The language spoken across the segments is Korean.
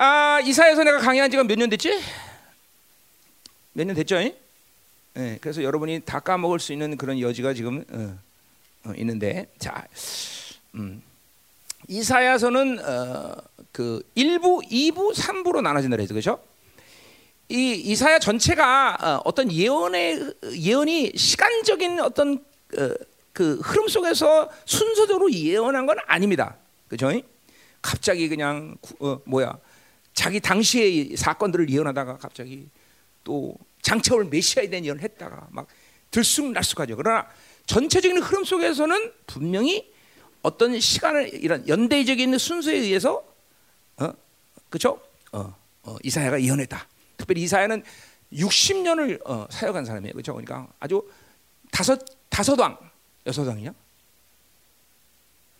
아 이사야서 내가 강의한 지가 몇 년 됐지? 몇 년 됐죠? 네, 그래서 여러분이 다 까먹을 수 있는 그런 여지가 지금 어, 어, 있는데 자, 음, 이사야서는 어, 그 1부, 2부, 3부로 나눠진다 그랬죠, 그렇죠? 이 이사야 전체가 어, 떤 예언의 예언이 시간적인 어떤 어, 그 흐름 속에서 순서대로 예언한 건 아닙니다, 그렇죠? 갑자기 그냥 어, 뭐야 자기 당시의 사건들을 예언하다가 갑자기 또 장차올 메시아에 대한 예언을 했다가 막 들쑥날쑥하죠. 그러나 전체적인 흐름 속에서는 분명히 어떤 시간을 이런 연대적인 순서에 의해서 어 그렇죠? 어, 어 이사야가 예언했다. 특별히 이사야는 60년을 어, 사역한 사람이에요. 그렇죠? 그러니까 아주 다섯 다섯 왕 여섯 왕이냐?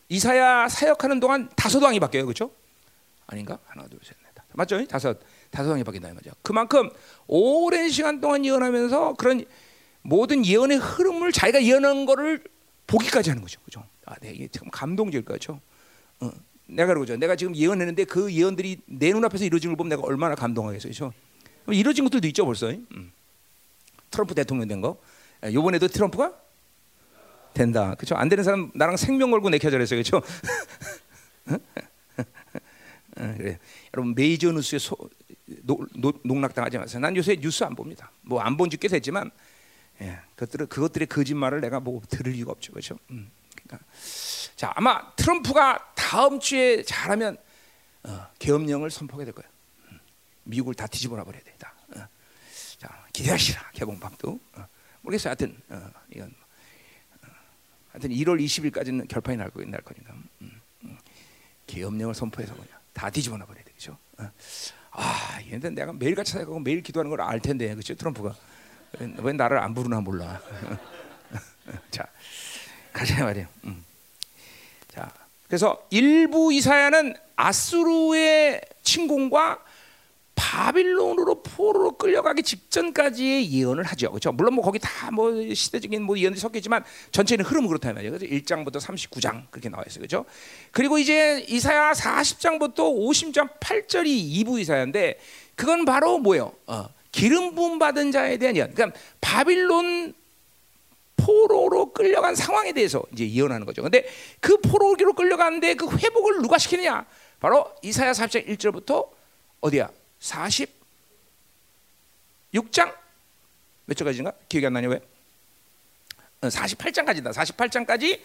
이사야 사역하는 동안 다섯 왕이 바뀌어요. 그렇죠? 아닌가? 하나 둘셋 넷. 맞죠? 다섯 다섯 왕이 바뀐다 이 말이죠. 그만큼 오랜 시간 동안 예언하면서 그런 모든 예언의 흐름을 자기가 예언한 거를 보기까지 하는 거죠. 그죠? 아, 네, 이게 참 감동적일 거죠. 어, 내가 그러죠. 내가 지금 예언했는데 그 예언들이 내 눈앞에서 이루어진 걸 보면 내가 얼마나 감동하겠어요. 그죠? 이루어진 것들도 있죠, 벌써. 음. 트럼프 대통령 된 거. 요번에도 트럼프가 된다. 그렇죠? 안 되는 사람 나랑 생명 걸고 내기하자 그랬어요. 그렇 죠? 그래. 여러분 메이저 뉴스에 소, 노, 노, 농락당하지 마세요. 난 요새 뉴스 안 봅니다. 뭐 안 본 지 꽤 됐지만 예, 그것들은 그것들의 거짓말을 내가 뭐 들을 이유가 없죠, 그렇죠? 음, 그러니까 자 아마 트럼프가 다음 주에 잘하면 어, 계엄령을 선포하게 될 거예요. 음, 미국을 다 뒤집어놔 버려야 된다. 어. 자 기대하시라 개봉박도 어, 모르겠어요. 하여튼 어, 이건 어, 하여튼 1월 20일까지는 결판이 날, 거, 날 거니까 음, 음. 계엄령을 선포해서 그냥 다 뒤집어놔 버려야 되죠. 어. 아, 얘는 내가 매일같이 생각하고 매일 기도하는 걸 알 텐데, 그렇죠? 트럼프가 왜 나를 안 부르나 몰라. 자, 가자 말이야. 음. 자, 그래서 일부 이사야는 아수르의 침공과 바빌론으로 포로로 끌려가기 직전까지의 예언을 하죠. 그렇죠? 물론 뭐 거기 다 뭐 시대적인 뭐 예언이 섞였지만 전체는 흐름은 그렇다 말이에요. 그래서 1장부터 39장 그렇게 나와 있어요. 그렇죠? 그리고 이제 이사야 40장부터 50장 8절이 2부 이사야인데 그건 바로 뭐예요? 어, 기름 부음 받은 자에 대한 예언. 그러니까 바빌론 포로로 끌려간 상황에 대해서 이제 예언하는 거죠. 근데 그 포로로 끌려가는데 그 회복을 누가 시키느냐? 바로 이사야 40장 1절부터 어디야? 46장 몇 절까지인가? 기억이 안 나냐 왜? 48장까지다. 어, 48장까지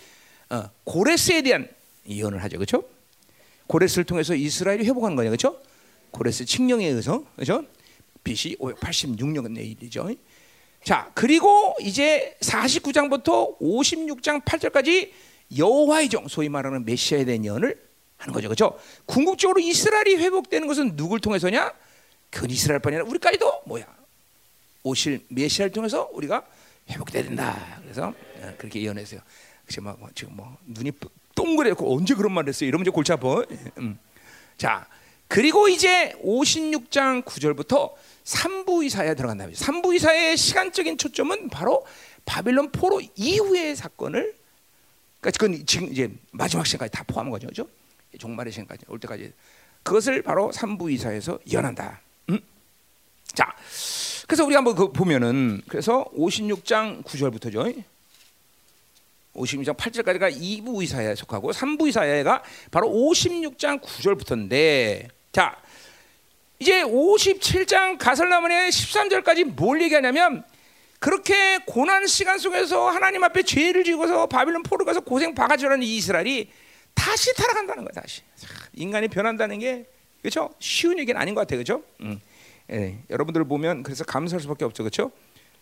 어, 고레스에 대한 예언을 하죠. 그렇죠? 고레스를 통해서 이스라엘이 회복하는 거냐. 그렇죠? 고레스 칙령에 의해서. 그렇죠? BC 586년 내일이죠. 자, 그리고 이제 49장부터 56장 8절까지 여호와의 종, 소위 말하는 메시아에 대한 예언을 하는 거죠. 그렇죠? 궁극적으로 이스라엘이 회복되는 것은 누굴 통해서냐? 그 이스라엘뿐이 아니라 우리까지도 뭐야? 오실 메시아를 통해서 우리가 회복돼야 된다. 그래서 어, 그렇게 예언했어요. 지금 뭐 지금 뭐 눈이 동그랗고 언제 그런 말을 했어요? 이러면 이제 골치 아파. 음. 자, 그리고 이제 56장 9절부터 3부 이사에 들어간다. 3부 이사의 시간적인 초점은 바로 바빌론 포로 이후의 사건을 그러니까 그건 지금 이제 마지막 시간까지 다 포함한 거죠. 그죠? 종말의 시간까지 올 때까지 그것을 바로 3부 이사에서 예언한다. 음? 자, 그래서 우리 한번 그 보면은 그래서 56장 9절부터죠. 56장 8절까지가 2부 이사야에 속하고 3부 이사야가 바로 56장 9절부터인데 자 이제 57장 가설나문의 13절까지 뭘 얘기하냐면 그렇게 고난 시간 속에서 하나님 앞에 죄를 지고서 바빌론 포로 가서 고생 바가지라는 이스라엘이 다시 타락한다는 거야 다시 인간이 변한다는 게 그렇죠 쉬운 얘기는 아닌 것 같아 그렇죠 음. 예, 여러분들 보면 그래서 감사할 수밖에 없죠. 그렇죠?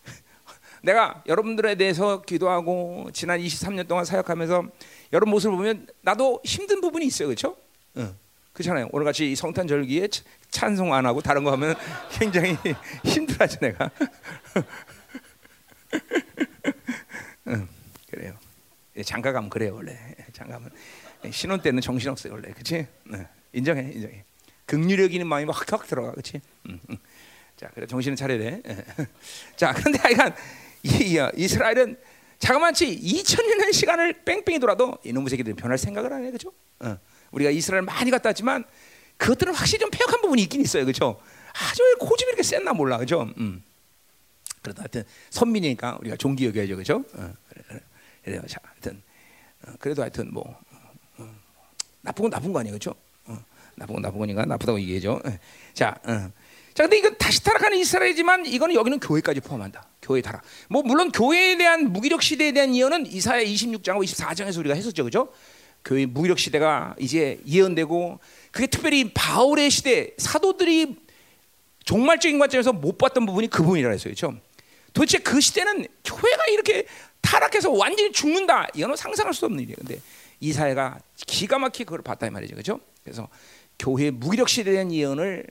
내가 여러분들에 대해서 기도하고 지난 23년 동안 사역하면서 여러분 모습을 보면 나도 힘든 부분이 있어요. 그렇죠? 응. 그렇잖아요. 오늘 같이 성탄 절기에 찬송 안 하고 다른 거 하면 굉장히 힘들어하죠 내가. 응, 그래요. 장가 가면 그래요 원래. 장가 가면. 신혼 때는 정신 없어요 원래, 그렇지? 네. 인정해, 인정해. 극률력 있는 마음이 확 확 들어가, 그렇지? 음, 음. 자, 그래 정신을 차려야 돼. 자, 그런데 하여간 이, 이 스라엘은 자그마치 2천년의 시간을 뺑뺑이 돌아도 이놈의 새끼들이 변할 생각을 안 해, 그렇죠? 어. 우리가 이스라엘 많이 갔다 왔지만 그것들은 확실히 좀 폐역한 부분이 있긴 있어요, 그렇죠? 아주 왜 고집이 이렇게 셌나 몰라, 그렇죠? 음. 그래도 하여튼 선민이니까 우리가 존귀 여겨야죠, 그렇죠? 어, 그래, 그래. 그래요. 자, 하여튼 어, 그래도 하여튼 뭐 어, 나쁜 건 나쁜 거 아니에요, 그렇죠? 나쁜 거니까 나쁘다고 얘기해죠. 예. 자, 어. 자, 근데 이건 다시 타락하는 이스라엘이지만 이거는 여기는 교회까지 포함한다. 교회 타락. 뭐 물론 교회에 대한 무기력 시대에 대한 예언은 이사야 26장하고 24장에서 우리가 했었죠, 그렇죠? 교회 무기력 시대가 이제 예언되고 그게 특별히 바울의 시대 사도들이 종말적인 관점에서 못 봤던 부분이 그 부분이라 했어요, 그렇죠? 도대체 그 시대는 교회가 이렇게 타락해서 완전히 죽는다. 이거는 상상할 수 없는 일이에요. 근데 이사야가 기가 막히게 그걸 봤다 이 말이죠, 그렇죠? 그래서 교회 무기력 시대에 대한 예언을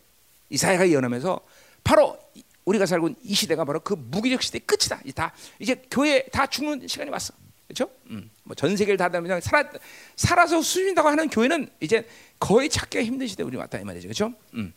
이사야가 예언하면서 바로 우리가 살고 있는 이 시대가 바로 그 무기력 시대 의 끝이다. 다 이제 교회 다 죽는 시간이 왔어. 그렇죠? 음, 뭐전 세계를 다 그냥 살아 살아서 수준다고 하는 교회는 이제 거의 찾기가 힘든 시대 우리 왔다 이 말이죠. 그렇죠? 음.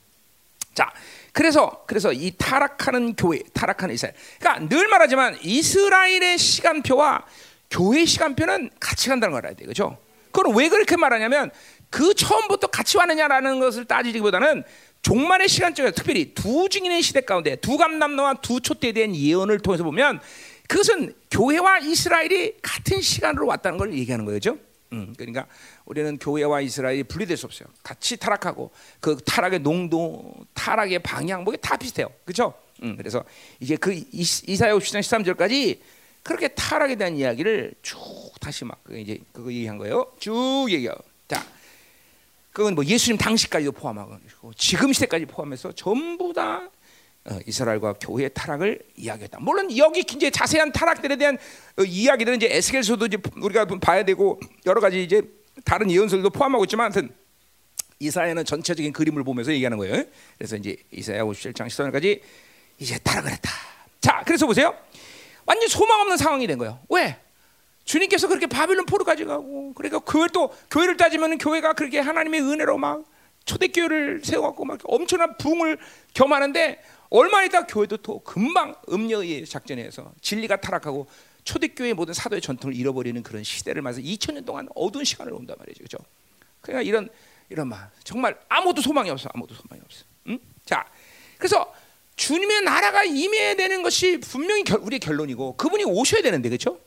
자, 그래서 그래서 이 타락하는 교회, 타락하는 이스라엘. 그러니까 늘 말하지만 이스라엘의 시간표와 교회 시간표는 같이 간다는 걸 알아야 돼. 그렇죠? 그건 왜 그렇게 말하냐면 그 처음부터 같이 왔느냐라는 것을 따지기보다는 종말의 시간적에 특별히 두 증인의 시대 가운데 두 감남노와 두 촛대에 대한 예언을 통해서 보면 그것은 교회와 이스라엘이 같은 시간으로 왔다는 걸 얘기하는 거죠. 음, 그러니까 우리는 교회와 이스라엘이 분리될 수 없어요. 같이 타락하고 그 타락의 농도, 타락의 방향 뭐다 비슷해요. 그렇죠? 음, 그래서 이제 그 이사야 50장 13절까지 그렇게 타락에 대한 이야기를 쭉 다시 막 이제 그거 얘기한 거예요. 쭉 얘기해요. 자, 그건 뭐 예수님 당시까지도 포함하고 지금 시대까지 포함해서 전부 다 어, 이스라엘과 교회의 타락을 이야기했다. 물론 여기 이제 자세한 타락들에 대한 어, 이야기들은 이제 에스겔서도 이제 우리가 봐야 되고 여러 가지 이제 다른 예언서들도 포함하고 있지만 하여튼 이사야는 전체적인 그림을 보면서 얘기하는 거예요. 그래서 이제 이사야 57장 14절까지 이제 타락을 했다. 자, 그래서 보세요. 완전 소망 없는 상황이 된 거예요. 왜? 주님께서 그렇게 바빌론 포로 가져가고 그러니까 그걸 또 교회를 따지면 교회가 그렇게 하나님의 은혜로 막 초대교회를 세워갖고 막 엄청난 부흥을 겸하는데 얼마 있다 교회도 또 금방 음녀의 작전에서 진리가 타락하고 초대교회 모든 사도의 전통을 잃어버리는 그런 시대를 맞아 2000년 동안 어두운 시간을 온단 말이죠. 그죠? 그러니까 이런 이런 말 정말 아무도 소망이 없어. 아무도 소망이 없어. 응? 자. 그래서 주님의 나라가 임해야 되는 것이 분명히 결, 우리의 결론이고 그분이 오셔야 되는데 그렇죠?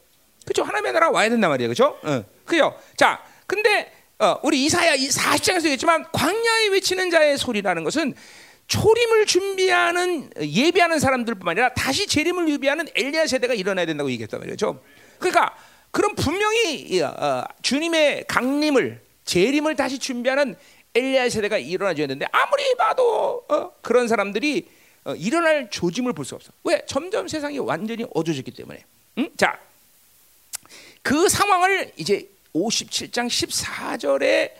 그죠? 하나님의 나라 와야 된단 말이에요. 그죠? 어. 그죠? 자, 근데 어, 우리 이사야 40장에서 얘기했지만 광야에 외치는 자의 소리라는 것은 초림을 준비하는 예비하는 사람들뿐만 아니라 다시 재림을 유비하는 엘리야 세대가 일어나야 된다고 얘기했단 말이죠. 그러니까 그럼 분명히 어, 주님의 강림을 재림을 다시 준비하는 엘리야 세대가 일어나줘야 되는데 아무리 봐도 어, 그런 사람들이 어, 일어날 조짐을 볼 수 없어. 왜? 점점 세상이 완전히 어두워졌기 때문에. 응? 자, 그 상황을 이제 57장 14절에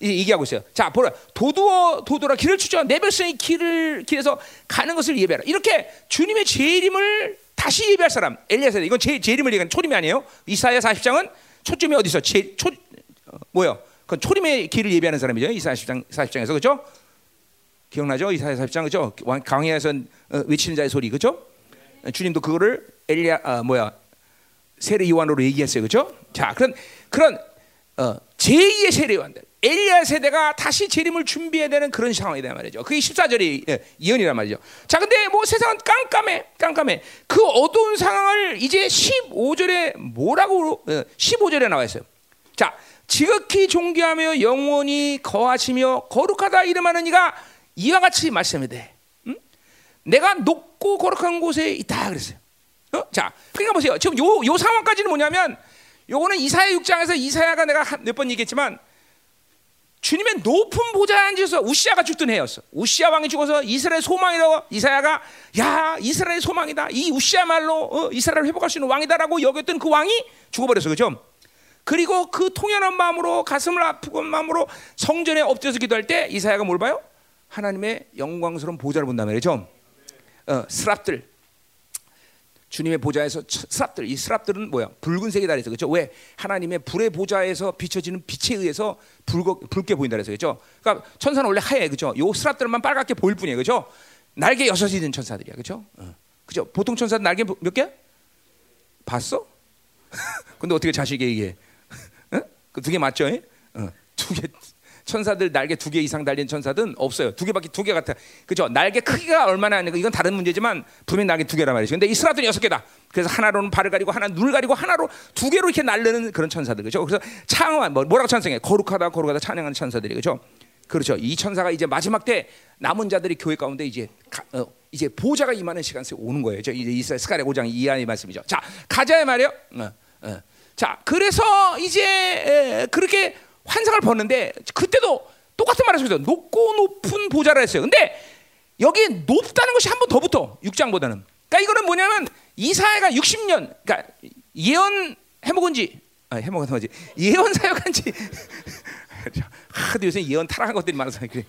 얘기하고 있어요. 자, 보라. 도두어 도도라 길을 추죠. 내 백성이 길을 길에서 가는 것을 예배하라. 이렇게 주님의 재림을 다시 예배할 사람. 엘리야세 이건 제, 재림을 얘기하는 초림이 아니에요. 이사야 40장은 초점이 어디 있어? 제, 초 어, 뭐요? 그건 초림의 길을 예배하는 사람이죠. 이사야 40장 40장에서 그죠? 기억나죠? 이사야 40장 그죠? 강야에서 어, 외치는 자의 소리 그죠? 주님도 그거를 엘리야 아, 뭐야? 세례 요한으로 얘기했어요. 그죠? 자, 그런 그런 어, 제2의 세례 요한들. 엘리야 세대가 다시 재림을 준비해야 되는 그런 상황이다 말이죠. 그게 14절이 예, 예언이란 말이죠. 자, 근데 뭐 세상은 깜깜해, 깜깜해. 그 어두운 상황을 이제 15절에 뭐라고 15절에 어, 나와 있어요. 자, 지극히 존귀하며 영원히 거하시며 거룩하다 이름하는 이가 이와 같이 말씀이 돼. 응? 내가 높고 거룩한 곳에 있다 그랬어요. 어? 자, 그러니까 보세요. 지금 요, 요 상황까지는 뭐냐면 요거는 이사야 6장에서 이사야가 내가 몇 번 얘기했지만 주님의 높은 보좌에 앉아서 우시아가 죽던 해였어. 우시아 왕이 죽어서 이스라엘 소망이라고 이사야가 야 이스라엘 소망이다. 이 우시아 말로 어, 이스라엘을 회복할 수 있는 왕이다라고 여겼던 그 왕이 죽어버렸어, 그죠? 그리고 그 통연한 마음으로 가슴을 아프고 마음으로 성전에 엎드려서 기도할 때 이사야가 뭘 봐요? 하나님의 영광스러운 보좌를 본다면 그죠? 어, 스랍들 주님의 보좌에서 스랍들 이 스랍들은 뭐야 붉은색이다 그래서 그렇죠 왜 하나님의 불의 보좌에서 비춰지는 빛에 의해서 붉어, 붉게 보인다 그래서 그렇죠 그러니까 천사는 원래 하얘 그렇죠 요 스랍들만 빨갛게 보일 뿐이에요 그렇죠 날개 여섯이 든 천사들이야 그렇죠 어. 그죠 보통 천사 날개 몇 개? 봤어? 근데 어떻게 자식이 얘기해? 어? 그두 개 맞죠? 어. 두개 천사들 날개 두 개 이상 달린 천사든 없어요. 두 개밖에 두 개 같아. 그죠? 날개 크기가 얼마나 하는 이건 다른 문제지만 분명히 날개 두 개란 말이죠. 근데 이스라엘은 여섯 개다. 그래서 하나로는 발을 가리고 하나 눈을 가리고 하나로 두 개로 이렇게 날르는 그런 천사들 그죠? 그래서 창한 뭐, 뭐라고 찬송해? 거룩하다 거룩하다 찬양하는 천사들이 그죠? 그렇죠. 이 천사가 이제 마지막 때 남은 자들이 교회 가운데 이제 가, 어, 이제 보좌가 임하는 시간이 오는 거예요. 저 이제 이스라엘 스가랴 5장 이하의 말씀이죠. 자 가자의 말이요. 어, 어. 자 그래서 이제 에, 그렇게 환상을 봤는데 그때도 똑같은 말을 했어요. 높고 높은 보좌를 했어요. 근데 여기 높다는 것이 한 번 더 붙어 6장보다는. 그러니까 이거는 뭐냐면 이사야가 60년, 그러니까 예언 해먹은 지 아, 해먹은 거지 예언 사역한 지 하도 요새 예언 타락한 것들이 많아서 그래.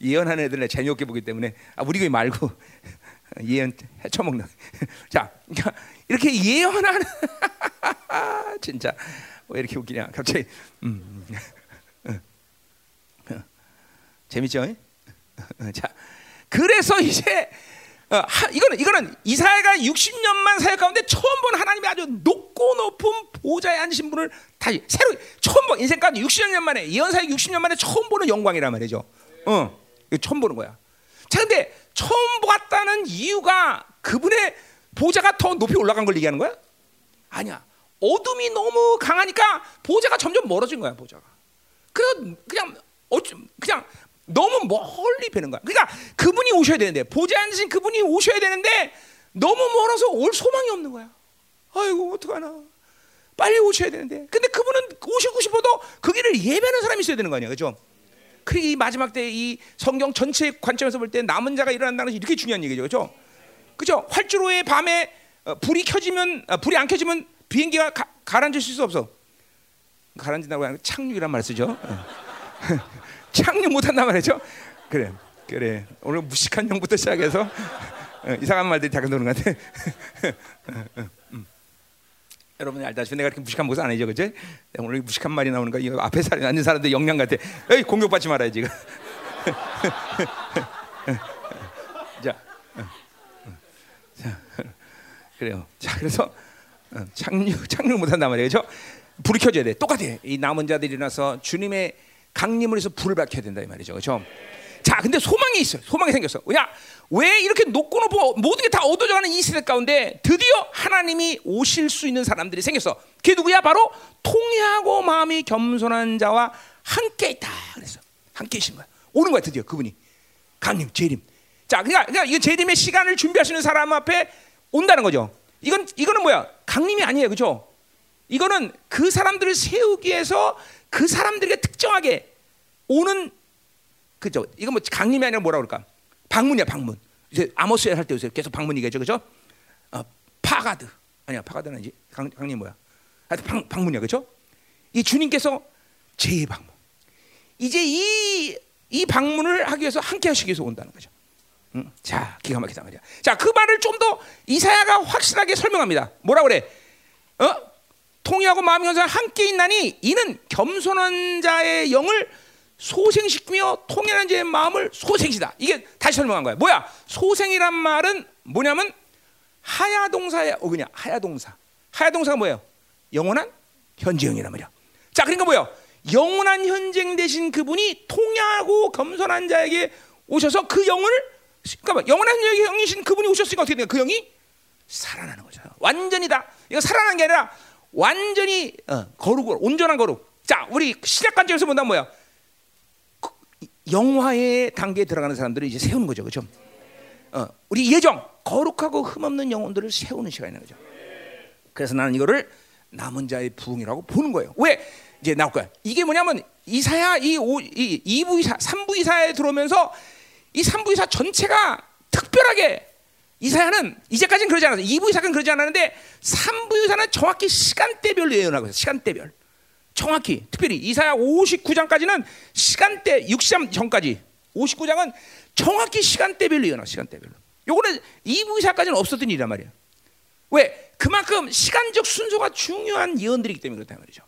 예언하는 애들 재미없게 보기 때문에 아, 우리 교회 말고 예언 해쳐먹는. 자, 그러니까 이렇게 예언하는 진짜 왜 이렇게 웃기냐? 갑자기 음, 음. 재밌죠? 자, 그래서 이제 어, 하, 이거는 이거는 이사야가 60년만 사역 가운데 처음 본 하나님의 아주 높고 높은 보좌에 앉으신 분을 다시 새로 처음 본 인생 가운데 60년 만에 예언 사역 60년 만에 처음 보는 영광이란 말이죠. 어, 처음 보는 거야. 자, 근데 처음 보았다는 이유가 그분의 보좌가 더 높이 올라간 걸 얘기하는 거야? 아니야. 어둠이 너무 강하니까 보좌가 점점 멀어진 거야, 보좌가. 그래서 그냥 어쩜 그냥 너무 멀리 뵈는 거야. 그러니까 그분이 오셔야 되는데 보좌 앉으신 그분이 오셔야 되는데 너무 멀어서 올 소망이 없는 거야. 아이고 어떡하나. 빨리 오셔야 되는데. 근데 그분은 오시고 싶어도 그 길을 예배하는 사람이 있어야 되는 거 아니야. 그죠? 그리고 이 마지막 때 이 성경 전체 관점에서 볼 때 남은 자가 일어난다는 것이 이렇게 중요한 얘기죠. 그죠? 그죠? 활주로에 밤에 어, 불이 켜지면 어, 불이 안 켜지면 비행기가 가, 가라앉을 수 없어. 가라앉는다고 하는 착륙이란 말 쓰죠. 착륙 못한단 말이죠. 그래, 그래. 오늘 무식한 형부터 시작해서 어, 이상한 말들이 다 나오는 것 같아. 음. 여러분이 알다시피 내가 그렇게 무식한 목사 아니죠, 그죠? 오늘 무식한 말이 나오는 거 이거 앞에 사람 앉은 사람들 영향 같아. 에이 공격받지 말아야지. 자, 자, 그래요. 자, 그래서 착륙 착륙 못한단 말이에요, 그죠? 불이 켜져야 돼. 똑같아. 이 남은 자들이 일어나서 주님의 강림을 해서 불을 밝혀야 된다 이 말이죠. 그렇죠? 자, 근데 소망이 있어요. 소망이 생겼어. 왜냐? 왜 이렇게 높고 높고 모든 게 다 어두워져 가는 이 시대 가운데 드디어 하나님이 오실 수 있는 사람들이 생겼어. 그게 누구야? 바로 통회하고 마음이 겸손한 자와 함께 있다. 그래서 함께 계신 거야. 오는 거야 드디어 그분이 강림, 재림. 자, 그러니까, 그러니까 이 재림의 시간을 준비하시는 사람 앞에 온다는 거죠. 이건 이거는 뭐야? 강림이 아니에요, 그렇죠? 이거는 그 사람들을 세우기 위해서 그 사람들에게 특정하게 오는 그죠? 이거 뭐 강림이 아니라 뭐라 그럴까? 방문이야 방문. 이제 아모스에 할때 요새 계속 방문이겠죠, 그죠? 어, 파가드 아니야 파가드는 아니지. 강, 강림 뭐야? 하여튼 방, 방문이야, 그죠? 이 주님께서 제 방문. 이제 이, 이 방문을 하기 위해서 함께 하시기 위해서 온다는 거죠. 음, 자, 기가 막히다 말이야. 자, 그 말을 좀 더 이사야가 확실하게 설명합니다. 뭐라 그래? 어? 통일하고 마음이 견성한 함께 있나니 이는 겸손한 자의 영을 소생시키며 통일한 자의 마음을 소생시다. 이게 다시 설명한 거야. 뭐야? 소생이란 말은 뭐냐면 하야동사야. 어 그냥 하야동사. 하야동사가 뭐예요? 영원한 현재형이란 말이야. 자, 그러니까 뭐예요? 영원한 현재 대신 그분이 통하고 겸손한 자에게 오셔서 그 영을 그러니까 영원한 현재형이신 그분이 오셨으니까 어떻게 돼요? 그 영이 살아나는 거죠. 완전히 다. 이거 살아나는 게 아니라 완전히 어, 거룩을 온전한 거룩. 자, 우리 시작 관점에서 본다면 뭐야? 영화의 단계에 들어가는 사람들을 이제 세우는 거죠, 그렇죠? 어, 우리 예정 거룩하고 흠없는 영혼들을 세우는 시간이는 거죠. 그래서 나는 이거를 남은 자의 부흥이라고 보는 거예요. 왜 이제 나올 거야? 이게 뭐냐면 이사야 이, 오, 이 2부 이사, 3부 이사에 들어오면서 이 3부 이사 전체가 특별하게 이사야는 이제까지는 그러지 않았어요. 2부 이사는 그러지 않았는데 3부 이사는 정확히 시간대별로 예언하고 있어요. 시간대별. 정확히 특별히 이사야 59장까지는 시간대 60장 전까지 59장은 정확히 시간대별로 예언하 시간대별로. 요거는 2부 이사까지는 없었던 일이란 말이에요. 왜? 그만큼 시간적 순서가 중요한 예언들이기 때문에 그렇다 말이죠.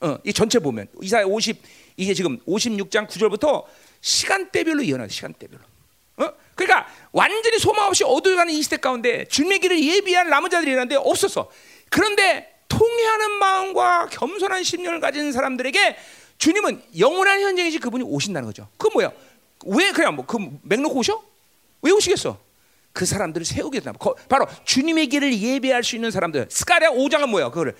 어, 이 전체 보면 이사야 50 이게 지금 56장 9절부터 시간대별로 예언하 시간대별로. 어? 그러니까 완전히 소망 없이 어두워가는 이 시대 가운데 줄매기를 예비한 남은 자들이 있는데 없었어. 그런데 통회하는 마음과 겸손한 심령을 가진 사람들에게 주님은 영원한 현장이지 그분이 오신다는 거죠. 그 뭐야? 왜 그냥 뭐그 맥놓고 오셔? 왜 오시겠어? 그 사람들을 세우겠다. 바로 주님의 길을 예배할 수 있는 사람들. 스가랴 5장은 뭐야? 그거를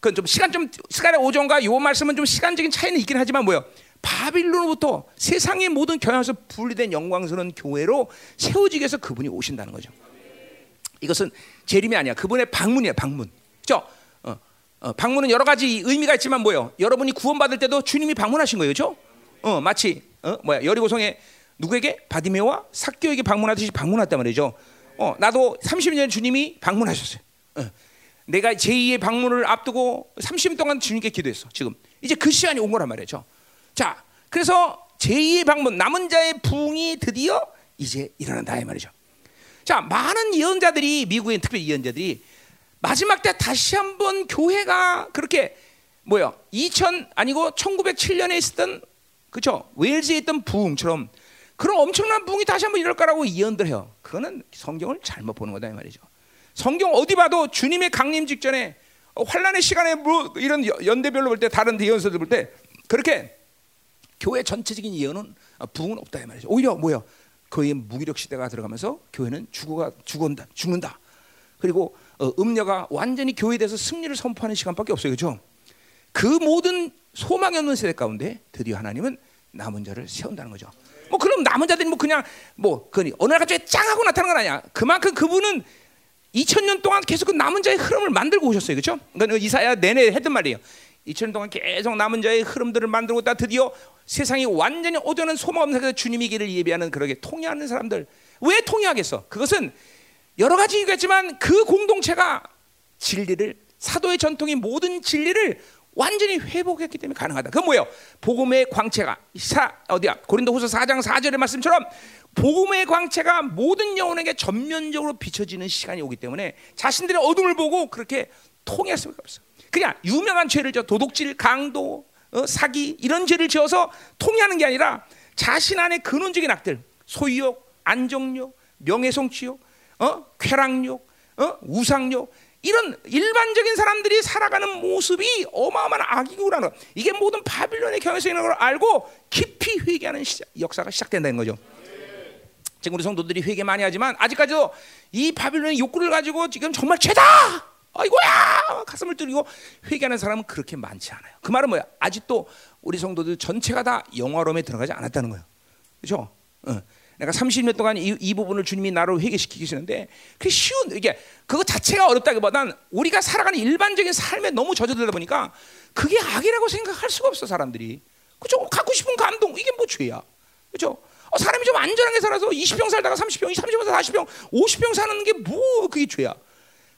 그건 좀 시간 좀 스가랴 5장과 요 말씀은 좀 시간적인 차이는 있긴 하지만 뭐야? 바빌론으로부터 세상의 모든 경향에서 분리된 영광스러운 교회로 세워지기 위해서 그분이 오신다는 거죠. 이것은 재림이 아니야. 그분의 방문이야, 방문. 그죠? 어, 어, 방문은 여러 가지 의미가 있지만 뭐요? 여러분이 구원받을 때도 주님이 방문하신 거예요, 그죠? 어, 마치 어, 뭐야? 여리고성에 누구에게 바디메와 삭교에게 방문하듯이 방문했단 말이죠. 어, 나도 30년 주님이 방문하셨어요. 어. 내가 제2의 방문을 앞두고 30년 동안 주님께 기도했어. 지금 이제 그 시간이 온 거란 말이죠. 자, 그래서 제2의 방문 남은 자의 부흥이 드디어 이제 일어난다 이 말이죠. 자, 많은 예언자들이 미국의 특별히 예언자들이 마지막 때 다시 한번 교회가 그렇게 뭐야? 2000 아니고 1907년에 있었던 그죠? 웨일즈에 있던 부흥처럼 그런 엄청난 부흥이 다시 한번 이럴 거라고 예언들 해요. 그거는 성경을 잘못 보는 거다 이 말이죠. 성경 어디 봐도 주님의 강림 직전에 환란의 시간에 뭐 이런 연대별로 볼 때 다른 예언서들 볼 때 그렇게 교회 전체적인 예언은 부흥은 없다 이 말이죠. 오히려 뭐야? 거의 무기력 시대가 들어가면서 교회는 죽어가 죽는다, 죽는다. 그리고 어, 음녀가 완전히 교회에 대해서 승리를 선포하는 시간밖에 없어요, 그렇죠? 그 모든 소망이 없는 세대 가운데 드디어 하나님은 남은 자를 세운다는 거죠. 뭐 그럼 남은 자들이 뭐 그냥 뭐그 어느 날 갑자기 짱 하고 나타난 건 아니야. 그만큼 그분은 2000년 동안 계속 그 남은 자의 흐름을 만들고 오셨어요. 그렇죠? 그러니까 이사야 내내 했던 말이에요. 2000년 동안 계속 남은 자의 흐름들을 만들고 다 드디어 세상이 완전히 어두운 소망 없는 세상에 주님의 길을 예배하는 그러게 통해하는 사람들 왜 통해하겠어? 그것은 여러 가지 이유가 있지만 그 공동체가 진리를 사도의 전통이 모든 진리를 완전히 회복했기 때문에 가능하다. 그건 뭐예요? 복음의 광채가 사 어디야? 고린도후서 4장 4절의 말씀처럼 복음의 광채가 모든 영혼에게 전면적으로 비춰지는 시간이 오기 때문에 자신들의 어둠을 보고 그렇게 통할 수가 없어. 그냥 유명한 죄를 져 도둑질, 강도, 어, 사기 이런 죄를 지어서 통해하는 게 아니라 자신 안에 근원적인 악들, 소유욕, 안정욕, 명예성취욕, 어? 쾌락욕, 어? 우상욕 이런 일반적인 사람들이 살아가는 모습이 어마어마한 악이구라는 이게 모든 바빌론의 경에서 있는 걸 알고 깊이 회개하는 시작, 역사가 시작된다는 거죠. 지금 우리 성도들이 회개 많이 하지만 아직까지도 이 바빌론의 욕구를 가지고 지금 정말 죄다. 아이고야 가슴을 뚫리고 회개하는 사람은 그렇게 많지 않아요. 그 말은 뭐야? 아직도 우리 성도들 전체가 다 영화로움에 들어가지 않았다는 거예요. 그렇죠? 어. 내가 30년 동안 이, 이 부분을 주님이 나를 회개시키시는데 그 쉬운 이게 그거 자체가 어렵다기보단 우리가 살아가는 일반적인 삶에 너무 젖어들다 보니까 그게 악이라고 생각할 수가 없어 사람들이 그죠 갖고 싶은 감동 이게 뭐 죄야 그죠 어, 사람이 좀 안전하게 살아서 20평 살다가 30평, 30평, 40평, 50평 사는 게 뭐 그게 죄야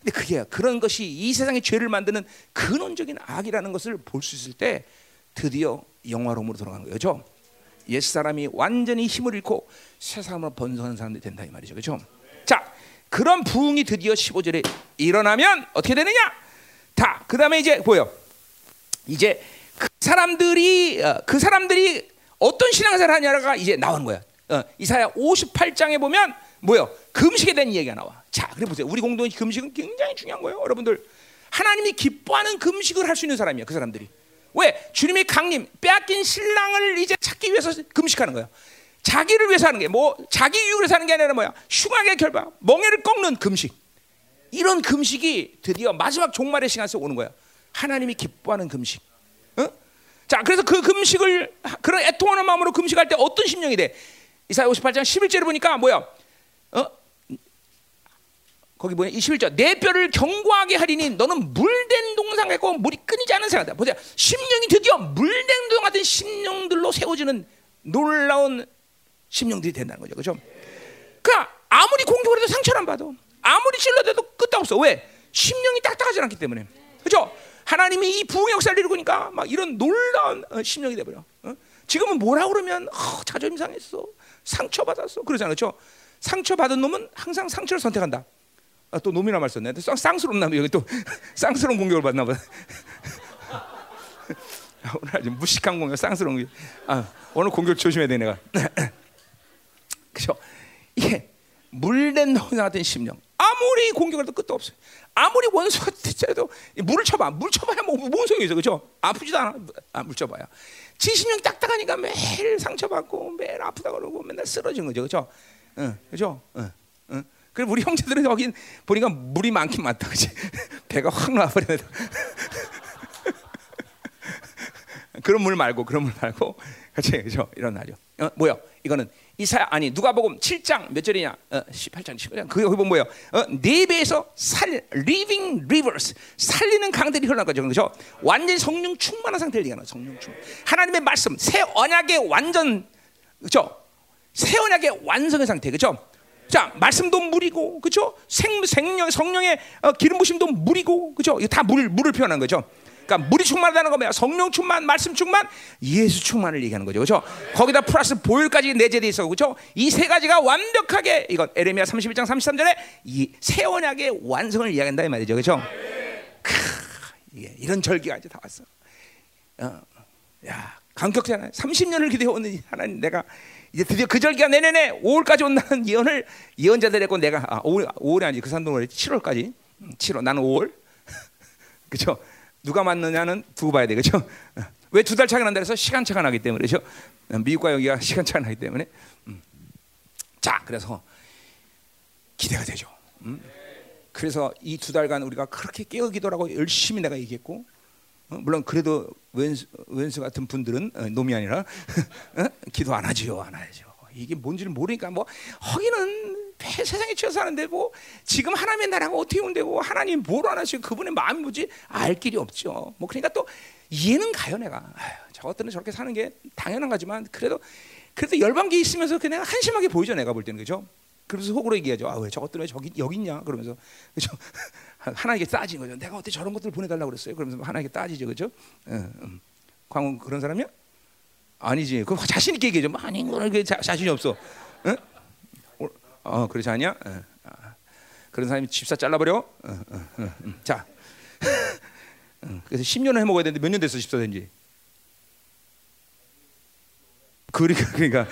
근데 그게 그런 것이 이 세상의 죄를 만드는 근원적인 악이라는 것을 볼 수 있을 때 드디어 영화로움으로 돌아가는 거죠. 옛 사람이 완전히 힘을 잃고 새 사람으로 번성하는 사람들이 된다 이 말이죠. 그렇죠? 자, 그런 부흥이 드디어 15절에 일어나면 어떻게 되느냐? 다. 그다음에 이제 보여. 이제 그 사람들이 어, 그 사람들이 어떤 신앙생활 하냐가 이제 나오는 거야. 어, 이사야 58장에 보면 뭐요? 금식에 대한 이야기가 나와. 자, 그래 보세요. 우리 공동의 금식은 굉장히 중요한 거예요, 여러분들. 하나님이 기뻐하는 금식을 할 수 있는 사람이야, 그 사람들이. 왜? 주님의 강림, 빼앗긴 신랑을 이제 찾기 위해서 금식하는 거예요. 자기를 위해서 하는 게 뭐 자기 위해서 하는 게 아니라 뭐야? 흉악의 결박, 멍해를 꺾는 금식. 이런 금식이 드디어 마지막 종말의 시간에서 오는 거야. 하나님이 기뻐하는 금식. 어? 자, 그래서 그 금식을 그런 애통하는 마음으로 금식할 때 어떤 심령이 돼? 이사야 58장 11절을 보니까 뭐야? 어? 거기 뭐냐? 21절. 내 뼈를 견고하게 하리니 너는 물된 동상 갖고 물이 끊이지 않은 생각다. 보세요. 심령이 드디어 물된 동상 같은 심령들로 세워지는 놀라운 심령들이 된다는 거죠. 그죠? 그러니까 아무리 공격을 해도 상처를 안 받아. 아무리 찔러대도 끝도 없어. 왜? 심령이 딱딱하지 않기 때문에. 그죠? 하나님이 이 부흥의 역사를 이루니까 막 이런 놀라운 어, 심령이 돼버려. 어? 지금은 뭐라 그러면 어, 자존심 상했어. 상처받았어. 그러잖아요. 그죠? 상처받은 놈은 항상 상처를 선택한다. 아, 또 놈이나 말 썼네. 쌍스러운 남 여기 또 쌍스러운 공격을 받나 봐. 오늘 아주 무식한 공격, 쌍스러운 공격. 아, 오늘 공격 조심해야 돼 내가. 그죠? 이게 물된 혼사 같은 심령. 아무리 공격을 해도 끝도 없어요. 아무리 원수가 진짜도 물을 쳐봐, 물 쳐봐야 뭐, 뭔 소용이 있어, 그죠? 아프지도 않아, 아, 물 쳐봐야. 지신령 딱딱하니까 매일 상처받고 매일 아프다 그러고 맨날 쓰러진 거죠, 그죠? 응, 그죠? 응, 응. 그리고 우리 형제들은 여기 보니까 물이 많긴 많다, 그지? 배가 확 나와버리네. 그런 물 말고 그런 물 말고 그렇지 그죠 이런 날이요. 어, 뭐야? 이거는 이사 아니 누가복음 7장 몇 절이냐? 어, 18장 19장 그게 보면 뭐예요? 어, 네 배에서 살 living rivers 살리는 강들이 흘러난 거죠. 그죠? 완전 성령 충만한 상태를 얘기하는 성령 충. 하나님의 말씀 새 언약의 완전 그죠? 새 언약의 완성의 상태 그죠? 자, 말씀도 물이고, 그죠? 생, 생명, 성령의 어, 기름 부심도 물이고, 그죠? 다 물, 물을 표현한 거죠. 그러니까 물이 충만하다는 거면 성령 충만, 말씀 충만, 예수 충만을 얘기하는 거죠. 그렇죠? 거기다 플러스 보혈까지 내재돼 있어. 그렇죠? 이 세 가지가 완벽하게 이건 에레미야 31장 33절에 이 새 언약의 완성을 이야기한다 이 말이죠. 그렇죠? 크, 예, 이런 절기가 이제 다 왔어. 어, 야, 감격잖아요. 30년을 기대해 오는 하나님 내가 이제 드디어 그 절기가 내년에 5월까지 온다는 예언을 예언자들 했고 내가 아, 5월 5월이 아니지 그 산동을 7월까지 7월 나는 5월 그렇죠? 누가 맞느냐는 두고 봐야 되겠죠. 왜 두 달 차가 난다 해서 시간 차가 나기 때문에 그렇죠. 미국과 여기가 시간 차가 나기 때문에. 음. 자, 그래서 기대가 되죠. 음. 그래서 이 두 달간 우리가 그렇게 깨어 기도라고 열심히 내가 얘기했고, 어? 물론 그래도 왼수, 왼수 같은 분들은 어, 놈이 아니라 어? 기도 안 하지요, 안 하죠. 이게 뭔지를 모르니까 뭐 허기는 세상에 치여 사는데 뭐 지금 하나님의 나라가 어떻게 온대고 하나님 뭘 하나씩 그분의 마음이 뭐지 알 길이 없죠. 뭐 그러니까 또 이해는 가요 내가. 저것들은 저렇게 사는 게 당연한 거지만 그래도 그래도 열방기 있으면서 그냥 한심하게 보이죠 내가 볼 때는 그죠. 그래서 속으로 얘기하죠. 아 왜 저것들 왜 저기 여기 있냐 그러면서 그죠. 하나님께 따지는 거죠. 내가 어떻게 저런 것들을 보내달라고 그랬어요. 그러면서 하나님께 따지죠, 그죠? 응, 응. 광훈 그런 사람이야? 아니지. 그 자신 있게 얘기해줘. 아닌 거는 그 자신이 없어. 응? 어, 그렇지 않냐? 어, 아, 그런 사람이 집사 잘라버려. 어, 어, 어 음. 자, 그래서 10년을 해 먹어야 되는데 몇 년 됐어 집사 된지? 그러니까 그러니까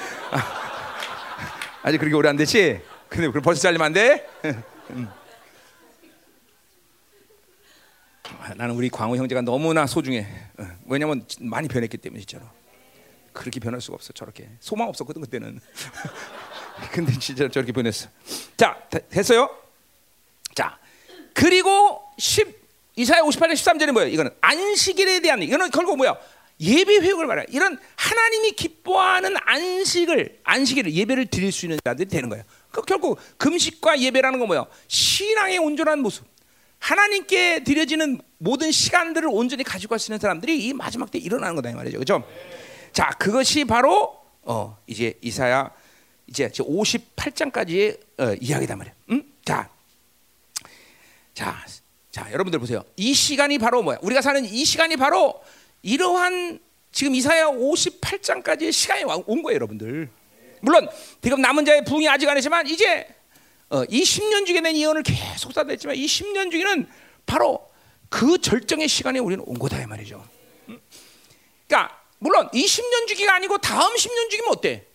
아, 직 그렇게 오래 안 됐지? 근데 벌써 잘리면 안 돼? 음. 아, 나는 우리 광우 형제가 너무나 소중해. 어, 왜냐면 많이 변했기 때문에 진짜로. 그렇게 변할 수가 없어 저렇게 소망 없었거든 그때는. 근데 진짜 저렇게 보냈어. 자, 됐어요? 자, 그리고 10 이사야 58장 13절에 뭐예요? 이거는 안식일에 대한 이거는 결국 뭐야? 예배 회복을 말해. 이런 하나님이 기뻐하는 안식을 안식일을 예배를 드릴 수 있는 자들이 되는 거예요. 그 결국 금식과 예배라는 건 뭐야? 신앙의 온전한 모습. 하나님께 드려지는 모든 시간들을 온전히 가지고 갈 수 있는 사람들이 이 마지막 때 일어나는 거다 이 말이죠. 그렇죠? 자, 그것이 바로 어, 이제 이사야 이제 58장까지의 어, 이야기단 말이에요. 음? 자, 자, 자, 여러분들 보세요. 이 시간이 바로 뭐야? 우리가 사는 이 시간이 바로 이러한 지금 이사야 58장까지의 시간이 온 거예요, 여러분들. 물론 지금 남은 자의 부흥이 아직 안 했지만 이제 어, 이 10년 중에 낸 예언을 계속 쏟아냈지만 이 10년 중에는 바로 그 절정의 시간에 우리는 온 거다 이 말이죠. 음? 그러니까 물론 이 10년 주기가 아니고 다음 10년 주기면 어때?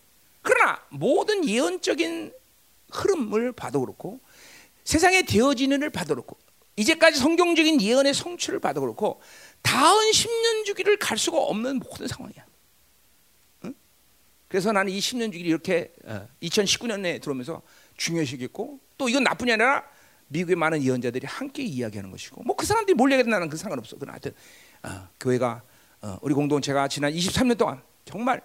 그러나 모든 예언적인 흐름을 봐도 그렇고 세상에 되어지는 을 봐도 그렇고 이제까지 성경적인 예언의 성취를 봐도 그렇고 다음 10년 주기를 갈 수가 없는 모든 상황이야. 응? 그래서 나는 이 10년 주기를 이렇게 어, 2019년에 들어오면서 중요시겠고 또 이건 나뿐이 아니라 미국의 많은 예언자들이 함께 이야기하는 것이고 뭐 그 사람들이 뭘 얘기하든 나는 그 상관없어. 그러나 하여튼 어, 교회가 어, 우리 공동체가 지난 23년 동안 정말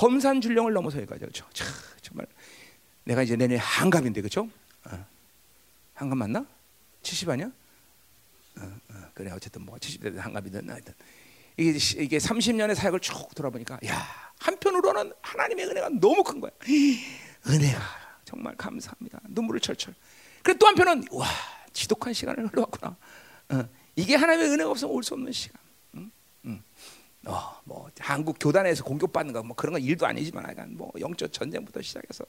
험산 줄령을 넘어서 여기까지 그렇죠. 참, 정말 내가 이제 내년에 한갑인데 그렇죠? 어. 한갑 맞나? 70 아니야? 어, 어, 그래 어쨌든 뭐 70대 한갑이든 하여튼 이게 이게 30년의 사역을 쭉 돌아보니까 야 한편으로는 하나님의 은혜가 너무 큰 거야. 은혜가 정말 감사합니다. 눈물을 철철. 그래 또 한편은 와 지독한 시간을 흘러왔구나. 어, 이게 하나님의 은혜가 없으면 올 수 없는 시간. 어, 뭐 한국 교단에서 공격받는 거 뭐 그런 건 일도 아니지만 약간 뭐 영적 전쟁부터 시작해서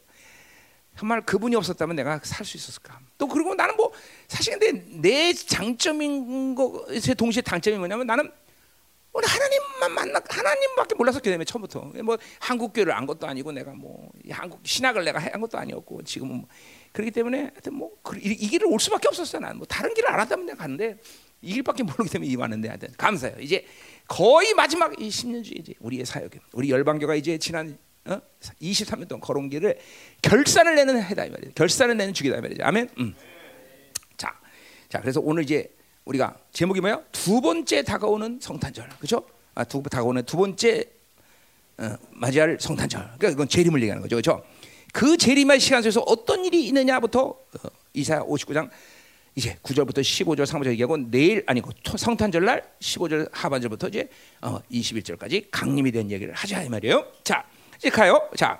정말 그분이 없었다면 내가 살 수 있었을까? 또 그리고 나는 뭐 사실 근데 내 장점인 것에 동시에 단점이 뭐냐면 나는 오늘 하나님만 만나 하나님밖에 몰라서 그다음에 처음부터. 뭐 한국 교회를 안 것도 아니고 내가 뭐 한국 신학을 내가 한 것도 아니었고 지금은 뭐. 그렇기 때문에 하여튼 뭐 이, 이 길을 올 수밖에 없었어 나는. 뭐 다른 길을 알았다면 내가 갔는데 이 길밖에 모르기 때문에 이 왔는데 하여튼 감사해요. 이제 거의 마지막 이 10년 주에 이제 우리의 사역에 우리 열방교가 이제 지난 어? 23년 동안 걸어온 길을 결산을 내는 해다 이 말이죠 결산을 내는 주기다 이 말이죠. 아멘? 음. 자, 자 그래서 오늘 이제 우리가 제목이 뭐야? 두 번째 다가오는 성탄절, 그렇죠? 아, 두 다가오는 두 번째 어, 맞이할 성탄절. 그러니까 이건 재림을 얘기하는 거죠, 그렇죠? 그 재림의 시간 속에서 어떤 일이 있느냐부터 어, 이사야 59장 이제 9절부터 15절 상부절 얘기하고 내일 아니고 성탄절 날 15절 하반절부터 이제 어, 21절까지 강림이 된 얘기를 하자 이 말이에요. 자, 이제 가요. 자,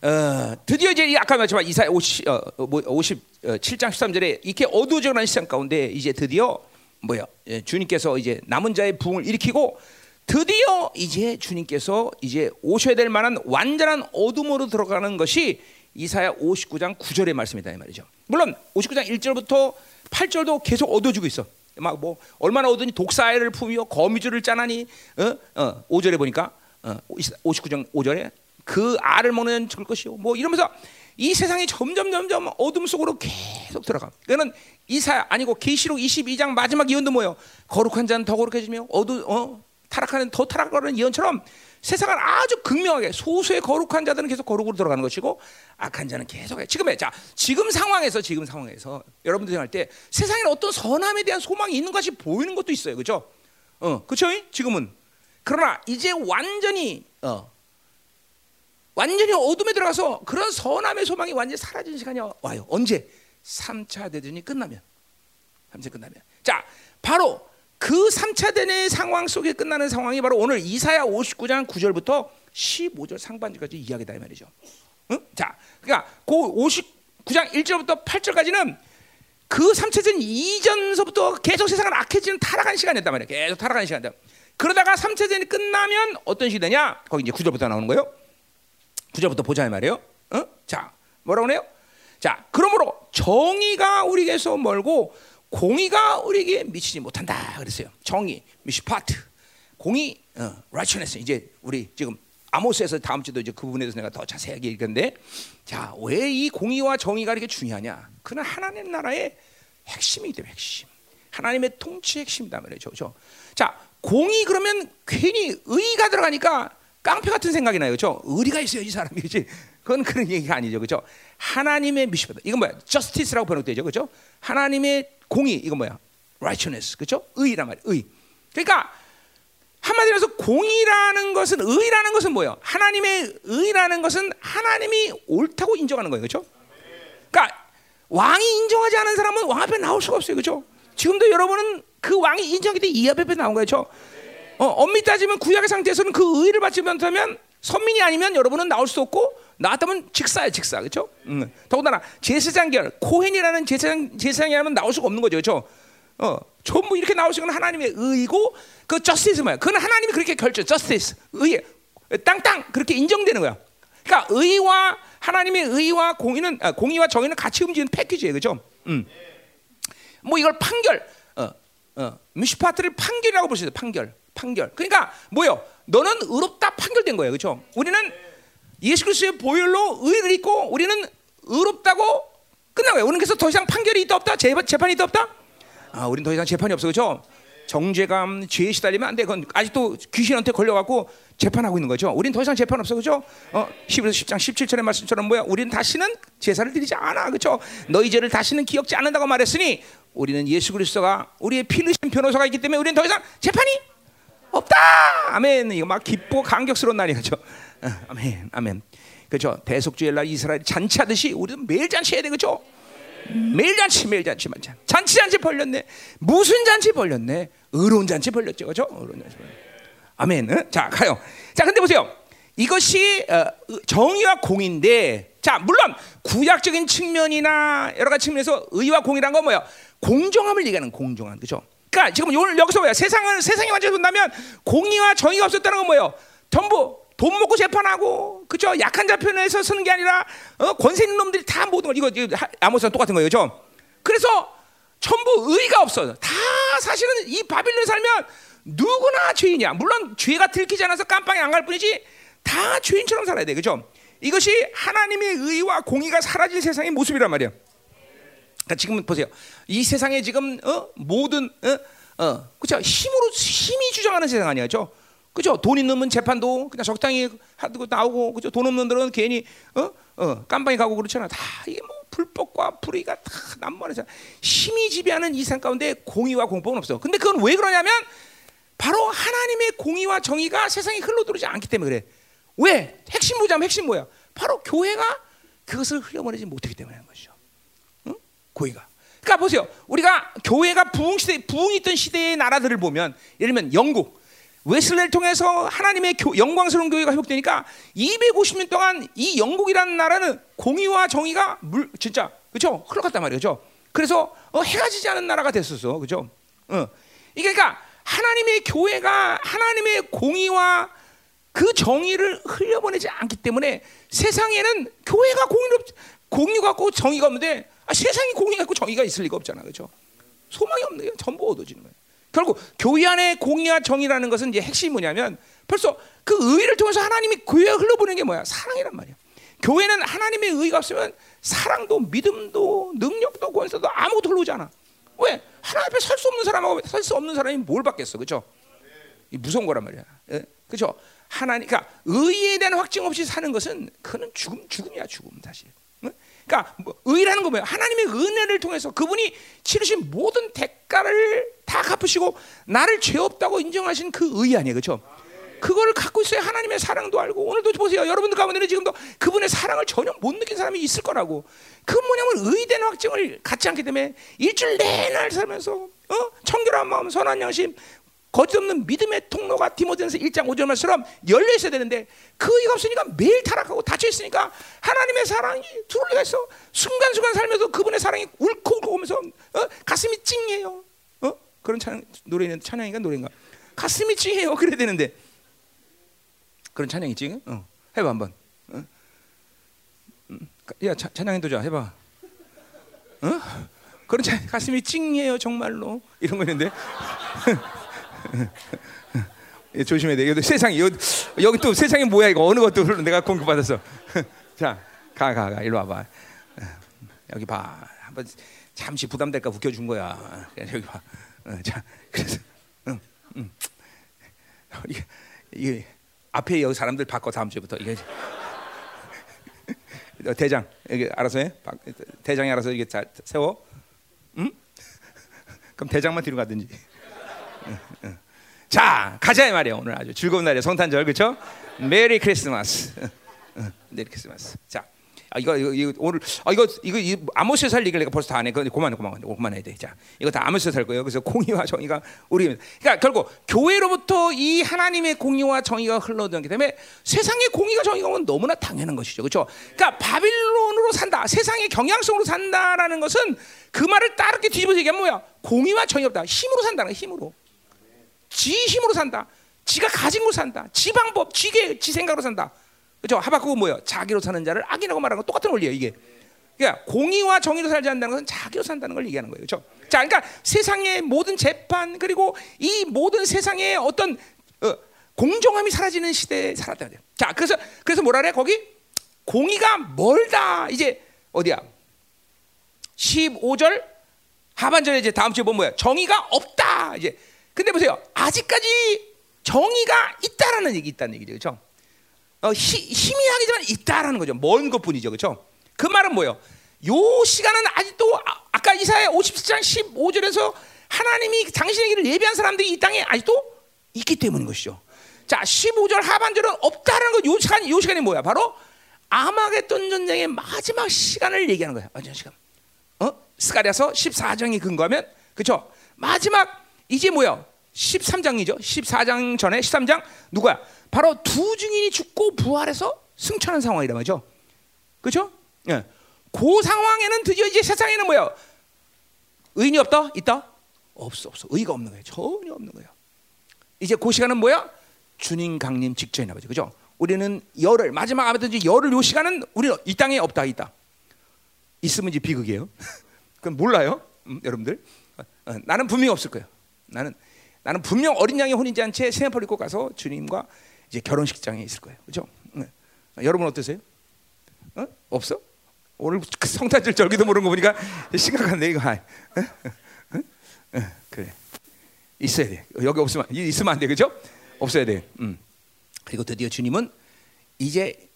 어, 드디어 이제 아까 말했지만 이사야 50, 어, 뭐 57장 13절에 이렇게 어두워져가는 시간 가운데 이제 드디어 뭐야 예, 주님께서 이제 남은 자의 부흥을 일으키고 드디어 이제 주님께서 이제 오셔야 될 만한 완전한 어둠으로 들어가는 것이 이사야 59장 9절의 말씀이다 이 말이죠. 물론 59장 1절부터 8절도 계속 어두워지고 있어. 막 뭐 얼마나 어두니 독사를 품이요 거미줄을 짜나니 어? 어, 5절에 보니까 어, 59장 5절에 그 알을 먹는 죽을 것이요. 뭐 이러면서 이 세상이 점점 점점 어둠 속으로 계속 들어가. 그는 이사 아니고 계시록 22장 마지막 예언도 뭐요? 거룩한 자는 더 거룩해지며 어두 어 타락하는 더 타락하는 예언처럼 세상은 아주 극명하게 소수의 거룩한 자들은 계속 거룩으로 들어가는 것이고 악한 자는 계속 지금의 자 지금 상황에서 지금 상황에서 여러분들이 생각할 때 세상에 어떤 선함에 대한 소망이 있는 것이 보이는 것도 있어요, 그렇죠? 어, 그렇죠? 지금은 그러나 이제 완전히 어, 완전히 어둠에 들어가서 그런 선함의 소망이 완전히 사라지는 시간이 와요. 언제? 3차 대전이 끝나면. 3차 끝나면. 자, 바로 그 3차 대전의 상황 속에 끝나는 상황이 바로 오늘 이사야 59장 9절부터 15절 상반절까지 이야기다 이 말이죠. 응? 자, 그러니까 그 59장 1절부터 8절까지는 그 3차 대전 이전서부터 계속 세상을 악해지는 타락한 시간이었단 말이에요. 계속 타락하는 시간이다. 그러다가 3차 대전이 끝나면 어떤 시대냐? 거기 이제 9절부터 나오는 거예요. 구절부터 보자 이 말이에요. 어? 자, 뭐라고 해요? 자, 그러므로 정의가 우리에게서 멀고 공의가 우리에게 미치지 못한다 그랬어요. 정의, 미시파트, 공의, 어, righteousness. 이제 우리 지금 아모스에서 다음 주도 이제 그 부분에 대해서 내가 더 자세하게 얘기하는데, 자, 왜 이 공의와 정의가 이렇게 중요하냐? 그는 하나님 나라의 핵심이기 때문에 핵심. 하나님의 통치 핵심이다 말이죠. 그렇죠? 자, 공의 그러면 괜히 의가 들어가니까 깡패 같은 생각이 나요. 그렇죠? 의리가 있어요, 이 사람이. 그렇지? 그건 그런 얘기가 아니죠. 그렇죠? 하나님의 미시다 이건 뭐야? justice라고 번역되죠. 그렇죠? 하나님의 공의 이건 뭐야? righteousness. 그렇죠? 의란 말이야. 의. 그러니까 한마디로 해서 공의라는 것은 의라는 것은 뭐예요? 하나님의 의라는 것은 하나님이 옳다고 인정하는 거예요. 그렇죠? 그러니까 왕이 인정하지 않은 사람은 왕 앞에 나올 수가 없어요. 그렇죠? 지금도 여러분은 그 왕이 인정하기 때문에 이 앞에 나온 거예요. 그렇죠? 어, 엄밀히 따지면 구약의 상태에서는 그 의를 받지 못하면 선민이 아니면 여러분은 나올 수 없고 나왔다면 직사야 직사 그렇죠? 음. 더군다나 제사장결 코헨이라는 제사장 제사장이라면 나올 수가 없는 거죠 그렇죠? 어, 전부 이렇게 수 있는 하나님의 의고 그 justice 뭐야? 그건 하나님이 그렇게 결정 justice 의 땅땅 그렇게 인정되는 거야. 그러니까 의와 하나님의 의와 공의는 아, 공의와 정의는 같이 움직이는 패키지예요 그렇죠? 음. 뭐 이걸 판결 어, 어, 미슈파트를 판결이라고 볼 수 있어요 판결. 판결. 그러니까 뭐요? 너는 의롭다 판결된 거예요. 그렇죠? 우리는 예수 그리스도의 보혈로 의를 입고 우리는 의롭다고 끝난 거예요. 우리는 그래서 더 이상 판결이 있다 없다? 재판이 있다 없다? 아, 우리는 더 이상 재판이 없어. 그렇죠? 정죄감, 죄에 시달리면 안 돼. 그건 아직도 귀신한테 걸려갖고 재판하고 있는 거죠. 우리는 더 이상 재판 없어. 그죠? 어, 11서 10장 17절의 말씀처럼 뭐야? 우리는 다시는 제사를 드리지 않아. 그죠? 너희 죄를 다시는 기억지 않는다고 말했으니 우리는 예수 그리스도가 우리의 피 흘리신 변호사가 있기 때문에 우리는 더 이상 재판이 없다. 아멘. 이거 막 기쁘고 감격스러운 날이죠. 어, 아멘. 아멘. 그렇죠. 대속주의 날 이스라엘 잔치하듯이 우리도 매일 잔치해야 돼. 그렇죠? 매일 잔치, 매일 잔치만 잔. 잔치 잔치 벌렸네. 무슨 잔치 벌렸네? 의로운 잔치 벌렸죠. 그렇죠? 의로운 잔치 벌렸. 아멘. 어? 자, 가요. 자, 근데 보세요. 이것이 어, 정의와 공인데 자, 물론 구약적인 측면이나 여러 가지 측면에서 의와 공이란 건 뭐예요? 공정함을 얘기하는 공정함. 그렇죠? 그러니까 지금 오늘 여기서 뭐야? 세상을 세상이 완전히 본다면 공의와 정의가 없었다는 건 뭐예요? 전부 돈 먹고 재판하고 그죠? 약한 자 편에서 쓰는 게 아니라 어? 권세 있는 놈들이 다 모든 걸 이거, 이거 아모스랑 똑같은 거예요, 죠 그래서 전부 의가 없어. 다 사실은 이 바빌론에 살면 누구나 죄인이야. 물론 죄가 들키지 않아서 깜빵에 안 갈 뿐이지 다 죄인처럼 살아야 돼. 그죠? 이것이 하나님의 의와 공의가 사라진 세상의 모습이란 말이야. 그러니까 지금 보세요. 이 세상에 지금 어? 모든 어? 어, 그죠? 힘으로 힘이 주장하는 세상 아니야, 그죠? 돈 있는 분 재판도 그냥 적당히 하고 나오고, 그죠? 돈 없는 들은 괜히 어? 어, 깜방에 가고 그렇잖아. 다 이게 뭐 불법과 불의가 다 난무하는 힘이 지배하는 이 세상 가운데 공의와 공법은 없어. 근데 그건 왜 그러냐면 바로 하나님의 공의와 정의가 세상에 흘러들어오지 않기 때문에 그래. 왜? 핵심 뭐냐면 핵심 뭐야? 바로 교회가 그것을 흘려보내지 못하기 때문에 하는 것이죠. 응? 고의가. 그러니까 보세요. 우리가 교회가 부흥 시대, 부흥 있던 시대의 나라들을 보면, 예를 들면 영국, 웨슬레를 통해서 하나님의 교, 영광스러운 교회가 회복되니까 250년 동안 이 영국이라는 나라는 공의와 정의가 물 진짜 그렇죠 흘러갔단 말이죠. 그래서 어, 해가 지지 않은 나라가 됐었어, 그렇죠? 어. 그러니까 하나님의 교회가 하나님의 공의와 그 정의를 흘려보내지 않기 때문에 세상에는 교회가 공의롭 공의가 없고 정의가 없는데 아, 세상이 공의가 있고 정의가 있을 리가 없잖아, 그렇죠? 소망이 없는 게 전부 얻어지는 거예요. 결국 교회 안에 공의와 정의라는 것은 이제 핵심이 뭐냐면 벌써 그 의를 통해서 하나님이 교회에 흘러보내는 게 뭐야? 사랑이란 말이야. 교회는 하나님의 의가 없으면 사랑도 믿음도 능력도 권세도 아무것도 흘러오지 않아. 왜? 하나님 앞에 설 수 없는 사람하고 설 수 없는 사람이 뭘 받겠어, 그렇죠? 무서운 거란 말이야, 예? 그렇죠? 하나님, 그러니까 의에 대한 확증 없이 사는 것은 그는 죽음, 죽음이야, 죽음 사실. 그러니까 뭐 의라는 거 뭐야? 하나님의 은혜를 통해서 그분이 치르신 모든 대가를 다 갚으시고 나를 죄 없다고 인정하신 그 의 아니에요, 그렇죠? 그거를 갖고 있어야 하나님의 사랑도 알고 오늘도 보세요. 여러분들 가운데는 지금도 그분의 사랑을 전혀 못 느낀 사람이 있을 거라고. 그 뭐냐면 의된 확증을 갖지 않기 때문에 일주일 내내 살면서 어? 청결한 마음, 선한 양심, 거짓없는 믿음의 통로가 디모데전서 1장 5절 말처럼 열려 있어야 되는데 그 의가 없으니까 매일 타락하고 닫혀 있으니까 하나님의 사랑이 들어올 리가 있어. 순간순간 살면서 그분의 사랑이 울컥 울컥 오면서 어? 가슴이 찡해요. 어? 그런 찬양, 노래는 찬양인가 노래인가? 가슴이 찡해요. 그래야 되는데 그런 찬양 있지? 어. 해봐 한번. 어? 음, 야 차, 찬양해 도자 해봐. 어? 그런 찬 가슴이 찡해요 정말로 이런 거 있는데. 예, 조심해야 돼. 세상이 여기, 또 세상이 뭐야 이거 어느 것도 내가 공급 받았어. 자, 가, 가, 가, 일로 와봐. 여기 봐. 한번 잠시 부담될까 웃겨준 거야. 여기 봐. 어, 자, 그래서, 응, 응. 이게, 이게 앞에 여기 사람들 바꿔 다음 주부터 이게 대장 여기 알아서 해. 대장이 알아서 이게 잘 세워. 응? 그럼 대장만 뒤로 가든지. 자 가자 이 말이야 오늘 아주 즐거운 날이야 성탄절 그렇죠? 메리 크리스마스 메리 크리스마스 자 아, 이거, 이거, 이거 오늘 아 이거 이거, 아모스에 살 얘기를 내가 벌써 다 안 해. 그건 그만 그만 그만해야 돼. 자 이거 다 아모스에 살 거예요. 그래서 공의와 정의가 우리 그러니까 결국 교회로부터 이 하나님의 공의와 정의가 흘러들기 때문에 세상의 공의가 정의가 너무나 당연한 것이죠. 그렇죠? 그러니까 바빌론으로 산다. 세상의 경향성으로 산다라는 것은 그 말을 따르게 뒤집어서 얘기하면 뭐야? 공의와 정의 없다. 힘으로 산다는 힘으로. 지 힘으로 산다. 지가 가진 거 산다. 지 방법, 지계, 지 생각으로 산다. 그죠? 하박국은 뭐예요? 자기로 사는 자를 악인하고 말하는 건 똑같은 원리예요, 이게. 그러니까 공의와 정의로 살지 않는다는 것은 자기로 산다는 걸 얘기하는 거예요. 그렇죠? 자, 그러니까 세상의 모든 재판 그리고 이 모든 세상의 어떤 어, 공정함이 사라지는 시대에 살았다 요 자, 그래서 그래서 뭐라 그래? 거기 공의가 멀다. 이제 어디야? 15절 하반절에 이제 다음 주에 보면 뭐야? 정의가 없다. 이제 근데 보세요. 아직까지 정의가 있다라는 얘기 있다는 얘기죠. 그렇죠? 어, 희미하기지만 있다라는 거죠. 먼 것뿐이죠. 그렇죠? 그 말은 뭐예요? 요 시간은 아직도 아, 까 이사야 57장 15절에서 하나님이 당신에게를 예비한 사람들이 이 땅에 아직도 있기 때문인 것이죠. 자, 15절 하반절은 없다라는 거. 요 시간 요 시간이 뭐야? 바로 아마겟돈 전쟁의 마지막 시간을 얘기하는 거야. 마지막 시간. 어? 스가랴서 14장에 근거하면 그렇죠? 마지막 이제 뭐야? 13장이죠. 14장 전에 13장 누구야? 바로 두 증인이 죽고 부활해서 승천한 상황이란 말이죠. 그렇죠? 예. 그 상황에는 드디어 이제 세상에는 뭐야? 의인이 없다? 있다? 없어 없어. 의가 없는 거예요. 전혀 없는 거예요. 이제 그 시간은 뭐야? 주님 강림 직전이나 보죠. 그죠? 우리는 열을 마지막 아무든지 열을 요 시간은 우리는 이 땅에 없다 있다. 있으면 이제 비극이에요. 그건 몰라요, 음, 여러분들. 어, 어, 나는 분명히 없을 거예요. 나는 나는 분명 어린 양의 혼인 잔치에 새내팔 입고 가서 주님과 이제 결혼식장에 있을 거예요. 그렇죠? 네. 여러분 어떠세요? 어? 없어? 오늘 그 성탄절 절기도 모르는 거 보니까 심각한데 이거. 어? 어? 그래. 있어야 돼. 여기 없으면 있으면 안 돼. 그죠? 없어야 돼. 음. 그리고 드디어 주님은 이제 어,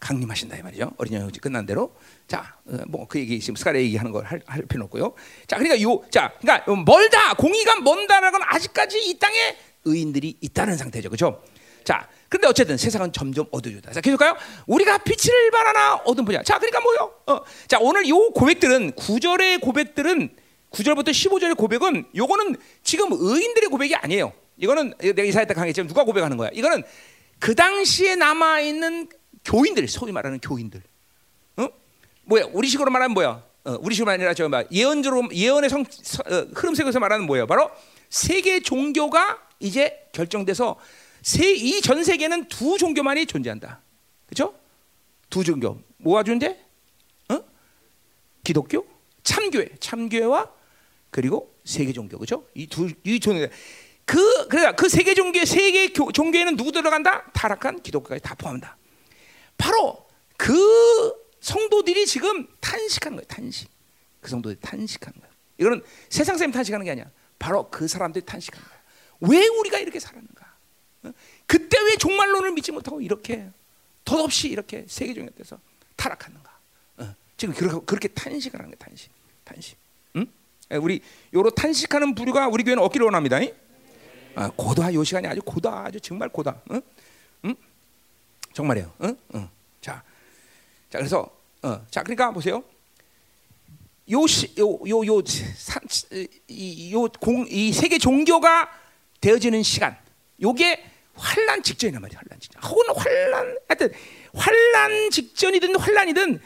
강림하신다 이 말이죠. 어린 양이 끝난 대로. 자, 어, 뭐그 얘기 지금 스가랴 얘기하는 걸 할 필요 없고요. 자, 그러니까 요, 자, 그러니까 멀다, 공의가 먼다라는 건 아직까지 이 땅에 의인들이 있다는 상태죠, 그렇죠? 자, 그런데 어쨌든 세상은 점점 어두워졌다. 자, 계속 가요. 우리가 빛을 발하나 어둠 보자. 자, 그러니까 뭐요? 어, 자, 오늘 요 고백들은 구절의 고백들은 9절부터 15절의 고백은 요거는 지금 의인들의 고백이 아니에요. 이거는 내가 이사야 때 강했지만 누가 고백하는 거야? 이거는 그 당시에 남아 있는 교인들, 소위 말하는 교인들. 어? 뭐야? 우리 식으로 말하면 뭐야? 어, 우리 식으로 아니라 저 예언적으로 예언의 성, 어, 흐름색에서 말하는 뭐예요? 바로 세계 종교가 이제 결정돼서 이 전 세계는 두 종교만이 존재한다. 그렇죠? 두 종교. 뭐가 존재? 어? 기독교, 참교회, 참교회와 그리고 세계 종교, 그렇죠? 이 두 이 종교. 그 그러니까 그 세계 종교 세계 종교에는 누구 들어간다? 타락한 기독교까지 다 포함한다. 바로 그 성도들이 지금 탄식하는 거예요. 탄식. 그 성도들이 탄식하는 거예요. 이거는 세상 사람이 탄식하는 게 아니야. 바로 그 사람들이 탄식하는 거야. 왜 우리가 이렇게 살았는가? 어? 그때 왜 종말론을 믿지 못하고 이렇게 덧없이 이렇게 세계적인 데서 타락하는가? 어? 지금 그렇게, 그렇게 탄식을 하는 거야. 탄식. 탄식. 응? 우리 요로 탄식하는 부류가 우리 교회는 없기를 원합니다. 아, 고다 요 시간이 아주 고다 아주 정말 고다. 응? 응? 정말이에요. 응? 응. 자, 자 그래서 어, 자 그러니까 보세요. 요요요요이요공이 세계 종교가 되어지는 시간. 요게 환란 직전이란 말이야. 환란 직전. 혹은 환란 하여튼 환란 직전이든 환란이든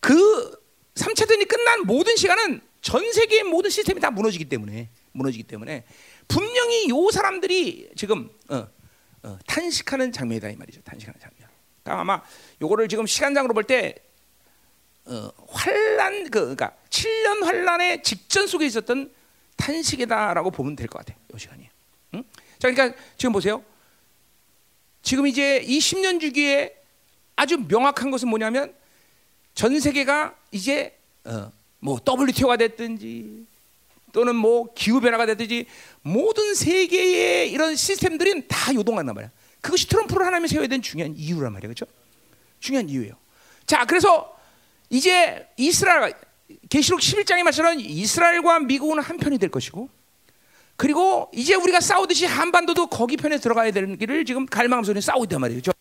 그 3차 대전이 끝난 모든 시간은 전 세계의 모든 시스템이 다 무너지기 때문에 무너지기 때문에 분명히 요 사람들이 지금 어, 어, 탄식하는 장면이다 이 말이죠. 탄식하는 장면. 아마 요거를 지금 시간장으로 볼때 어, 환란 그 그러니까 7년 환란의 직전 속에 있었던 탄식이다라고 보면 될 것 같아요. 요 시간이. 응? 자, 그러니까 지금 보세요. 지금 이제 이 10년 주기에 아주 명확한 것은 뭐냐면 전 세계가 이제 어, 뭐 WTO가 됐든지 또는 뭐 기후 변화가 됐든지 모든 세계의 이런 시스템들이 다 요동한단 말이야. 그것이 트럼프를 하나님이 세워야 되는 중요한 이유란 말이에요. 그렇죠? 중요한 이유예요. 자, 그래서 이제 이스라엘 계시록 11장에 말처럼 이스라엘과 미국은 한 편이 될 것이고 그리고 이제 우리가 싸우듯이 한반도도 거기 편에 들어가야 되는 길을 지금 갈망하면서 싸우고 있단 말이죠.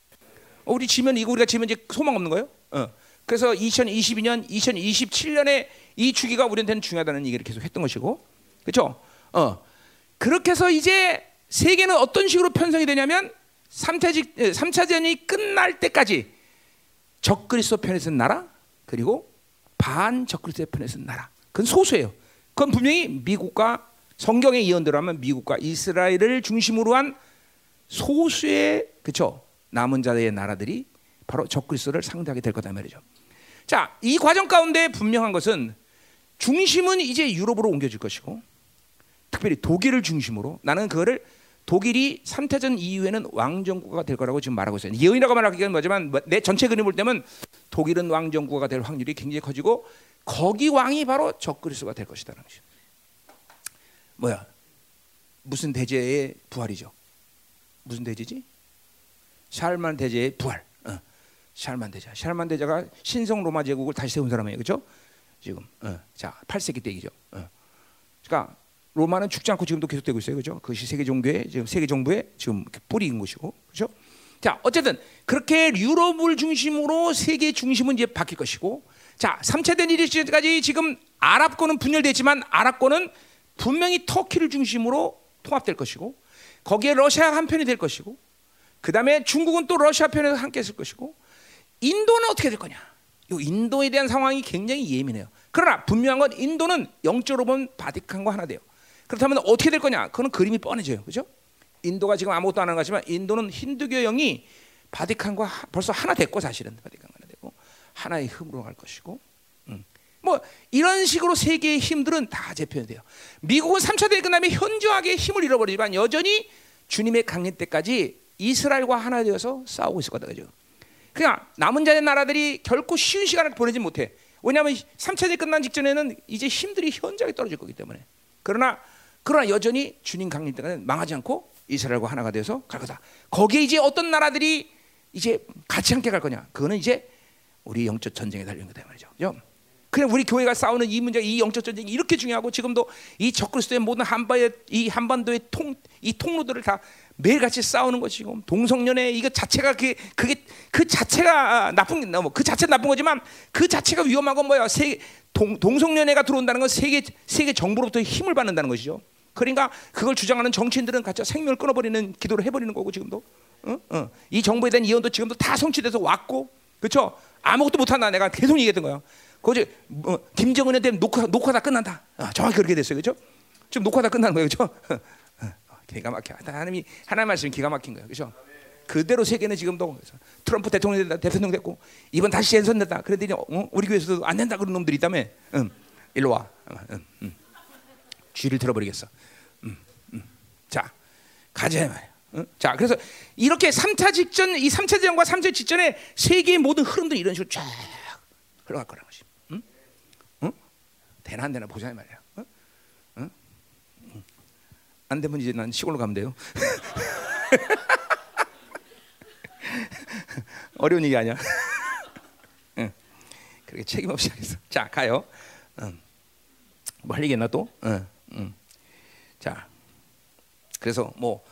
어, 우리 지면 이거 우리가 지면 이제 소망 없는 거예요. 어. 그래서 2022년, 2027년에 이 주기가 우리한테는 중요하다는 얘기를 계속 했던 것이고, 그렇죠? 어. 그렇게 해서 이제 세계는 어떤 식으로 편성이 되냐면 3차, 3차전이 끝날 때까지 적그리스도 편에 서 나라 그리고 반적그리스도 편에 서 나라 그건 소수예요. 그건 분명히 미국과 성경의 예언대로 하면 미국과 이스라엘을 중심으로 한 소수의 그쵸 남은 자의 나라들이 바로 적그리스도를 상대하게 될 거다 말이죠. 자, 이 과정 가운데 분명한 것은 중심은 이제 유럽으로 옮겨질 것이고 특별히 독일을 중심으로 나는 그거를 독일이 3태전 이후에는 왕정국가가 될 거라고 지금 말하고 있어요. 예언이라고 말하기는 뭐지만 뭐내 전체 그림을 때면 독일은 왕정국가가 될 확률이 굉장히 커지고 거기 왕이 바로 적그리스도가 될 것이다라는 것이. 뭐야? 무슨 대제의 부활이죠? 무슨 대제지? 샬만 대제의 부활. 어. 샬만 대제. 샬만 대제가 신성 로마 제국을 다시 세운 사람이에요. 그렇죠? 지금. 어. 자, 8세기 때 얘기죠. 어. 그러니까 로마는 죽지 않고 지금도 계속되고 있어요. 그죠? 그것이 세계 종교의 지금 세계 정부의 지금 뿌리인 것이고. 그죠? 자, 어쨌든 그렇게 유럽을 중심으로 세계 중심은 이제 바뀔 것이고 자, 3차 대전이 시까지 지금 아랍권은 분열됐지만 아랍권은 분명히 터키를 중심으로 통합될 것이고 거기에 러시아 한 편이 될 것이고 그다음에 중국은 또 러시아 편에서 함께 있을 것이고 인도는 어떻게 될 거냐? 이 인도에 대한 상황이 굉장히 예민해요. 그러나 분명한 건 인도는 영적으로 보면 바티칸과 하나 돼요. 그렇다면 어떻게 될 거냐? 그건 그림이 뻔해져요. 그죠? 인도가 지금 아무것도 안 하는 것지만 인도는 힌두교 영이 바티칸과 벌써 하나 됐고 사실은 바티칸과 하나 되고 하나의 흠으로 갈 것이고 음. 뭐 이런 식으로 세계의 힘들은 다 재편돼요. 미국은 3차 대전 끝나면 현저하게 힘을 잃어버리지만 여전히 주님의 강림 때까지 이스라엘과 하나 되어서 싸우고 있을 거다 그죠. 그냥 남은 자의 나라들이 결코 쉬운 시간을 보내지 못해. 왜냐하면 3차 대전 끝난 직전에는 이제 힘들이 현저하게 떨어질 거기 때문에. 그러나 그러나 여전히 주님 강림 때까지 망하지 않고 이스라엘과 하나가 되어서 갈 거다. 거기에 이제 어떤 나라들이 이제 같이 함께 갈 거냐? 그거는 이제 우리 영적 전쟁에 달린 거다 말이죠. 그죠? 그냥 우리 교회가 싸우는 이 문제, 이 영적 전쟁이 이렇게 중요하고 지금도 이 적그리스도의 모든 한반도의 이 한반도의 통 이 통로들을 다 매일같이 싸우는 것이 고 동성연애 이거 자체가 그게 그게 그 자체가 나쁜 뭐그 자체 나쁜 거지만 그 자체가 위험한 건 뭐야? 세 동, 동성연애가 들어온다는 건 세계 세계 정부로부터 힘을 받는다는 것이죠. 그러니까 그걸 주장하는 정치인들은 같이 생명을 끊어버리는 기도를 해버리는 거고 지금도 어? 어. 이 정부에 대한 예언도 지금도 다 성취돼서 왔고 그렇죠? 아무것도 못한다 내가 계속 얘기했던 거야. 거기 뭐, 김정은에 대한 녹화 녹화 다 끝난다. 아, 정확히 그렇게 됐어요, 그렇죠? 지금 녹화 다 끝난 거예요, 그렇죠? 기가 막혀. 하나님이 하나님 말씀이 기가 막힌 거예요, 그렇죠? 그대로 세계는 지금도 트럼프 대통령 됐다, 대통령 됐고 이번 다시 연선됐다. 그랬더니 어? 우리 교회에서도 안 된다 그런 놈들이 있다며. 응, 일로 와. 응, 응. 쥐를 들어버리겠어. 응, 응. 자, 가자 말이야. 응? 자, 그래서 이렇게 3차 직전, 이 3차 대전과 3차 직전에 세계의 모든 흐름들이 이런 식으로 쫙 흘러갈 거라는 것이. 응? 응? 되나 안 되나 보자 말이야. 안 되면 이제 난 시골로 가면 돼요. 어려운 얘기 아니야. 응. 그렇게 책임 없이 하겠어. 자, 가요. 응. 뭐할 얘기했나 또? 응. 응. 자, 그래서 뭐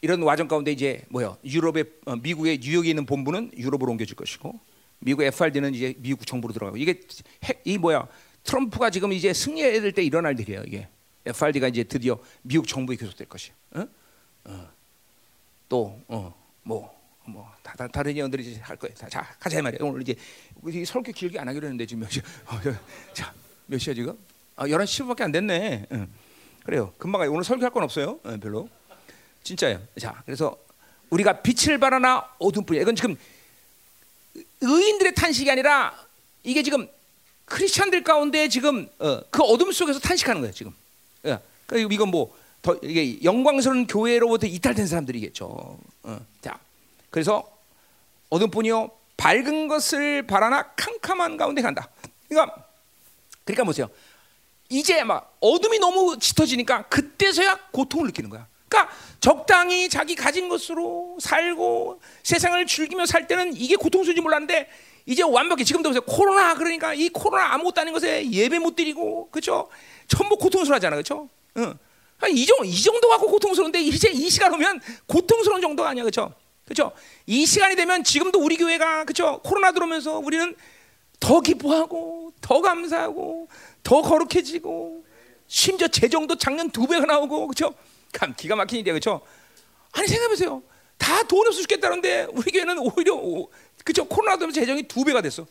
이런 와정 가운데 이제 뭐요? 유럽의 어, 미국의 뉴욕에 있는 본부는 유럽으로 옮겨질 것이고 미국 FRD는 이제 미국 정부로 들어가고 이게 핵, 이 뭐야? 트럼프가 지금 이제 승리해야 될 때 일어날 일이에요. 이게 FRD가 이제 드디어 미국 정부에 계속될 것이야. 어? 어. 또 어, 뭐, 뭐 다, 다, 른 예언들이 이제 할 거예요. 자, 가자 말이야. 오늘 이제 우리 설교 길게 안 하기로 했는데 지금 몇 시? 어, 자, 몇 시야 지금? 아, 11시 10분밖에 안 됐네. 응. 그래요. 금방 가요. 오늘 설교할 건 없어요. 응, 별로. 진짜요. 자, 그래서 우리가 빛을 발하나 어둠뿐이야. 이건 지금 의인들의 탄식이 아니라 이게 지금 크리스천들 가운데 지금 어, 그 어둠 속에서 탄식하는 거예요. 지금. 예. 그러니까 이건 뭐 더 이게 영광스러운 교회로부터 이탈된 사람들이겠죠. 어. 자, 그래서 어둠 뿐이요 밝은 것을 바라나 캄캄한 가운데 간다. 그러니까 그러니까 보세요. 이제 막 어둠이 너무 짙어지니까 그때서야 고통을 느끼는 거야. 그러니까 적당히 자기 가진 것으로 살고 세상을 즐기며 살 때는 이게 고통스러운지 몰랐는데 이제 완벽히 지금도 보세요. 코로나 그러니까 이 코로나 아무것도 아닌 것에 예배 못 드리고 그렇죠? 전부 고통스러워하잖아. 그렇죠? 응. 이, 정도, 이 정도 갖고 고통스러운데 이제 이 시간 오면 고통스러운 정도가 아니야. 그렇죠? 그렇죠? 이 시간이 되면 지금도 우리 교회가 그렇죠? 코로나 들어오면서 우리는 더 기뻐하고 더 감사하고 더 거룩해지고 심지어 재정도 작년 두 배가 나오고 그렇죠? 참 기가 막힌 일이야 그렇죠? 아니 생각해보세요. 다 돈 없어 죽겠다는데 우리 교회는 오히려 그렇죠? 코로나 들면서 재정이 두 배가 됐어.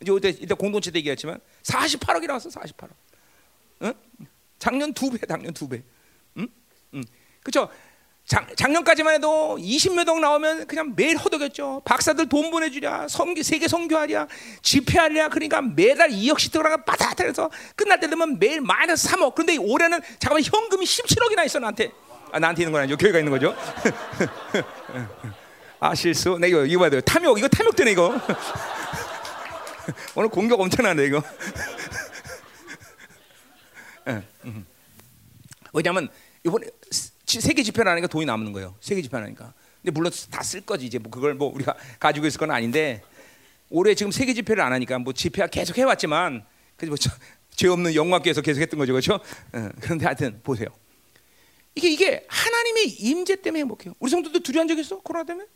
이제 이때, 공동체 때 얘기했지만 48억이 나왔어 48억. 응? 작년 두 배, 작년 두 배. 응? 응. 그렇죠? 작, 작년까지만 해도 20몇 억 나오면 그냥 매일 허덕였죠. 박사들 돈 보내주랴, 성교, 세계 성교하랴, 집회하랴. 그러니까 매달 2억씩 들어가 빠다해서 끝날 때 되면 매일 마이너스 3억. 그런데 올해는 잠깐만 현금이 17억이나 있어 나한테. 아, 나한테 있는 건 아니죠. 교회가 있는 거죠. 아 실수. 내 이거 이거 봐야 돼. 탐욕 이거 탐욕되네 이거. 오늘 공격 엄청나네 이거. 왜냐하면 이번에 세계 집회를 하니까 돈이 남는 거예요. 세계 집회 하니까. 근데 물론 다 쓸 거지 이제 뭐 그걸 뭐 우리가 가지고 있을 건 아닌데 올해 지금 세계 집회를 안 하니까 뭐 집회 계속 해왔지만 그래서 뭐죄 없는 영광께서 계속 했던 거죠, 그렇죠? 그런데 하여튼 보세요. 이게 이게 하나님의 임재 때문에 행복해요. 우리 성도들 두려운 적 있어? 코로나 때문에?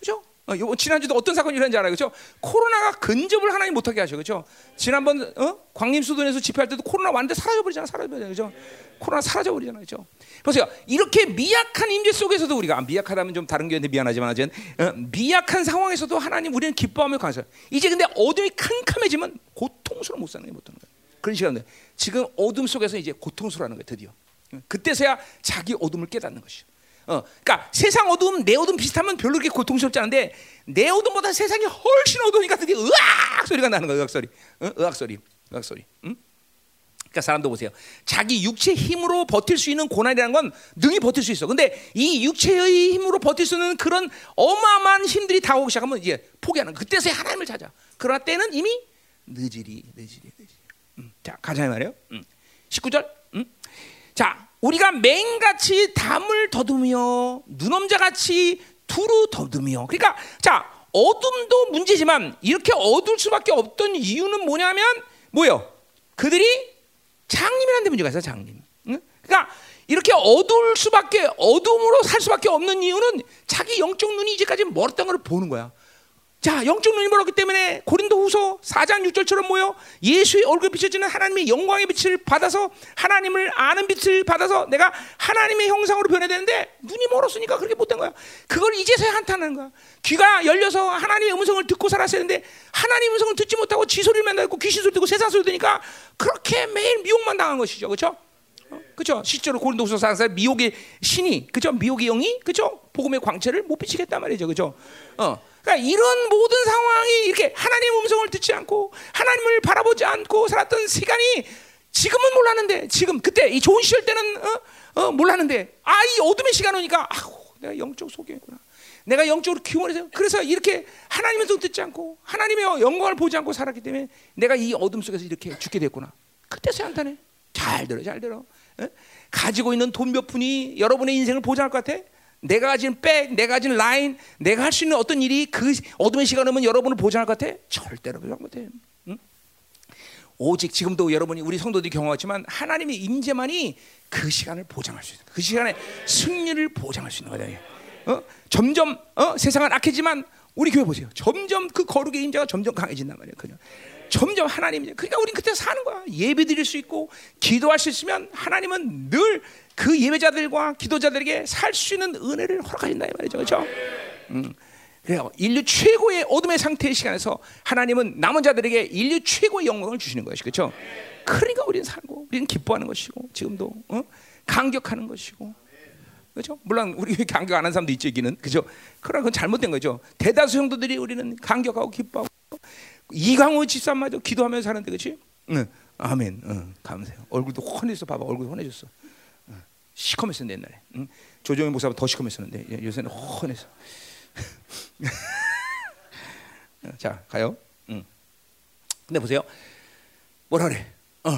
그렇죠? 어, 요 지난주도 어떤 사건이 일어난지 알아요, 그렇죠? 코로나가 근접을 하나님 못하게 하셔, 그렇죠? 지난번 어? 광림수도에서 집회할 때도 코로나 완전 사라져 버리잖아, 사라져 버리잖아, 그렇죠? 코로나 사라져 버리잖아, 그렇죠? 보세요, 이렇게 미약한 임재 속에서도 우리가 아, 미약하다면 좀 다른 교회한테 미안하지만 어쨌든 어, 미약한 상황에서도 하나님 우리는 기뻐하며 감사. 이제 근데 어둠이 캄캄해지면 고통스러워 못 사는 게 못하는 거야. 그런 시간인데 지금 어둠 속에서 이제 고통스러워하는 거야, 드디어. 그때서야 자기 어둠을 깨닫는 것이야. 어, 그러니까 세상 어둠, 내 어둠 비슷하면 별로 그렇게 고통스럽지 않은데 내 어둠보다 세상이 훨씬 어두우니까 드디어 으악 소리가 나는 거야, 으악 소리, 어? 으악 소리. 음악 소리. 음? 그러니까 사람도 보세요. 자기 육체 힘으로 버틸 수 있는 고난이라는 건 능히 버틸 수 있어. 근데 이 육체의 힘으로 버틸 수 있는 그런 어마어마한 힘들이 다오기 시작하면 이제 포기하는. 그때서야 하나님을 찾아. 그러나 때는 이미 늦으리, 늦으리, 늦으리. 음. 자, 가자 말이에요. 음. 19절. 음. 자, 우리가 맹같이 담을 더듬으며 눈엄자같이 두루 더듬으며. 그러니까 자, 어둠도 문제지만 이렇게 어두울 수밖에 없던 이유는 뭐냐면 뭐요? 그들이 장님이라는 데 문제가 있어 장님. 응? 그러니까 이렇게 어두울 수밖에 어둠으로 살 수밖에 없는 이유는 자기 영적 눈이 이제까지 멀었던 걸 보는 거야. 자, 영적 눈이 멀었기 때문에 고린도 후서 4장 6절처럼 뭐요? 예수의 얼굴 비춰지는 하나님의 영광의 빛을 받아서 하나님을 아는 빛을 받아서 내가 하나님의 형상으로 변해야 되는데 눈이 멀었으니까 그렇게 못된 거야. 그걸 이제서야 한탄하는 거야. 귀가 열려서 하나님의 음성을 듣고 살았어야 되는데 하나님의 음성을 듣지 못하고 지 소리만 듣고 귀신 소리 듣고 세상 소리 들으니까 그렇게 매일 미혹만 당한 것이죠. 그렇죠? 그죠? 실제로 고린도후서 상사 미혹의 신이 그죠? 미혹의 영이 그죠? 복음의 광채를 못 비치겠단 말이죠. 그죠? 어. 그러니까 이런 모든 상황이 이렇게 하나님의 음성을 듣지 않고 하나님을 바라보지 않고 살았던 시간이 지금은 몰랐는데 지금 그때 이 좋은 시절 때는 어? 어, 몰랐는데 아 이 어둠의 시간 오니까 아우 내가 영적 소경이구나. 내가 영적으로 기원해서 그래서 이렇게 하나님의 소 듣지 않고 하나님의 영광을 보지 않고 살았기 때문에 내가 이 어둠 속에서 이렇게 죽게 됐구나. 그때서 한탄해. 잘 들어, 잘 들어. 에? 가지고 있는 돈 몇 푼이 여러분의 인생을 보장할 것 같아? 내가 가진 백, 내가 가진 라인, 내가 할 수 있는 어떤 일이 그 어둠의 시간 오면 여러분을 보장할 것 같아? 절대로 보장 못해. 응? 오직 지금도 여러분이 우리 성도들이 경험하지만 하나님의 임재만이 그 시간을 보장할 수 있다. 그 시간에 승리를 보장할 수 있는 거다. 어? 점점 어? 세상은 악해지만 우리 교회 보세요. 점점 그 거룩의 임재가 점점 강해진단 말이에요. 그냥. 점점 하나님 그러니까 우리 그때 사는 거야. 예배 드릴 수 있고 기도할 수 있으면 하나님은 늘그 예배자들과 기도자들에게 살 수 있는 은혜를 허락하신다 이 말이죠. 그렇죠? 음. 그래요. 인류 최고의 어둠의 상태의 시간에서 하나님은 남은 자들에게 인류 최고의 영광을 주시는 것이 그렇죠? 그러니까 우리는 살고 우리는 기뻐하는 것이고 지금도 어? 강격하는 것이고 그렇죠? 물론 우리 강격 안 하는 사람도 있죠, 이기는 그죠? 그러나 그건 잘못된 거죠. 대다수 성도들이 우리는 강격하고 기뻐하고 이강호 집사마저 기도하면서 사는데 그렇지? 응. 아멘. 응. 감사해요. 얼굴도 환해서 봐봐. 얼굴 환해졌어. 응. 시커맸었는데 옛날에. 응? 조정현 목사보다 더 시커맸었는데 요새는 환해서. 자 가요. 응. 근데 보세요. 뭐라 그래? 어.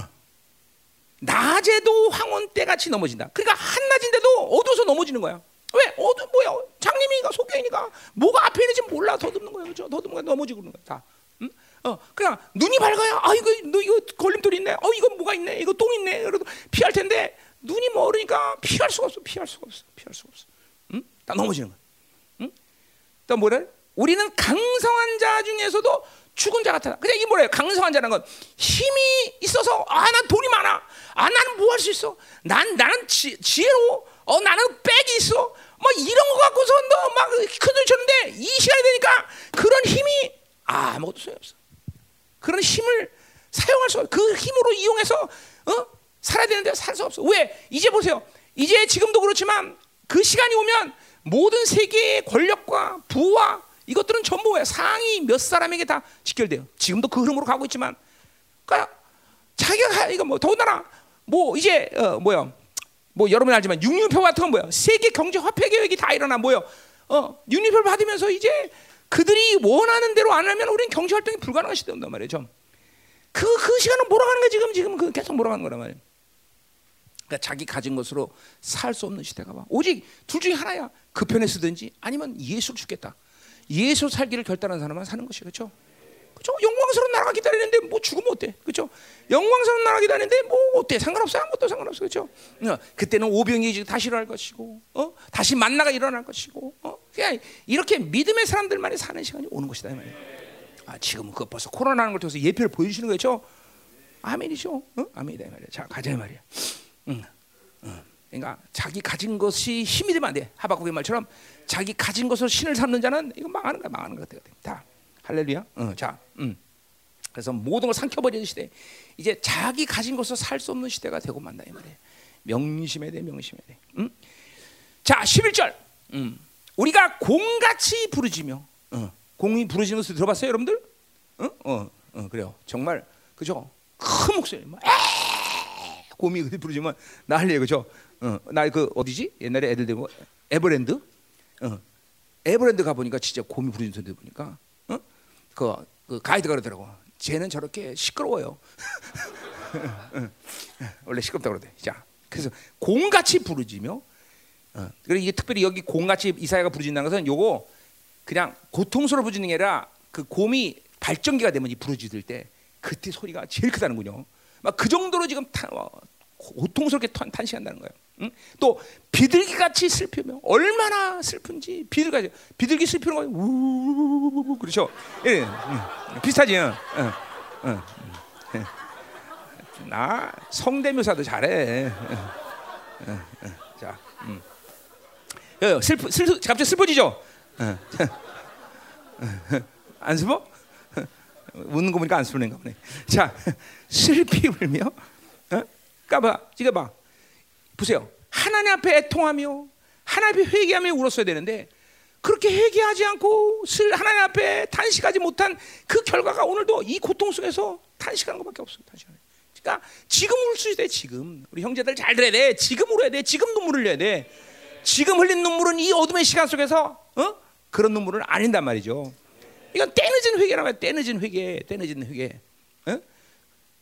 낮에도 황혼 때 같이 넘어진다. 그러니까 한낮인데도 어두워서 넘어지는 거야. 왜? 어두 뭐야? 장님이가 속여이니까 뭐가 앞에 있는지 몰라 더듬는 거야, 그렇죠? 더듬는 거야, 넘어지고 그러는 거야. 다. 응? 어, 그냥 눈이 밝아야 아 이거 너 이거 걸림돌 있네. 어 이거 뭐가 있네. 이거 똥 있네. 그래도 피할 텐데 눈이 멀으니까 피할 수가 없어. 피할 수가 없어. 피할 수가 없어. 응? 다 넘어지는 거야. 응? 또 뭐래? 우리는 강성한 자 중에서도 죽은 자 같아. 그냥 이게 뭐래요? 강성한 자라는 건 힘이 있어서 아 난 돈이 많아. 아 나는 뭐 할 수 있어. 난 나는 지, 지혜로. 어 나는 백이 있어. 뭐 이런 거 갖고서 너막 큰 소리 쳤는데 이 시간이 되니까 그런 힘이 아무것도 소용없어. 그런 힘을 사용할 수, 그 힘으로 이용해서 어? 살아야 되는데 살 수 없어. 왜? 이제 보세요. 이제 지금도 그렇지만 그 시간이 오면 모든 세계의 권력과 부와 이것들은 전부 왜 상위 몇 사람에게 다 직결돼요. 지금도 그 흐름으로 가고 있지만, 그러니까 자기가 이거 뭐 더군다나 뭐 이제 어 뭐야 뭐 여러분 알지만 육류표 같은 건 뭐야 세계 경제 화폐 계획이 다 일어나 뭐요 어 육류표를 받으면서 이제 그들이 원하는 대로 안 하면 우리는 경제 활동이 불가능한 시대가 온단 말이죠. 그, 그 시간은 몰아가는 거야, 지금. 지금 그 계속 몰아가는 거란 말이에요. 그러니까 자기 가진 것으로 살 수 없는 시대가 와. 오직 둘 중에 하나야. 그 편에 쓰든지 아니면 예수를 죽겠다. 예수 살기를 결단한 사람만 사는 것이 그렇죠. 그렇죠. 영광스러운 나라가 기다리는데 뭐 죽으면 어때? 그렇죠. 영광스러운 나라가 기다리는데 뭐 어때? 상관없어. 아무것도 상관없어. 그렇죠. 어, 그때는 오병이 다시 일어날 것이고, 어? 다시 만나가 일어날 것이고, 어? 그냥 이렇게 믿음의 사람들만이 사는 시간이 오는 것이다 이 말이에요. 아, 지금은 그 벌써 코로나라는 걸 통해서 예표를 보여주시는 거죠. 아멘이죠. 어? 아멘이다 이 말이야. 자, 가자 이 말이야. 응. 응. 그러니까 자기 가진 것이 힘이 되면 안 돼. 하박국의 말처럼 자기 가진 것을 신을 삼는 자는 이거 망하는 거야, 망하는 것 같아. 다. 할렐루야. 어, 자, 음. 그래서 모든 걸 삼켜버리는 시대. 이제 자기 가진 것을 살수 없는 시대가 되고 만다 이 말이에요. 명심해야 돼, 명심해야 돼. 음? 자, 11절. 음. 우리가 공같이 부르지며, 어. 공이 부르지는 것을 들어봤어요, 여러분들? 어, 어, 어 그래요. 정말 그죠? 큰큰 목소리 막 에! 곰이 그때 부르지만 난리예요, 그죠? 어, 나그 어디지? 옛날에 애들 되고 에버랜드, 어, 에버랜드 가 보니까 진짜 곰이 부르는 소리 보니까, 어, 그, 그 가이드가 그러더라고. 쟤는 저렇게 시끄러워요. 원래 시끄럽다 그러대. 자, 그래서 곰같이 부르지며, 어, 그리고 이게 특별히 여기 곰같이 이사야가 부르진다는 것은 요거 그냥 고통스러워 부르는 게 아니라 그 곰이 발전기가 되면 이 부르짖을 때 그때 소리가 제일 크다는군요. 막 그 정도로 지금 타, 어, 고통스럽게 탄, 탄식한다는 거예요. 응? 또 비둘기 같이 슬프며 얼마나 슬픈지 비둘기 비둘기 슬프는 거 우우우우 그렇죠? 예, 응. 비슷하지? 응. 응. 응. 나 성대묘사도 잘해. 자, 음. 슬프, 슬프, 갑자기 슬퍼지죠? 안 슬퍼? 웃는 거 보니까 안 슬프는가 보네. 자, 슬피 울며, 어? 까봐, 찍어봐. 보세요. 하나님 앞에 애통하며, 하나님 앞에 회개하며 울었어야 되는데, 그렇게 회개하지 않고 슬 하나님 앞에 탄식하지 못한 그 결과가 오늘도 이 고통 속에서 탄식하는 것밖에 없어요. 탄식하는. 그러니까 지금 울 수 있어요. 지금 우리 형제들 잘 들어야 돼. 지금 울어야 돼. 지금 눈물을 흘려야 돼. 지금 흘린 눈물은 이 어둠의 시간 속에서 어? 그런 눈물을 아닌단 말이죠. 이건 때늦은 회개라고 해요. 때늦은 회개, 때늦은 회개. 어?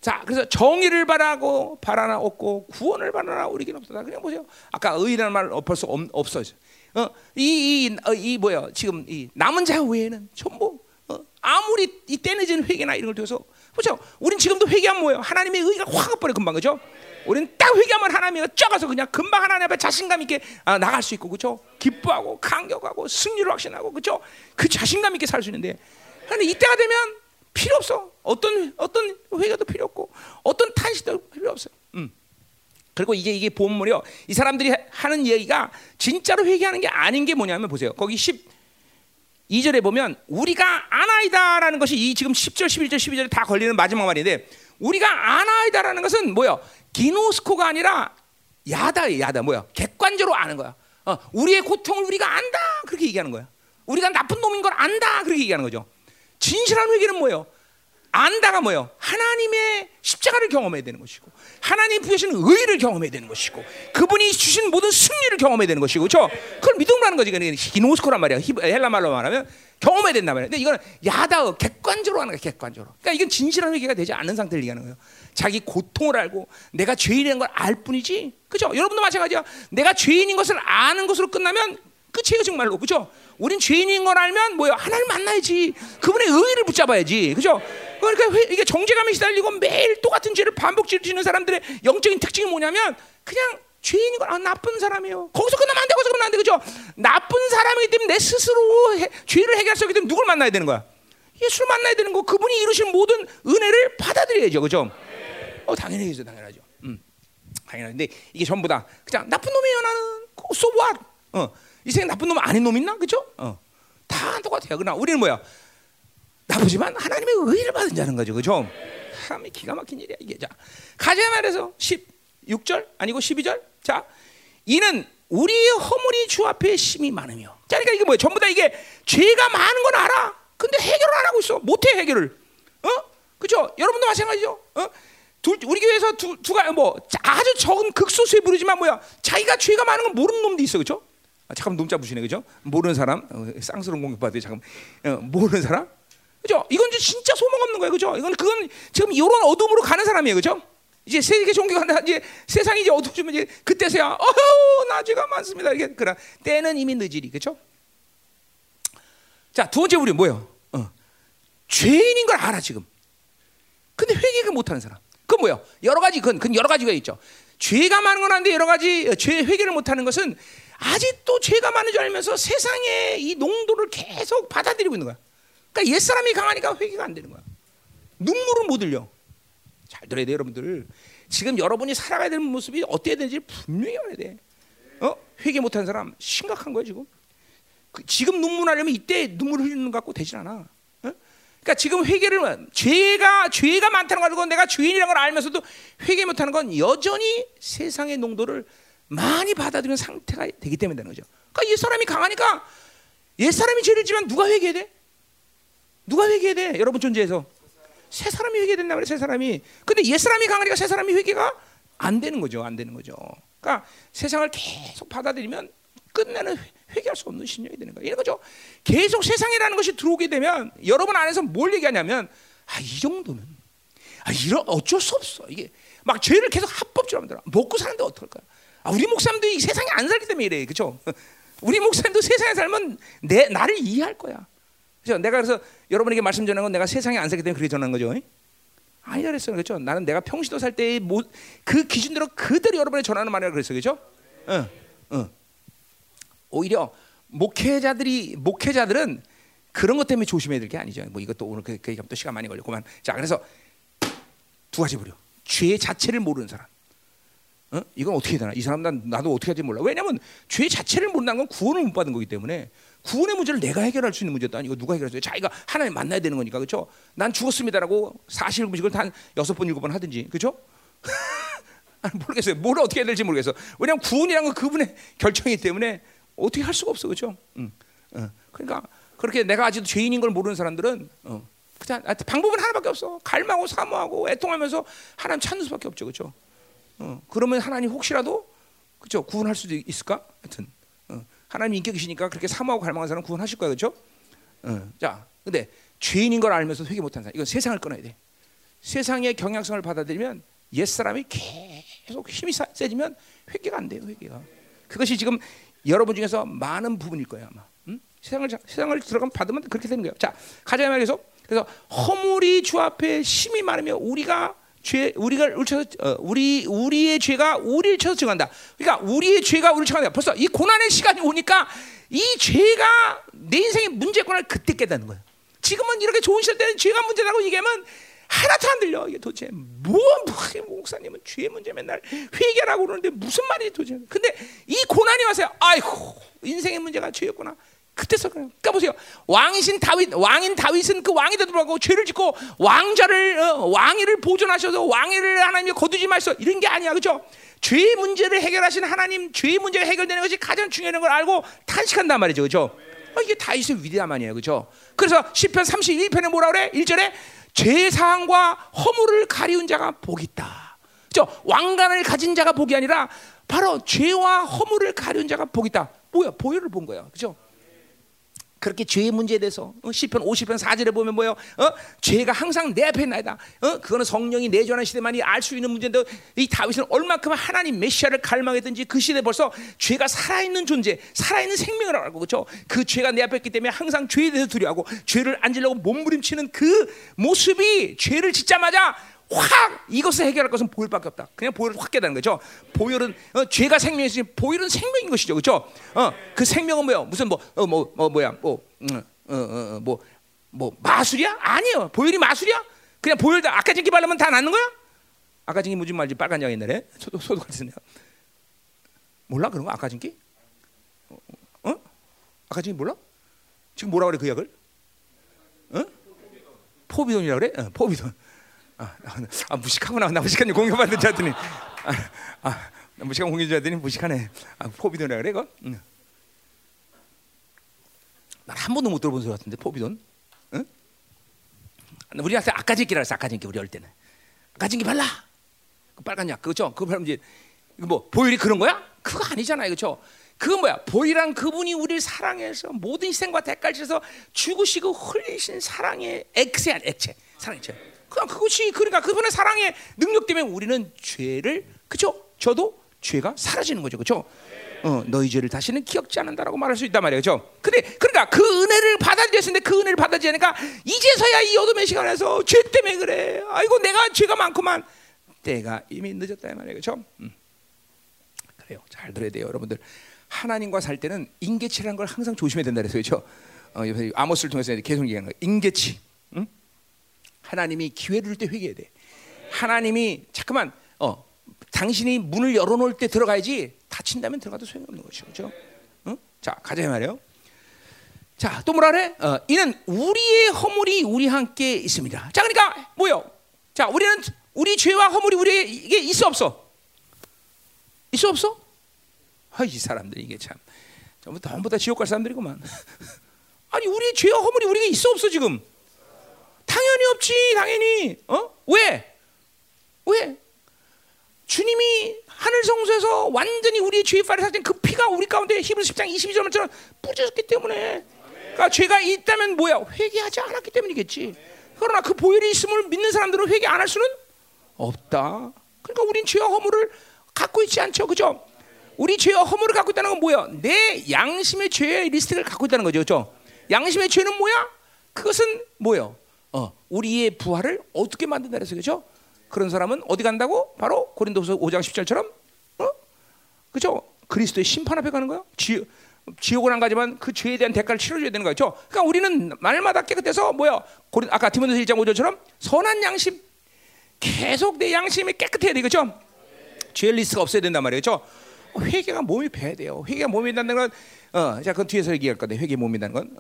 자, 그래서 정의를 바라고 바라나 없고 구원을 바라나 우리긴 없다. 그냥 보세요. 아까 의라는 말 벌써 없, 없어져. 어, 이, 이, 어, 이 뭐야? 지금 이 남은 자 외에는 전부 어, 아무리 이 때늦은 회개나 이런 걸 통해서 그렇죠? 우린 지금도 회개하면 뭐예요? 하나님의 의가 확 버려 금방 그죠? 우리는 딱 회개하면 하나님이 쪄가서 그냥 금방 하나님 앞에 자신감 있게 아, 나갈 수 있고 그죠? 기뻐하고 강격하고 승리를 확신하고 그죠? 그 자신감 있게 살 수 있는데 근데 이때가 되면 필요 없어. 어떤 어떤 회개도 필요 없고 어떤 탄식도 필요 없어요. 음. 그리고 이제 이게 본문이요. 이 사람들이 하는 얘기가 진짜로 회개하는 게 아닌 게 뭐냐면 보세요. 거기 10 2절에 보면 우리가 아나이다라는 것이 이 지금 10절, 11절, 12절에 다 걸리는 마지막 말인데 우리가 아나이다라는 것은 뭐야? 기노스코가 아니라 야다예 야다 뭐야? 객관적으로 아는 거야. 어, 우리의 고통을 우리가 안다 그렇게 얘기하는 거야. 우리가 나쁜 놈인 걸 안다 그렇게 얘기하는 거죠. 진실한 회개는 뭐예요? 안다가 뭐예요? 하나님의 십자가를 경험해야 되는 것이고 하나님 부여신 의를 경험해야 되는 것이고 그분이 주신 모든 승리를 경험해야 되는 것이고 그렇죠? 그걸 믿음으로 는 거지. 그러니까 히노스코란 말이야. 헬라 말로 말하면 경험해야 된단 말이야. 근데 이거는 야다어 객관적으로 하는 거야. 객관적으로. 그러니까 이건 진실한 회개가 되지 않는 상태를 얘기하는 거예요. 자기 고통을 알고 내가 죄인인 걸 알 뿐이지. 그죠? 여러분도 마찬가지야. 내가 죄인인 것을 아는 것으로 끝나면 끝이에요 정말로. 그죠? 우린 죄인인 걸 알면 뭐야? 하나님 만나야지. 그분의 의를 붙잡아야지. 그죠? 그러니까 회, 이게 정죄감에 시달리고 매일 똑같은 죄를 반복 지르는 사람들의 영적인 특징이 뭐냐면 그냥 죄인인 걸 아, 나쁜 사람이에요. 거기서 끝나면 안 돼. 거기서 끝나면 안 돼. 그죠? 나쁜 사람이기 때문에 내 스스로 해, 죄를 없기 때문에 누굴 만나야 되는 거야? 예수를 만나야 되는 거. 그분이 이루신 모든 은혜를 받아들여야죠. 그죠? 어, 당연히죠. 당연하죠. 음. 당연한데 이게 전부 다 그냥 나쁜 놈이에요. 나는. So what? 어. 이 세상 나쁜 놈 아닌 놈 있나? 그죠? 어. 다 똑같아요. 그러나 우리는 뭐야? 나쁘지만 하나님의 의를 받은 자는 거죠. 그죠? 참 기가 막힌 일이야 이게. 자, 가자 말해서 16절 아니고 12절. 자, 이는 우리의 허물이 주 앞에 심이 많으며. 자, 그러니까 이게 뭐야? 전부 다 이게 죄가 많은 건 알아. 근데 해결을 안 하고 있어. 못해 해결을. 어? 그죠? 여러분도 마찬가지죠. 어? 둘, 우리 교회에서 두, 두가 뭐 아주 적은 극소수에 부르지만 뭐야? 자기가 죄가 많은 건 모르는 놈도 있어, 그죠? 아, 잠깐 놈자 부시네, 그죠? 모르는 사람, 어, 쌍스러운 공격받아요. 잠깐 어, 모르는 사람, 그죠? 이건 진짜 소망 없는 거예요, 그죠? 이건 그건 지금 이런 어둠으로 가는 사람이에요, 그죠? 이제 세계 종교가 이제 세상이 이제 어두워지면 이제 그때서야 어휴 나 죄가 많습니다. 이게 그런 때는 이미 늦으리, 그죠? 자, 두 번째 우리 뭐예요? 어. 죄인인 걸 알아 지금. 근데 회개를 못하는 사람. 그건 뭐예요? 여러 가지 그건 여러 가지가 있죠. 죄가 많은 건 한데 여러 가지 어, 죄 회개를 못하는 것은 아직도 죄가 많은 줄 알면서 세상의 이 농도를 계속 받아들이고 있는 거야. 그러니까 옛 사람이 강하니까 회개가 안 되는 거야. 눈물을 못 흘려. 잘 들어야 돼 여러분들. 지금 여러분이 살아가야 되는 모습이 어때야 되는지 분명히 알아야 돼. 어? 회개 못한 사람 심각한 거야 지금. 그 지금 눈물 나려면 이때 눈물 흘리는 것 갖고 되질 않아. 어? 그러니까 지금 회개를 죄가 죄가 많다는 걸 가지고 내가 죄인이라는 걸 알면서도 회개 못하는 건 여전히 세상의 농도를 많이 받아들이는 상태가 되기 때문에 되는 거죠. 그러니까 옛 사람이 강하니까 옛 사람이 죄를 지면 누가 회개해 돼? 누가 회개해 돼? 여러분 존재에서 새 사람이 회개된다 말이야. 새 사람이. 근데 옛 사람이 강하니까 새 사람이 회개가 안 되는 거죠. 안 되는 거죠. 그러니까 세상을 계속 받아들이면 끝내는 회개할 수 없는 신령이 되는 거예요. 이런 거죠. 계속 세상이라는 것이 들어오게 되면 여러분 안에서 뭘 얘기하냐면 아, 이 정도는 아, 이런 어쩔 수 없어. 이게 막 죄를 계속 합법적으로 만들어. 먹고 사는데 어떨까? 아, 우리 목사님도 이 세상에 안 살기 때문에 이래. 그렇죠? 우리 목사님도 세상에 살면 내 나를 이해할 거야. 그렇죠? 내가 그래서 여러분에게 말씀 전한 건 내가 세상에 안 살기 때문에 그렇게 전한 거죠. 아니라 그랬어요. 그렇죠? 나는 내가 평시도 살때그 기준대로 그대로 여러분에 전하는 말이라 그랬어요. 그렇죠? 응. 응. 오히려 목회자들이 목회자들은 그런 것 때문에 조심해야 될 게 아니죠. 뭐 이것도 오늘 그, 그 얘기하면 또 시간 많이 걸리고만. 자, 그래서 두 가지 부류. 죄 자체를 모르는 사람. 어? 이건 어떻게 되나? 이 사람 난 나도 어떻게 할지 몰라. 왜냐하면 죄 자체를 모른다는 건 구원을 못 받은 거기 때문에 구원의 문제를 내가 해결할 수 있는 문제도 아니고 누가 해결할수 자기가 하나님 만나야 되는 거니까 그렇죠? 난 죽었습니다라고 사실 음식을 한 여섯 번 일곱 번 하든지 그렇죠? 모르겠어요. 뭘 어떻게 해야 될지 모르겠어. 왜냐하면 구원이라는 건 그분의 결정이기 때문에 어떻게 할 수가 없어, 그렇죠? 응. 어. 그러니까 그렇게 내가 아직도 죄인인 걸 모르는 사람들은 어. 그냥 방법은 하나밖에 없어. 갈망하고 사모하고 애통하면서 하나님 찾는 수밖에 없죠, 그렇죠? 어, 그러면 하나님 혹시라도 그죠 구원할 수도 있을까? 하여튼 어, 하나님 인격이시니까 그렇게 사모하고 갈망하는 사람 구원하실 거예요, 그렇죠? 어, 자, 근데 죄인인 걸 알면서 회개 못한 사람, 이건 세상을 끊어야 돼. 세상의 경향성을 받아들이면 옛 사람이 계속 힘이 세지면 회개가 안 돼요, 회개가. 그것이 지금 여러분 중에서 많은 부분일 거예요, 아마. 응? 세상을 세상을 들어가면 받으면 그렇게 되는 거예요. 자, 가자 말해서 그래서 허물이 주 앞에 심이 많으면 우리가 죄 우리가 울쳐서 어, 우리 우리의 죄가 우리를 쳐서 증한다. 그러니까 우리의 죄가 우리를 증한다. 벌써 이 고난의 시간이 오니까 이 죄가 내 인생의 문제권을 그때 깨닫는 거예요. 지금은 이렇게 좋은 시절 때는 죄가 문제라고 얘기하면 하나도 안 들려. 이게 도대체 뭐, 뭐 목사님은 죄 문제 맨날 회개라고 그러는데 무슨 말이지 도대체. 근데 이 고난이 와서요. 아이고 인생의 문제가 죄였구나. 그때서 그래요. 그러니까 보세요. 왕이신 다윗, 왕인 다윗은 그 왕이 되도록 죄를 짓고 왕자를 어, 왕위를 보존하셔서 왕위를 하나님이 거두지 마셔 이런 게 아니야, 그렇죠? 죄의 문제를 해결하신 하나님, 죄의 문제가 해결되는 것이 가장 중요한 걸 알고 탄식한단 말이죠, 그렇죠? 어, 이게 다윗의 위대함 아니에요, 그렇죠? 그래서 시편 31편에 뭐라 그래? 1절에 죄 사항과 허물을 가리운 자가 복이 있다. 그렇죠? 왕관을 가진 자가 복이 아니라 바로 죄와 허물을 가리운 자가 복이 있다. 뭐야? 보혈을 본 거야, 그렇죠? 그렇게 죄의 문제에 대해서 어, 시편 50편 4절에 보면 뭐요? 어? 죄가 항상 내 앞에 나이다. 어? 그거는 성령이 내주하는 시대만이 알 수 있는 문제인데 이 다윗은 얼마큼 하나님 메시아를 갈망했든지 그 시대 벌써 죄가 살아있는 존재, 살아있는 생명을 알고 그렇죠? 그 죄가 내 앞에 있기 때문에 항상 죄에 대해서 두려워하고 죄를 안지려고 몸부림치는 그 모습이 죄를 짓자마자 확 이것을 해결할 것은 보혈밖에 없다. 그냥 보혈을 확 깨닫는 거죠. 보혈은 어, 죄가 생명이지 보혈은 생명인 것이죠, 그렇죠? 어, 그 생명은 뭐야? 무슨 뭐, 어, 뭐, 뭐 뭐야? 뭐, 음, 어, 어, 어, 뭐, 뭐 마술이야? 아니요. 보혈이 마술이야? 그냥 보혈 아까 전기 바르면 다 낫는 거야? 아까 전기 무슨 말지 빨간 양 옛날에 소도 소도 같은 몰라 그런 거 아까 전기? 어? 어? 아까 전기 몰라? 지금 뭐라 그래 그 약을? 어? 포비돈이라 그래? 어, 포비돈. 아, 아 무식하구나. 나 무식한 공격받는 자더니 아, 아, 무식한 공격자더니 무식하네. 아, 포비돈이라 그래 이거? 응. 난한 번도 못 들어본 소리 같은데 포비돈? 응? 우리한테 아까진기라 했어. 아까진기 우리 할 때는 아까진기 발라. 그 빨간 약 그죠? 그거 바르면 뭐 보혈이 그런 거야? 그거 아니잖아요, 그렇죠? 그건 뭐야? 보이란 그분이 우리를 사랑해서 모든 희생과 대가를 치서 죽으시고 흘리신 사랑의 액체야, 액체. 사랑액체. 그냥 그것이 그러니까 그분의 사랑의 능력 때문에 우리는 죄를 그죠? 저도 죄가 사라지는 거죠, 그죠? 어, 너희 죄를 다시는 기억지 않는다라고 말할 수 있단 말이에요, 그죠? 근데 그러니까 그 은혜를 받아들였는데 그 은혜를 받아들이니까 이제서야 이 어둠의 시간에서 죄 때문에 그래. 아이고 내가 죄가 많구만. 때가 이미 늦었다 이 말이에요, 그죠? 음. 그래요, 잘 들어야 돼요, 여러분들. 하나님과 살 때는 인계치라는 걸 항상 조심해야 된다 그래서 그죠? 어, 아모스를 통해서 계속 얘기하는 거예요. 인계치. 하나님이 기회를 줄 때 회개해야 돼. 하나님이 잠깐만 어 당신이 문을 열어놓을 때 들어가야지 닫힌다면 들어가도 소용없는 것이죠. 그렇죠? 어? 자 가자 말이요. 자, 또 뭐라 그래? 어, 이는 우리의 허물이 우리 함께 있습니다. 자, 그러니까 뭐요? 자, 우리는 우리 죄와 허물이 우리에게 있어 없어? 있어 없어? 아, 이 사람들 이게 참 전부 전부 다 지옥 갈 사람들이구만. 아니, 우리 죄와 허물이 우리에게 있어 없어 지금? 당연히 없지, 당연히. 어? 왜? 왜? 주님이 하늘 성소에서 완전히 우리의 죄의 빨을 삭진 그 피가 우리 가운데 히브리서 10장 22절처럼 뿌려졌기 때문에 그러니까 죄가 있다면 뭐야? 회개하지 않았기 때문이겠지. 그러나 그 보혈이 있음을 믿는 사람들은 회개 안 할 수는 없다. 그러니까 우린 죄와 허물을 갖고 있지 않죠. 그죠? 우리 죄와 허물을 갖고 있다는 건 뭐야? 내 양심의 죄의 리스트를 갖고 있다는 거죠. 그죠? 양심의 죄는 뭐야? 그것은 뭐요? 어, 우리의 부활을 어떻게 만든다 그래서 그죠? 그런 사람은 어디 간다고? 바로 고린도서 5장 10절처럼 어? 그죠? 그리스도의 심판 앞에 가는 거야. 지, 지옥은 안 가지만 그 죄에 대한 대가를 치러줘야 되는 거죠. 그러니까 우리는 말마다 깨끗해서 뭐야? 고린 아까 디모데서 1장 5절처럼 선한 양심 계속 내 양심이 깨끗해야 돼, 그죠? 죄 리스트가 없어야 된단 말이죠. 회개가 몸이 배야 돼요. 회개가 몸이 된다는 건, 어, 자, 그건 뒤에서 얘기할 건데 회개 몸이 된다는 건,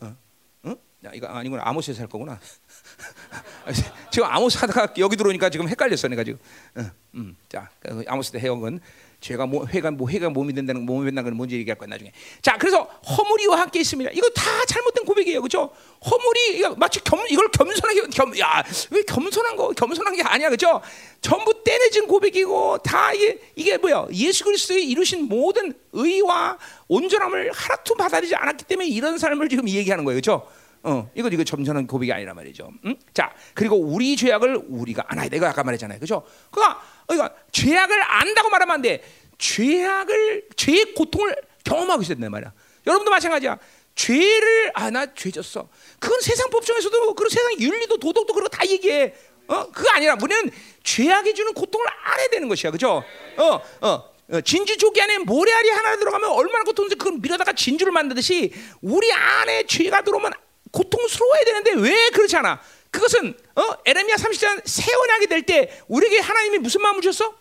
어, 어? 야, 이거 아니구나 아모스에서 할 거구나. 지금 아모스 하다가 여기 들어오니까 지금 헷갈렸어 내가 지금. 어, 음, 자, 그 아모스 때건 죄가 뭐 회가 뭐 회가 몸이 된다는 몸이 된다는 건 뭔지 얘기할 거야 나중에. 자, 그래서 허물이와 함께 있습니다. 이거 다 잘못된 고백이에요, 그렇죠? 허물이 마치 겸 이걸 겸손하게 겸, 야왜 겸손한 거 겸손한 게 아니야, 그렇죠? 전부 떼내진 고백이고 다 이게 이게 뭐야? 예수 그리스도의 이루신 모든 의와 온전함을 하나도 받아들이지 않았기 때문에 이런 삶을 지금 얘기하는 거예요, 그렇죠? 어, 이거 이거 점잖은 고백이 아니란 말이죠. 응? 자, 그리고 우리 죄악을 우리가 안아야 돼. 아까 말했잖아요. 그죠? 그러니까, 그러니까 죄악을 안다고 말하면 안 돼. 죄악을 죄의 고통을 경험하고 있어야 된단 말이야. 여러분도 마찬가지야. 죄를 아 나 죄졌어. 그건 세상 법정에서도 그런 세상 윤리도 도덕도 그런 거다 얘기해. 어, 그거 아니라 우리는 죄악이 주는 고통을 알아야 되는 것이야. 그죠? 어, 어. 어, 진주 조기 안에 모래알이 하나 들어가면 얼마나 고통인지 그걸 밀어다가 진주를 만드듯이 우리 안에 죄가 들어오면 고통스러워야 되는데 왜 그렇지 않아? 그것은 어? 에레미야 30장 새 언약이 될 때 우리에게 하나님이 무슨 마음을 주셨어?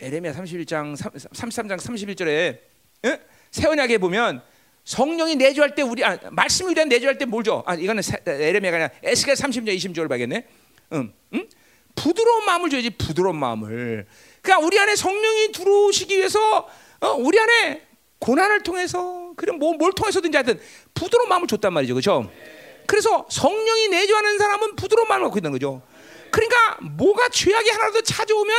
에레미야 31장 33장 31절에 어? 새 언약에 보면 성령이 내주할 때 우리 아, 말씀이 우리한 내주할 때 뭘 줘? 아 이거는 에레미야가 아니라 에스겔 30장 20절을 봐야겠네. 응, 응? 부드러운 마음을 줘야지 부드러운 마음을. 그러니까 우리 안에 성령이 들어오시기 위해서 어, 우리 안에 고난을 통해서 그럼 뭐, 뭘 통해서든지 하여튼 부드러운 마음을 줬단 말이죠. 그렇죠? 그래서 성령이 내주하는 사람은 부드러운 마음을 갖고 있는 거죠. 그러니까 뭐가 죄악이 하나라도 찾아오면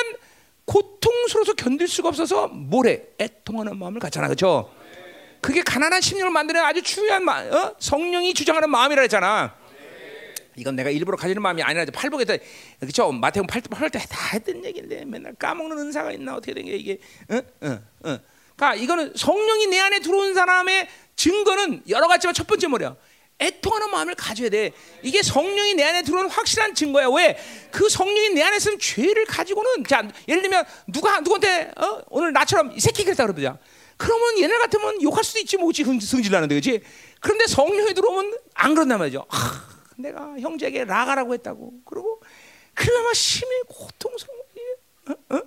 고통스러워서 견딜 수가 없어서 뭐래? 애통하는 마음을 갖잖아. 그렇죠? 그게 가난한 심령을 만드는 아주 중요한 마, 어? 성령이 주장하는 마음이라 했잖아. 이건 내가 일부러 가지는 마음이 아니라 팔복에서 그렇죠 마태복음 8때 다 했던 얘기인데 맨날 까먹는 은사가 있나 어떻게 된 게 이게 어? 어? 어. 그러니까 이거는 성령이 내 안에 들어온 사람의 증거는 여러 가지만 첫 번째 뭐냐? 애통하는 마음을 가져야 돼. 이게 성령이 내 안에 들어온 확실한 증거야. 왜? 그 성령이 내 안에 있으면 죄를 가지고는 자 예를 들면 누가 누구한테 어? 오늘 나처럼 이 새끼 그랬다 그러자. 그러면 얘네 같으면 욕할 수도 있지 뭐지 승질 나는데 그렇지? 그런데 성령이 들어오면 안 그런단 말이죠. 아, 내가 형제에게 라가라고 했다고. 그러고 그러면 막 심히 고통스러워. 어? 어?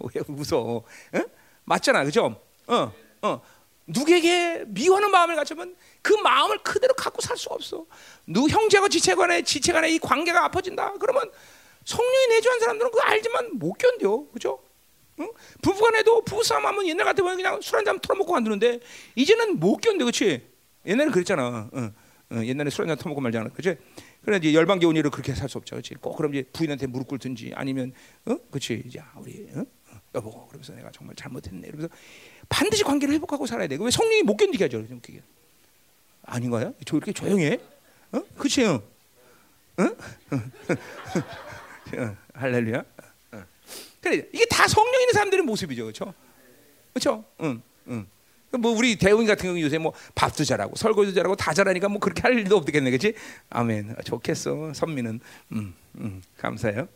왜 웃어? 어? 맞잖아, 그죠? 어, 어. 누구에게 미워하는 마음을 가지면 그 마음을 그대로 갖고 살 수가 없어. 누 형제와 지체간의 지체간의 이 관계가 아파진다. 그러면 성령이 내주한 사람들은 그거 알지만 못 견뎌, 그죠? 응? 부부간에도 부부싸움 하면 옛날 같으면 그냥 술 한 잔 털어먹고 만드는데 이제는 못 견뎌, 그렇지? 옛날에 그랬잖아. 응. 응. 옛날에 술 한 잔 털어먹고 말잖아, 그렇지? 그래 이제 열방계 온이를 그렇게 살 수 없죠, 그렇지? 꼭 그럼 이제 부인한테 무릎 꿇든지 아니면, 어, 그렇지? 이제 우리 어? 여보 그러면서 내가 정말 잘못했네 이러면서 반드시 관계를 회복하고 살아야 돼. 왜 성령이 못 견디게 하죠? 그게 아닌가요? 저 이렇게 조용해? 어? 그치? 응? 응? 할렐루야. 어. 그래 이게 다 성령 있는 사람들의 모습이죠, 그렇죠? 그렇죠? 응, 응. 뭐 우리 대웅이 같은 경우 요새 뭐 밥도 잘하고 설거지도 잘하고 다 잘하니까 뭐 그렇게 할 일도 없겠네, 그렇지? 아멘. 좋겠어, 선미는. 음, 음, 감사해요.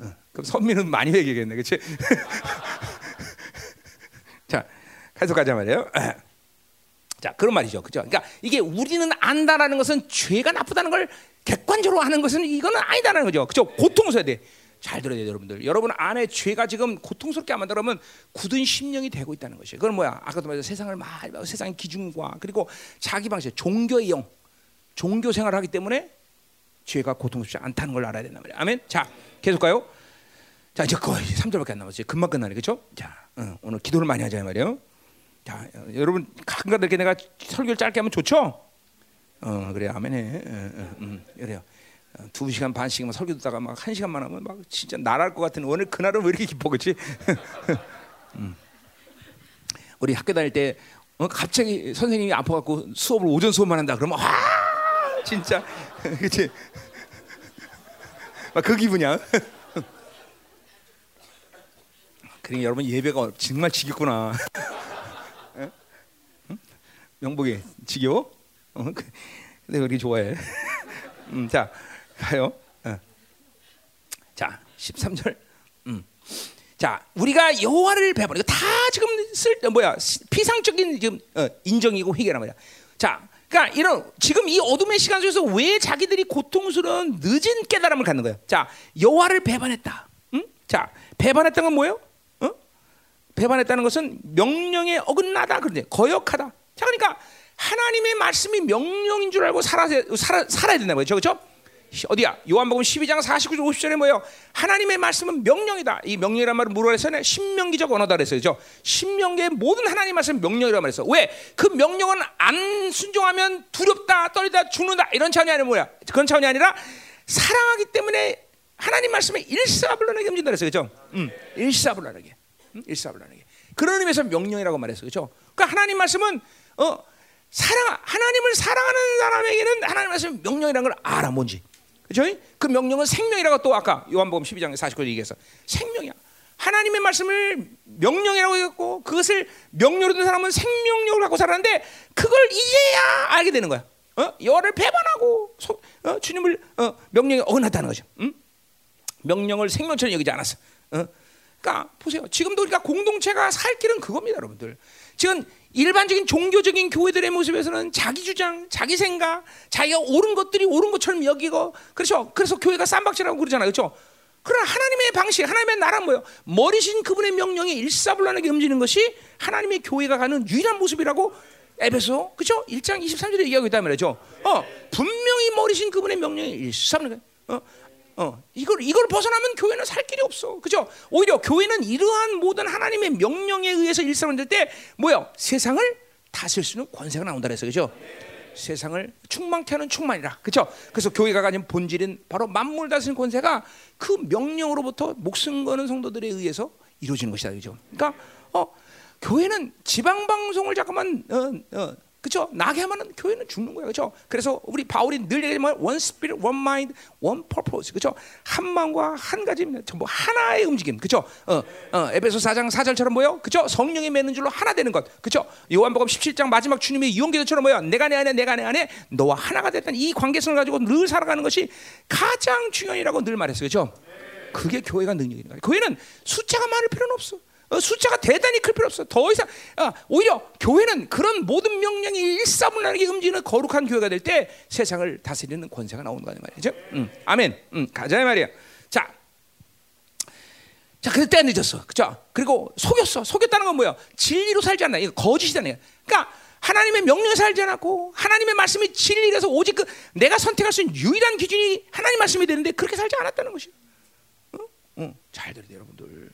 응. 그럼 선미는 많이 얘기겠네, 그렇지? 자, 계속하자 말이에요. 자, 그런 말이죠, 그죠? 그러니까 이게 우리는 안다라는 것은 죄가 나쁘다는 걸 객관적으로 하는 것은 이거는 아니다라는 거죠, 그죠? 고통스러워야 돼. 잘 들어야 돼요, 여러분들. 여러분 안에 죄가 지금 고통스럽게 안 만들면 굳은 심령이 되고 있다는 것이에요. 그건 뭐야? 아까도 말했 세상을 많이 세상의 기준과 그리고 자기 방식, 종교의 영, 종교 생활을 하기 때문에 죄가 고통스럽지 않다는 걸 알아야 된단 말이에요. 아멘. 자, 계속 가요. 자 이제 거의 3절밖에 안 남았어요. 금방 끝나네, 그렇죠? 자 어, 오늘 기도를 많이 하자 말이에요. 자 여러분 가끔가다 이렇게 내가 설교를 짧게 하면 좋죠? 어 그래 아멘해. 어, 어, 음, 그래요. 어, 두 시간 반씩만 설교 듣다가 막 한 시간만 하면 막 진짜 날할 것 같은 오늘 그날은 왜 이렇게 기뻐 그렇지? 음. 우리 학교 다닐 때 어, 갑자기 선생님이 아파갖고 수업을 오전 수업만 한다 그러면 와 진짜 그렇지? 막 그 기분이야. 그러니 여러분 예배가 정말 지겹구나. 응? 명복이 지겨워? 어? 그, 내가 그렇게 좋아해. 음, 자 가요. 어. 자 13절. 음. 자 우리가 여호와를 배워보는 다 지금 쓸 뭐야 피상적인 지금 어, 인정이고 회개란 말이야. 자 그러니까 이런 지금 이 어둠의 시간 속에서 왜 자기들이 고통스러운 늦은 깨달음을 갖는 거예요. 자 여호와를 배반했다. 응? 자 배반했던 건 뭐예요? 어? 배반했다는 것은 명령에 어긋나다 그런데 거역하다. 자 그러니까 하나님의 말씀이 명령인 줄 알고 살아, 살아, 살아야 된다는 거죠. 그렇죠? 어디야? 요한복음 12장 49절 50절에 뭐예요? 하나님의 말씀은 명령이다. 이 명령이란 말은 했어요? 신명기적 언어다 그랬어요. 신명기의 모든 하나님 말씀은 명령이라고 말했어. 왜? 그 명령은 안 순종하면 두렵다, 떨리다, 죽는다 이런 차원이 아니라 뭐야? 그런 차원이 아니라 사랑하기 때문에 하나님 말씀에 일사불란하게 움직인다 그랬어요. 그죠? 음, 일사불란하게. 음, 일사불란하게. 그런 의미에서 명령이라고 말했어요. 그죠? 그러니까 하나님 말씀은 어 사랑 하나님을 사랑하는 사람에게는 하나님 말씀 명령이라는 걸 알아 뭔지. 그죠? 그 명령은 생명이라고 또 아까 요한복음 12장 49절 얘기해서 생명이야. 하나님의 말씀을 명령이라고 했고 그것을 명령으로 든 사람은 생명력을 갖고 살았는데 그걸 이제야 알게 되는 거야. 어? 여를 배반하고 소, 어? 주님을 어, 명령에 어긋났다는 거죠. 응? 명령을 생명처럼 여기지 않았어. 어? 그러니까 보세요. 지금도 그러니까 공동체가 살 길은 그겁니다, 여러분들. 지금 일반적인 종교적인 교회들의 모습에서는 자기 주장, 자기 생각, 자기가 옳은 것들이 옳은 것처럼 여기고 그렇죠. 그래서 교회가 쌈박질하고 그러잖아요, 그렇죠? 그러나 하나님의 방식, 하나님의 나라 뭐요? 머리신 그분의 명령에 일사불란하게 움직이는 것이 하나님의 교회가 가는 유일한 모습이라고 에베소 그렇죠? 1장 23절에 얘기하고 있단 말이죠. 어, 분명히 머리신 그분의 명령에 일사불란하게 어, 어, 이걸 이걸 벗어나면 교회는 살 길이 없어. 그죠? 오히려 교회는 이러한 모든 하나님의 명령에 의해서 일상을 때 뭐요? 세상을 다스릴 수 있는 권세가 나온다 그래서 그죠? 세상을 충만케 하는 충만이라. 그죠? 그래서 교회가 가진 본질은 바로 만물 다스리는 권세가 그 명령으로부터 목숨 거는 성도들에 의해서 이루어지는 것이다. 그죠? 그러니까 어, 교회는 지방 방송을 잠깐만 어, 어, 그렇죠? 나게 하면은 교회는 죽는 거야. 그렇죠? 그래서 우리 바울이 늘 얘기하면 one spirit, one mind, one purpose. 그렇죠? 한 마음과 한 가지 전부 하나의 움직임. 그렇죠? 어, 어, 에베소 4장 4절처럼 뭐요? 그렇죠? 성령이 맺는 줄로 하나 되는 것. 그렇죠? 요한복음 17장 마지막 주님의 유언기도처럼 뭐요? 내가 내 안에 내가 내 안에 너와 하나가 됐다는 이 관계성을 가지고 늘 살아가는 것이 가장 중요하라고 늘 말했어요. 그렇죠? 그게 교회가 능력인 거예요. 교회는 숫자가 많을 필요는 없어. 어, 숫자가 대단히 클 필요 없어. 더 이상 어, 오히려 교회는 그런 모든 명령이 일사불란하게 움직이는 거룩한 교회가 될 때 세상을 다스리는 권세가 나오는 말이죠. 음, 아멘. 음, 가자 말이야. 자, 자, 그때 늦었어. 그죠? 그리고 속였어. 속였다는 건 뭐야? 진리로 살지 않나. 이거 거짓이다는 그러니까 하나님의 명령에 살지 않았고 하나님의 말씀이 진리라서 오직 그 내가 선택할 수 있는 유일한 기준이 하나님 말씀이 되는데 그렇게 살지 않았다는 것이. 어? 어, 잘 들으세요, 여러분들.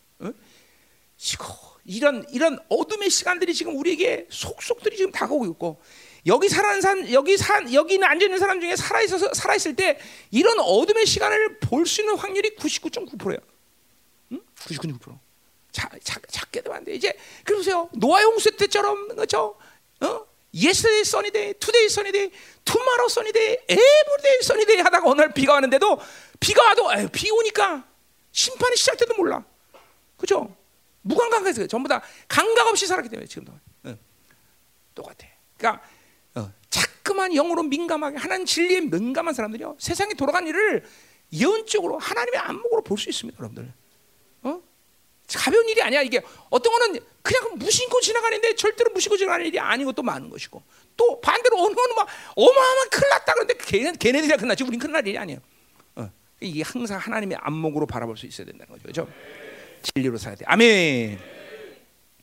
이런 이런 어둠의 시간들이 지금 우리에게 속속들이 지금 다가오고 있고 여기 살아는 사람 여기 산 여기는 앉아 있는 사람 중에 살아 있어서 살아 있을 때 이런 어둠의 시간을 볼 수 있는 확률이 99.9%야. 응? 99.9%. 자, 자, 작게도 안 돼. 이제 그러세요. 노아 홍수 때처럼 그렇죠? 어? yesterday sunny day, today sunny day, tomorrow sunny day, every day sunny day 하다가 어느 날 비가 왔는데도 비가 와도 에휴, 비 오니까 심판이 시작돼도 몰라. 그죠? 무감각해서 전부 다 감각 없이 살았기 때문에 지금도 응. 똑같아. 그러니까 어, 자꾸만 영으로 민감하게 하나님 진리에 민감한 사람들이요 세상에 돌아간 일을 예언적으로 하나님의 안목으로 볼 수 있습니다, 여러분들. 어? 가벼운 일이 아니야 이게 어떤 거는 그냥 무심코 지나가는데 절대로 무심코 지나가는 일이 아닌 것도 많은 것이고 또 반대로 어느 거는 막 어마어마한 큰일 났다 그런데 걔네, 걔네들이 큰일 났지 우린 큰일 날 일이 아니에요. 어. 이게 항상 하나님의 안목으로 바라볼 수 있어야 된다는 거죠. 그렇죠? 진리로 살아야 돼. 아멘.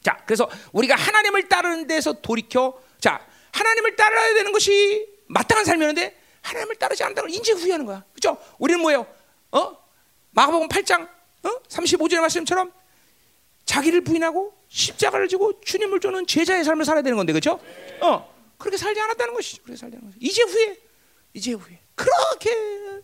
자, 그래서 우리가 하나님을 따르는 데서 돌이켜 자, 하나님을 따라야 되는 것이 마땅한 삶이었는데 하나님을 따르지 않는다는 걸 인지 후회하는 거야. 그죠? 우리는 뭐예요? 어? 마가복음 8장 어? 35절의 말씀처럼 자기를 부인하고 십자가를 지고 주님을 쫓는 제자의 삶을 살아야 되는 건데. 그죠? 어. 그렇게 살지 않았다는 것이죠. 그렇게 살지 것이죠. 이제 후에 이제 후에 그렇게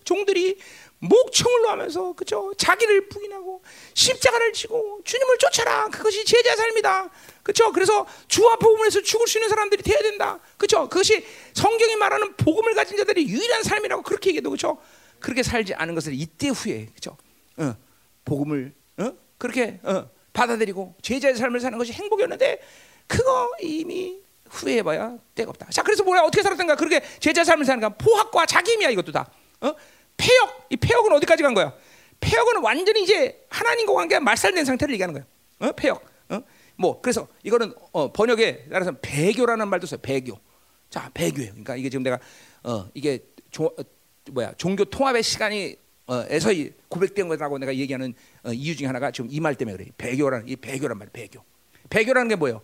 종들이 목청을 놓으면서 그죠 자기를 부인하고 십자가를 지고 주님을 쫓아라 그것이 제자 삶이다 그죠 그래서 주와 복음에서 죽을 수 있는 사람들이 돼야 된다 그죠 그것이 성경이 말하는 복음을 가진 자들이 유일한 삶이라고 그렇게 얘기해도 그죠 그렇게 살지 않은 것을 이때 후에 그죠 어, 복음을 어? 그렇게 어, 받아들이고 제자의 삶을 사는 것이 행복이었는데 그거 이미 후회해봐야 때가 없다. 자, 그래서 뭐야 어떻게 살았던가? 그렇게 제자 삶을 사는가? 포학과 자기임이야 이것도 다. 어? 폐역, 이 폐역은 어디까지 간 거야? 폐역은 완전히 이제 하나님과 관계가 말살된 상태를 얘기하는 거야. 어? 폐역. 어? 뭐 그래서 이거는 어, 번역에 따라서 배교라는 말도 써요. 배교. 자, 배교예요. 그러니까 이게 지금 내가 어, 이게 조, 어, 뭐야 종교 통합의 시간이 어, 에서 고백된 거라고 내가 얘기하는 어, 이유 중에 하나가 지금 이 말 때문에 그래. 배교라는 이 배교란 말, 배교. 배교라는 게 뭐예요?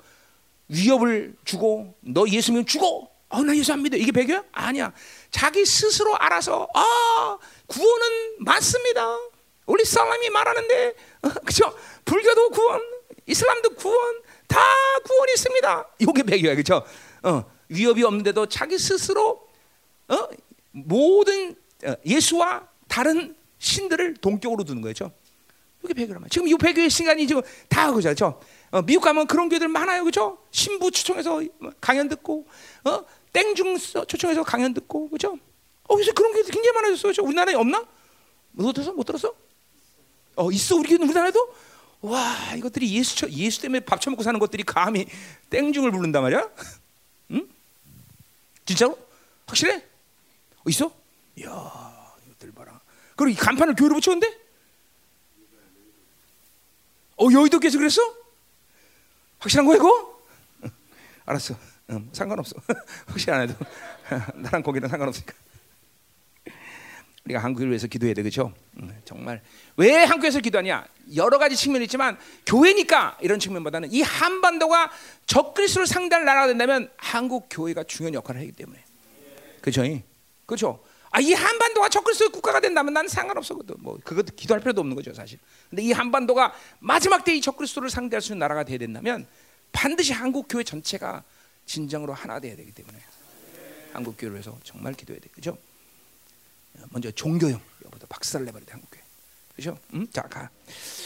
위협을 주고 너 예수 믿으면 죽어. 어, 나 예수 안 믿어. 이게 배교야? 아니야. 자기 스스로 알아서 아 구원은 맞습니다. 우리 사람이 말하는데 어, 그죠? 불교도 구원, 이슬람도 구원, 다 구원이 있습니다. 이게 배교야, 그죠? 어, 위협이 없는데도 자기 스스로 어, 모든 어, 예수와 다른 신들을 동격으로 두는 거죠. 이게 배교란 말. 지금 이 배교의 시간이 지금 다 그죠? 어, 미국 가면 그런 교회들 많아요, 그죠? 신부 초청해서 강연 듣고, 어, 땡중 초청해서 강연 듣고, 그죠? 어, 요새 그런 교회들 굉장히 많아졌어요. 저 우리나라에 없나? 못 들었어? 못 들었어? 어, 있어 우리 우리나라에도? 와, 이것들이 예수 예수 때문에 밥 처먹고 사는 것들이 감히 땡중을 부른단 말이야? 응? 진짜로? 확실해? 어, 있어? 이야, 이것들 봐라. 그리고 이 간판을 교회로 붙였는데? 어, 여의도 계속 그랬어? 확실한 거야 이거? 알았어. 응, 상관없어. 확실 안 해도 나랑 거기는 상관없으니까. 우리가 한국을 위해서 기도해야 돼, 그렇죠? 정말 왜 한국에서 기도하냐? 여러 가지 측면이 있지만 교회니까 이런 측면보다는 이 한반도가 적그리스도를 상대할 나라가 된다면 한국 교회가 중요한 역할을 하기 때문에, 그렇죠? 그렇죠? 아, 이 한반도가 적그리스도 국가가 된다면 난 상관없어. 뭐 그것도 기도할 필요도 없는 거죠, 사실. 근데 이 한반도가 마지막 때 이 적그리스도를 상대할 수 있는 나라가 돼야 된다면 반드시 한국 교회 전체가 진정으로 하나 돼야 되기 때문에 한국 교회를 위해서 정말 기도해야 돼. 그죠? 먼저 종교형 여보다 박살을 내버려 돼 한국 교회. 그죠? 음? 자, 가.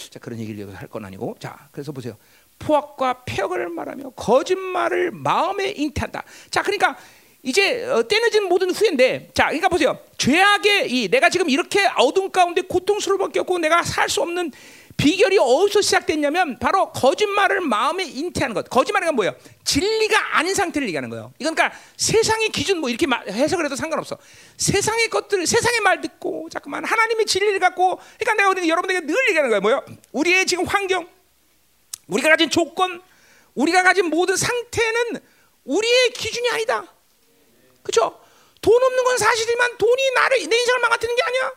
자, 그런 얘기를 여기서 할 건 아니고. 자, 그래서 보세요. 포악과 폐역을 말하며 거짓말을 마음에 잉태한다. 자, 그러니까 이제 어, 때늦은 모든 후회인데, 자, 그러니까 보세요. 죄악의 이 내가 지금 이렇게 어둠 가운데 고통스러울 없고 내가 살 수 없는 비결이 어디서 시작됐냐면 바로 거짓말을 마음에 잉태하는 것. 거짓말이 뭐예요? 진리가 아닌 상태를 얘기하는 거예요. 그러니까 세상의 기준 뭐 이렇게 해석을 해도 상관없어. 세상의 것들, 세상의 말 듣고 잠깐만 하나님의 진리를 갖고 그러니까 내가 여러분에게 늘 얘기하는 거예요. 뭐요? 우리의 지금 환경, 우리가 가진 조건, 우리가 가진 모든 상태는 우리의 기준이 아니다. 그렇죠? 돈 없는 건 사실이지만 돈이 나를 내 인생을 망가뜨리는 게 아니야.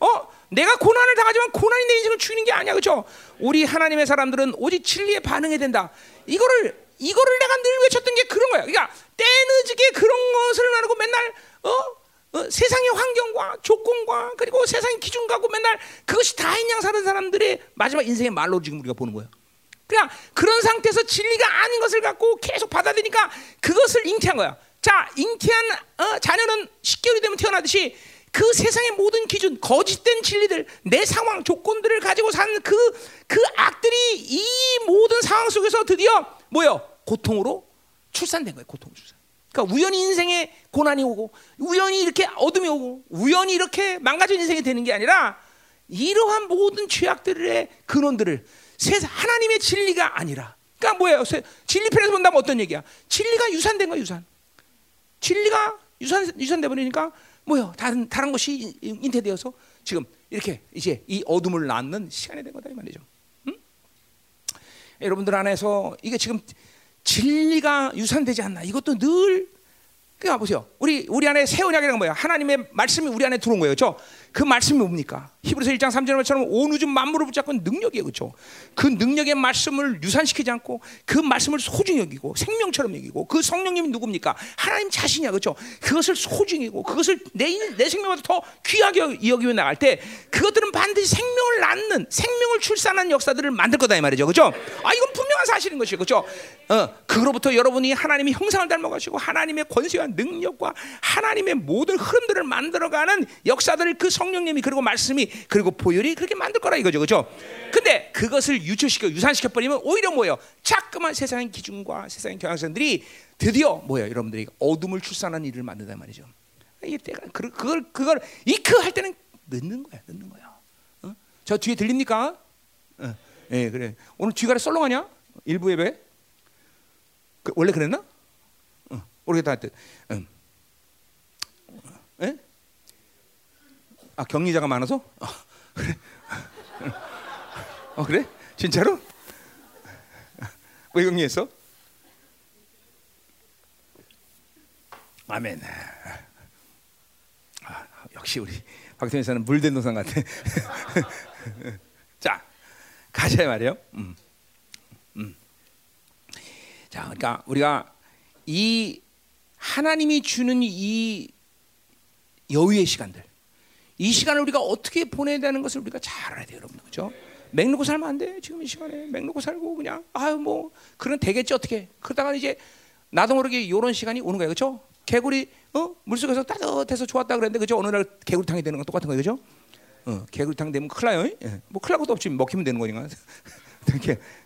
어? 내가 고난을 당하지만 고난이 내 인생을 죽이는 게 아니야. 그렇죠? 우리 하나님의 사람들은 오직 진리에 반응해야 된다. 이거를 이거를 내가 늘 외쳤던 게 그런 거야. 그러니까 때늦게 그런 것을 나누고 맨날 어? 어, 세상의 환경과 조건과 그리고 세상의 기준 갖고 맨날 그것이 다인 양 사는 사람들의 마지막 인생의 말로 지금 우리가 보는 거예요. 그냥 그런 상태에서 진리가 아닌 것을 갖고 계속 받아들이니까 그것을 잉태한 거야. 자, 잉태한 어, 자녀는 10개월이 되면 태어나듯이 그 세상의 모든 기준, 거짓된 진리들, 내 상황, 조건들을 가지고 사는 그, 그 악들이 이 모든 상황 속에서 드디어 뭐요? 고통으로 출산된 거예요. 고통 출산. 그러니까 우연히 인생에 고난이 오고, 우연히 이렇게 어둠이 오고, 우연히 이렇게 망가진 인생이 되는 게 아니라 이러한 모든 죄악들의 근원들을 세상 하나님의 진리가 아니라, 그러니까 뭐예요? 진리 편에서 본다면 어떤 얘기야? 진리가 유산된 거야, 유산. 진리가 유산 유산돼 버리니까 뭐요? 다른 다른 것이 인태되어서 지금 이렇게 이제 이 어둠을 낳는 시간이 된 거다 이 말이죠. 응? 여러분들 안에서 이게 지금 진리가 유산되지 않나? 이것도 늘 그러니까 보세요. 우리 우리 안에 새 언약이라는 뭐야? 하나님의 말씀이 우리 안에 들어온 거예요. 그렇죠? 그 말씀이 뭡니까? 히브리서 1장 3절 말처럼 온 우주 만물을 붙잡고 능력이에요. 그렇죠? 그 능력의 말씀을 유산시키지 않고 그 말씀을 소중히 여기고 생명처럼 여기고 그 성령님이 누굽니까? 하나님 자신이야. 그렇죠? 그것을 소중히 여기고 그것을 내, 내 생명보다 더 귀하게 여기며 나갈 때 그것들은 반드시 생명을 낳는 생명을 출산하는 역사들을 만들 거다 이 말이죠, 그렇죠? 아 이건 분명한 사실인 것이죠, 그렇죠? 어, 그로부터 여러분이 하나님의 형상을 닮아가시고 하나님의 권세와 능력과 하나님의 모든 흐름들을 만들어가는 역사들을 그 성령님이 그리고 말씀이 그리고 보혈이 그렇게 만들 거라 이거죠, 그렇죠? 근데 그것을 유출시켜 유산시켜 버리면 오히려 뭐예요? 자꾸만 세상의 기준과 세상의 경향성들이 드디어 뭐예요, 여러분들이 어둠을 출산하는 일을 만든단 말이죠. 이게 때가 그- 그걸 그걸 이크 할 때는 늦는 거야, 늦는 거야. 어? 저 뒤에 들립니까? 어. 예, 그래. 오늘 뒤가래 썰렁하냐? 일부 예배? 그, 원래 그랬나? 어, 모르겠다. 하여튼. 음. 예? 아 격리자가 많아서? 어, 그래. 어 그래? 진짜로? 왜 격리했어? 아멘. 아, 역시 우리 박태민 사는 물된 동상 같아. 자, 가자 말이요. 음. 음. 자, 그러니까 우리가 이 하나님이 주는 이 여유의 시간들, 이 시간을 우리가 어떻게 보내야 되는 것을 우리가 잘 알아야 돼요, 여러분, 그렇죠? 맹 놓고 살면 안 돼. 지금 이 시간에 맹 놓고 살고 그냥 아유 뭐 그런 되겠지 어떻게? 그러다가 이제 나도 모르게 이런 시간이 오는 거예요, 그렇죠? 개구리 어 물속에서 따뜻해서 좋았다 그랬는데 그죠? 어느 날 개구리탕이 되는 건 똑같은 거예요, 그죠? 어 개구리탕 되면 큰일 나요. 예. 뭐 큰일 날 것도 없지 먹히면 되는 거니까.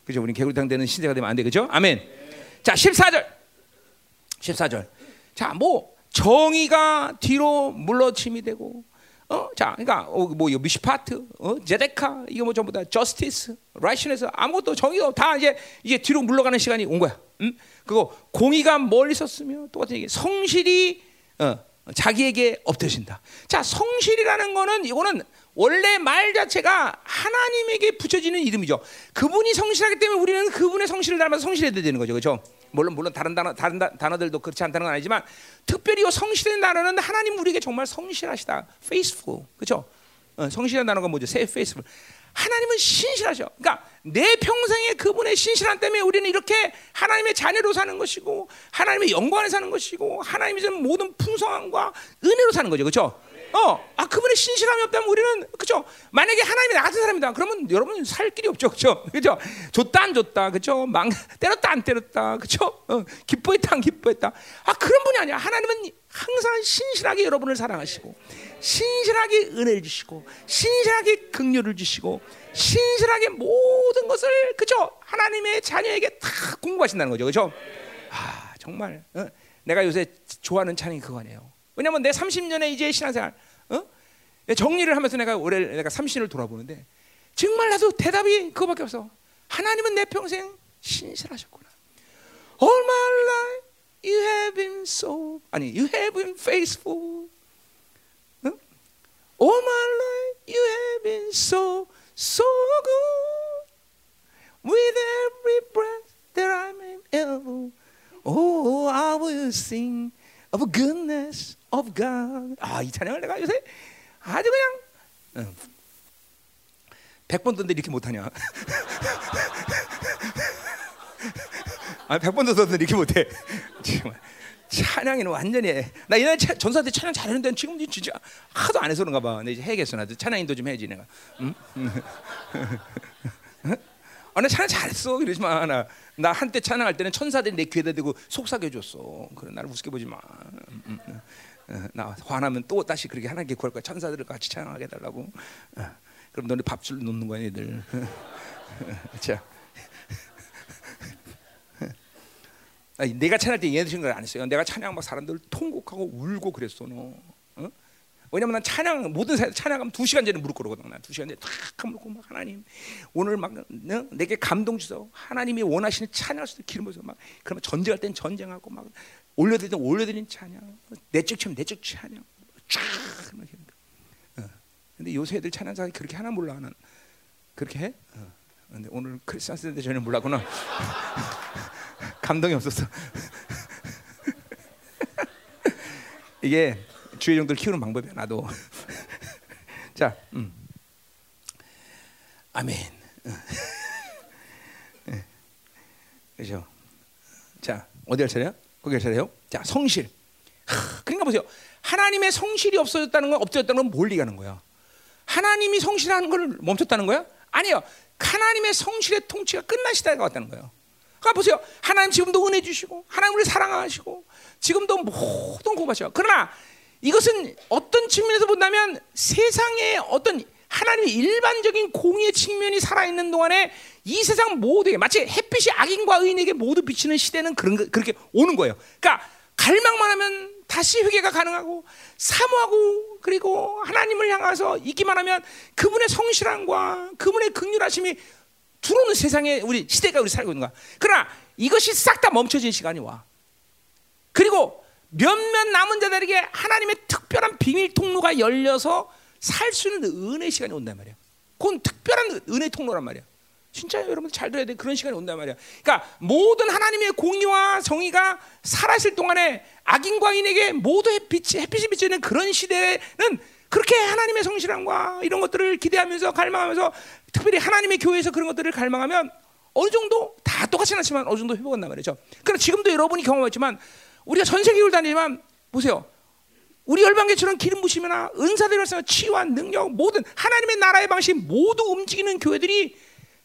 그죠? 우리 개구리탕 되는 신세가 되면 안 돼, 그죠? 아멘. 자, 14절. 14절. 자, 뭐 정의가 뒤로 물러침이 되고 어, 자, 그러니까 어, 뭐 미시파트, 어, 제데카 이거 뭐 전부 다 저스티스, 라이션에서 아무것도 정의가 다 이제 이제 뒤로 물러가는 시간이 온 거야. 음? 그거 공의가 멀리 있었으며 똑같은 얘기. 성실이 어, 자기에게 엎드신다. 자, 성실이라는 거는 이거는 원래 말 자체가 하나님에게 붙여지는 이름이죠. 그분이 성실하기 때문에 우리는 그분의 성실을 닮아서 성실해야 되는 거죠, 그렇죠? 물론 물론 다른 단어 다른 다- 단어들도 그렇지 않다는 건 아니지만 특별히 이 성실의 단어는 하나님 우리에게 정말 성실하시다, faithful, 그렇죠? 어, 성실한 단어가 뭐죠? 세 faithful. 하나님은 신실하셔. 그러니까 내 평생에 그분의 신실함 때문에 우리는 이렇게 하나님의 자녀로 사는 것이고 하나님의 영광에 사는 것이고 하나님이 주는 모든 풍성함과 은혜로 사는 거죠, 그렇죠? 어, 아 그분의 신실함이 없다면 우리는 그죠? 만약에 하나님이 나 같은 사람이다, 그러면 여러분 살 길이 없죠, 그죠? 그죠? 줬다 안 줬다, 그죠? 망 때렸다 안 때렸다, 그죠? 어, 기뻐했다 안 기뻐했다. 아 그런 분이 아니야. 하나님은 항상 신실하게 여러분을 사랑하시고, 신실하게 은혜를 주시고, 신실하게 긍휼을 주시고, 신실하게 모든 것을 그죠? 하나님의 자녀에게 다 공부하신다는 거죠, 그죠? 아 정말 어? 내가 요새 좋아하는 찬양이 그거 아니에요. 왜냐면 내 30년의 이제 신앙생활 어? 정리를 하면서 내가 올해 내가 30년을 돌아보는데 정말 나도 대답이 그거밖에 없어. 하나님은 내 평생 신실하셨구나. All my life you have been so 아니 you have been faithful. 응? All my life you have been so so good. With every breath that I'm able, oh, I will sing of goodness of God. 아, 이 찬양을 내가 요새 아주 그냥 응. 100번 듣는데 이렇게 못하냐? 아, 100번 듣는데 이렇게 못해. 정말. 찬양이는 완전히 해. 나 차- 전사 때 찬양 잘했는데 지금 진짜 하도 안 해서 그런가 봐. 근데 이제 해야겠어 나도 찬양인도 좀 해야지 내가. 응? 아, 나 찬양 잘했어. 그러지 마. 나, 나 한때 찬양할 때는 천사들이 내 귀에다 대고 속삭여 줬어. 그래 나를 우습게 보지 마. 음, 음, 음. 어, 나 화나면 또 다시 그렇게 하나님께 구할 거야. 천사들을 같이 찬양하게 해달라고. 어, 그럼 너네 밥줄 놓는 거야, 얘들. 자. 아니, 내가 찬양할 때 얘네들 생각을 안 했어요. 내가 찬양 막 사람들 통곡하고 울고 그랬어, 너. 어? 왜냐면 난 찬양 모든 사- 찬양하면 두 시간 전에 무릎 꿇거든. 난두 시간 전에 탁 무릎 꿇고 막 하나님 오늘 막 어? 내게 감동 주소. 하나님이 원하시는 찬양할 수도 기름 부어서 막 그러면 전쟁할 땐 전쟁하고 막 올려드릴 땐 올려드린 찬양. 내적 치면 내적 찬양. 쫙 이렇게. 어. 근데 요새 애들 찬양자가 그렇게 하나 몰라 하는 그렇게 해? 어. 근데 오늘 크리스마스 때 전혀 몰랐구나. 감동이 없었어. 이게 주의 정도를 키우는 방법이야 나도. 자, 음. 아멘. 예. 그죠? 자, 어디 할 차례야? 거기 할 차례요? 자, 성실. 하, 그러니까 보세요. 하나님의 성실이 없어졌다는 건 없어졌다는 건 뭘 얘기하는 거야? 하나님이 성실하는 걸 멈췄다는 거야? 아니요. 하나님의 성실의 통치가 시대가 왔다는 거예요. 그러니까 보세요. 하나님 지금도 은혜 주시고 하나님 우리 사랑하시고 지금도 모든 공부하셔. 그러나 이것은 어떤 측면에서 본다면 세상의 어떤 하나님의 일반적인 공의의 측면이 살아있는 동안에 이 세상 모두에게 마치 햇빛이 악인과 의인에게 모두 비치는 시대는 그런 거, 그렇게 오는 거예요. 그러니까 갈망만 하면 다시 회개가 가능하고 사모하고 그리고 하나님을 향해서 있기만 하면 그분의 성실함과 그분의 극률하심이 들어오는 세상에 우리 시대가 우리 살고 있는 거야. 그러나 이것이 싹 다 멈춰진 시간이 와. 그리고 몇몇 남은 자들에게 하나님의 특별한 비밀 통로가 열려서 살 수 있는 은혜 시간이 온단 말이야. 그건 특별한 은혜 통로란 말이야. 진짜 여러분 잘 들어야 돼. 그런 시간이 온단 말이야. 그러니까 모든 하나님의 공의와 정의가 살아있을 동안에 악인과 인에게 모두 햇빛이 햇빛이 비치는 그런 시대는 그렇게 하나님의 성실함과 이런 것들을 기대하면서 갈망하면서 특별히 하나님의 교회에서 그런 것들을 갈망하면 어느 정도 다 똑같진 않지만 어느 정도 회복한단 말이죠. 그러나 지금도 여러분이 경험했지만 우리가 전 세계를 다니지만 보세요. 우리 열방교처럼 기름 부심이나 은사들이 말씀 치유와 능력 모든 하나님의 나라의 방식 모두 움직이는 교회들이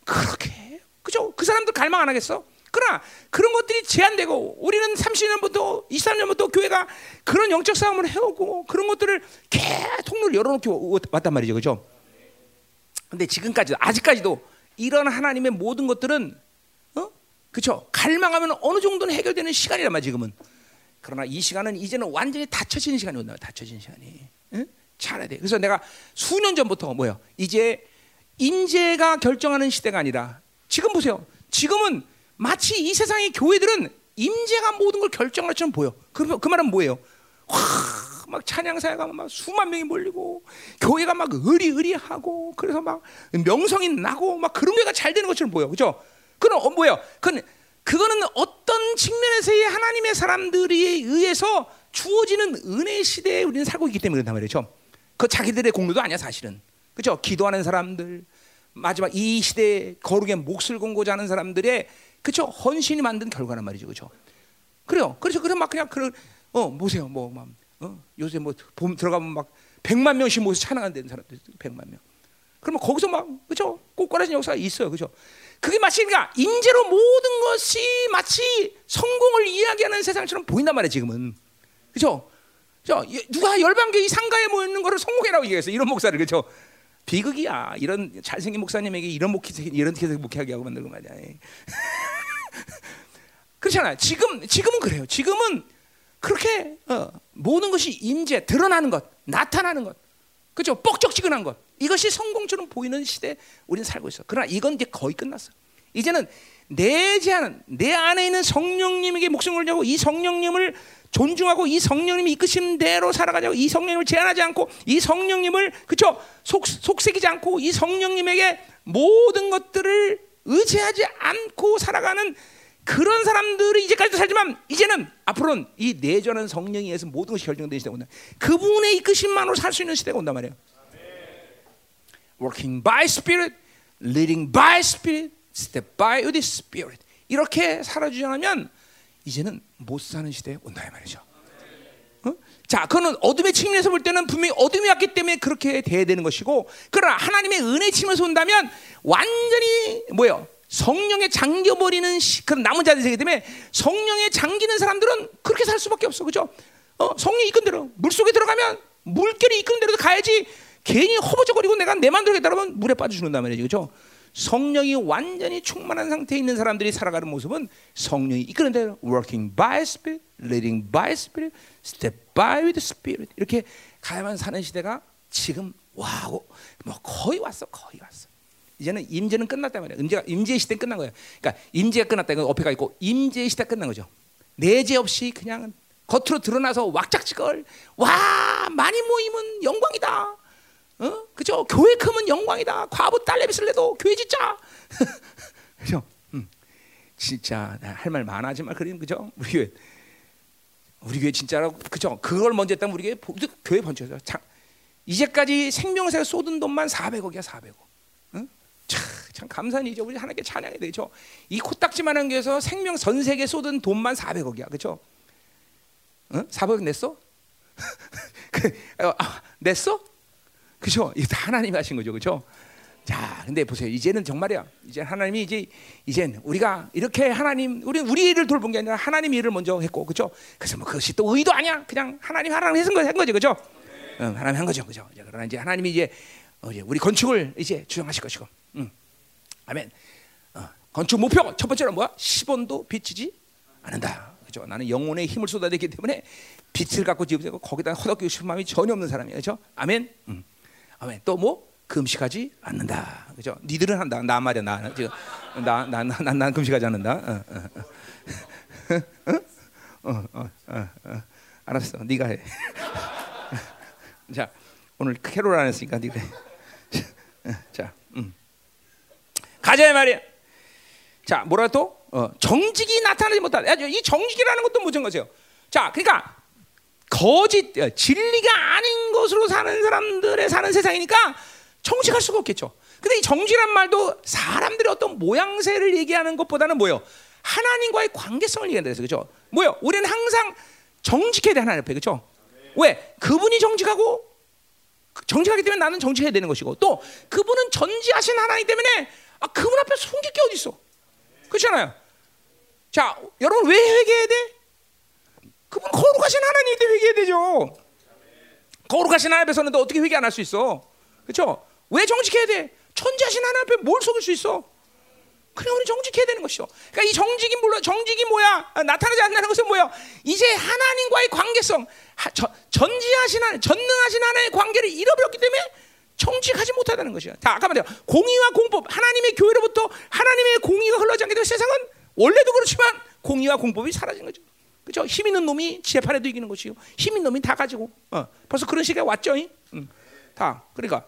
그렇게 그죠? 그 사람들 갈망 안 하겠어? 그러나 그런 것들이 제한되고 우리는 30년부터 23년부터 교회가 그런 영적 싸움을 해오고 그런 것들을 계속 통로를 열어놓고 왔단 말이죠, 그죠? 근데 지금까지 아직까지도 이런 하나님의 모든 것들은 어? 그죠? 갈망하면 어느 정도는 해결되는 시간이란 말 지금은. 그러나 이 시간은 이제는 완전히 닫혀지는 시간이 온다. 닫혀지는 시간이. 응? 잘해야 돼. 그래서 내가 수년 전부터 뭐요? 이제 인재가 결정하는 시대가 아니라 지금 보세요. 지금은 마치 이 세상의 교회들은 임재가 모든 걸 결정할 것처럼 보여. 그, 그 말은 뭐예요? 와, 막 찬양사회가 막 수만 명이 몰리고 교회가 막 의리의리하고 그래서 막 명성이 나고 막 그런 교회가 잘 되는 것처럼 보여. 그죠? 그건 어, 뭐예요? 그건 그거는 어떤 측면에서의 하나님의 사람들이 의해서 주어지는 은혜 시대에 우리는 살고 있기 때문에 그렇단 말이죠. 그 자기들의 공로도 아니야 사실은. 그죠? 기도하는 사람들 마지막 이 시대에 거룩의 몫을 공고자 하는 사람들의 그죠? 헌신이 만든 결과란 말이죠. 그죠? 그래요. 그래서 그런 막 그냥 그런 어 보세요. 뭐 막, 어? 요새 뭐 봄 들어가면 막 백만 명씩 모여서 찬양한다는 사람들 백만 명. 그러면 거기서 막 그죠? 꼬꼬라진 역사가 있어요. 그죠? 그게 마치 그러니까 인재로 모든 것이 마치 성공을 이야기하는 세상처럼 보인단 말이에요. 지금은 그죠? 저 누가 열방교 이 상가에 모여 있는 거를 성공이라고 얘기했어. 이런 목사를 그죠? 비극이야. 이런 잘생긴 목사님에게 이런 목회 이런 게 목회하게 하고 만들고 말이야. 그렇잖아요. 지금 지금은 그래요. 지금은 그렇게 어, 모든 것이 인재 드러나는 것, 나타나는 것, 그죠? 뻑적지근한 것 이것이 성공처럼 보이는 시대 우리는 살고 있어. 그러나 이건 이제 거의 끝났어. 이제는 내 제안은 내 안에 있는 성령님에게 목숨을 걸고 이 성령님을 존중하고 이 성령님이 이끄신 대로 살아가자고 이 성령님을 제한하지 않고 이 성령님을 그쵸 속 속색이지 않고 이 성령님에게 모든 것들을 의지하지 않고 살아가는 그런 사람들이 이제까지도 살지만 이제는 앞으로는 이 내전한 성령에 의해서 모든 것이 결정되는 시대가 온다. 그분의 이끄심만으로 살 수 있는 시대가 온단 말이에요. Working by Spirit, leading by Spirit, step by with Spirit. 이렇게 살아주지 않으면 이제는 못 사는 시대에 온다 이 말이죠. 어? 자, 그거는 어둠의 측면에서 볼 때는 분명히 어둠이 왔기 때문에 그렇게 돼야 되는 것이고, 그러나 하나님의 은혜 측면에서 온다면 완전히 뭐요? 성령에 잠겨버리는 시, 그런 남은 자들이 되기 때문에 성령에 잠기는 사람들은 그렇게 살 수밖에 없어, 그죠? 어, 성령이 이끈 대로 물 속에 들어가면 물결이 이끄는 대로 가야지 괜히 허버적거리고 내가 내 마음대로 따르면 물에 빠져 죽는단 말이죠, 그죠? 성령이 완전히 충만한 상태에 있는 사람들이 살아가는 모습은 성령이 이끄는 대로 working by spirit, leading by spirit, step by with spirit 이렇게 가야만 사는 시대가 지금 와고 뭐 거의 왔어, 거의 왔어. 이제는 임재는 끝났단 말이야. 임재가 임재 시대 끝난 거야. 그러니까 임재가 끝났다 이건 어폐가 있고 임재 시대 끝난 거죠. 내재 없이 그냥 겉으로 드러나서 왁작지걸 와 많이 모이면 영광이다. 어? 그죠? 교회 크면 영광이다. 과부 딸내미 쓸래도 교회 짓자. 그죠? 음. 진짜 할 말 많아지만 그림 그죠? 우리 교회 우리 교회 진짜로 그죠? 그걸 먼저 했다면 우리 교회 교회 번져서 이제까지 생명사에 쏟은 돈만 400억이야 400억. 응? 참, 참 감사한 일이죠. 우리 하나님께 찬양해야 되죠. 이 코딱지만한 교회에서 생명 전 세계 쏟은 돈만 400억이야. 그죠? 응? 400억 냈어? 그, 아, 냈어? 그죠? 이거 다 하나님이 하신 거죠, 그죠? 자, 근데 보세요. 이제는 정말이야. 이제 하나님이 이제 이젠 우리가 이렇게 하나님 우리 우리 일을 돌본 게 아니라 하나님 일을 먼저 했고, 그렇죠? 그래서 뭐 그것이 또 의도 아니야. 그냥 하나님 하라는 해서 한 거지, 그렇죠? 응, 하나님 한 거죠, 그렇죠? 그러나 이제 하나님이 이제 어, 우리 건축을 이제 주장하실 것이고, 응. 아멘. 어, 건축 목표 첫 번째는 뭐야? 10원도 비치지 않는다. 그죠? 나는 영혼의 힘을 쏟아내기 때문에 빛을 갖고 지으고 거기다 허덕이고 싶은 마음이 전혀 없는 사람이에요. 그죠? 아멘. 음. 아멘. 또 뭐? 금식하지 않는다. 그죠? 니들은 한다. 나 말이야. 나 지금 나나난 난 금식하지 않는다. 어, 어, 어, 어, 어, 어, 어. 알았어. 네가 해. 자, 오늘 캐롤 안 했으니까 네가 해. 자, 음. 가자 말이야. 자, 뭐라 또? 어, 정직이 나타나지 못한다. 이 정직이라는 것도 무슨 거죠? 자, 그러니까 거짓, 어, 진리가 아닌 것으로 사는 사람들의 사는 세상이니까 정직할 수가 없겠죠. 근데 이 정직이란 말도 사람들의 어떤 모양새를 얘기하는 것보다는 뭐요? 하나님과의 관계성을 얘기한다 그래서 그죠? 뭐요? 우리는 항상 정직해야 돼 하나님 앞에 그죠? 왜? 그분이 정직하고 정직하기 때문에 나는 정직해야 되는 것이고 또 그분은 전지하신 하나님 때문에 아, 그분 앞에 숨길 게 어디 있어? 그렇잖아요. 자, 여러분 왜 회개해야 돼? 그분 거룩하신 하나님인데 회개해야 되죠. 거룩하신 하나님 앞에서는 너 어떻게 회개 안 할 수 있어? 그렇죠? 왜 정직해야 돼? 천지하신 하나님 앞에 뭘 속일 수 있어? 그래 우리 정직해야 되는 것이죠. 그러니까 이 정직이 물론 정직이 뭐야? 아, 나타나지 않는 것은 뭐야? 이제 하나님과의 관계성, 하, 저, 전지하신 하나님, 전능하신 하나님의 관계를 잃어버렸기 때문에 정직하지 못하다는 것이야. 자, 아까 말이야. 공의와 공법, 하나님의 교회로부터 하나님의 공의가 흘러지 않게 되면 세상은 원래도 그렇지만 공의와 공법이 사라진 거죠. 그죠? 힘 있는 놈이 재판에도 이기는 것이요. 힘 있는 놈이 다 가지고. 어, 벌써 그런 시기가 왔죠. 응. 다. 그러니까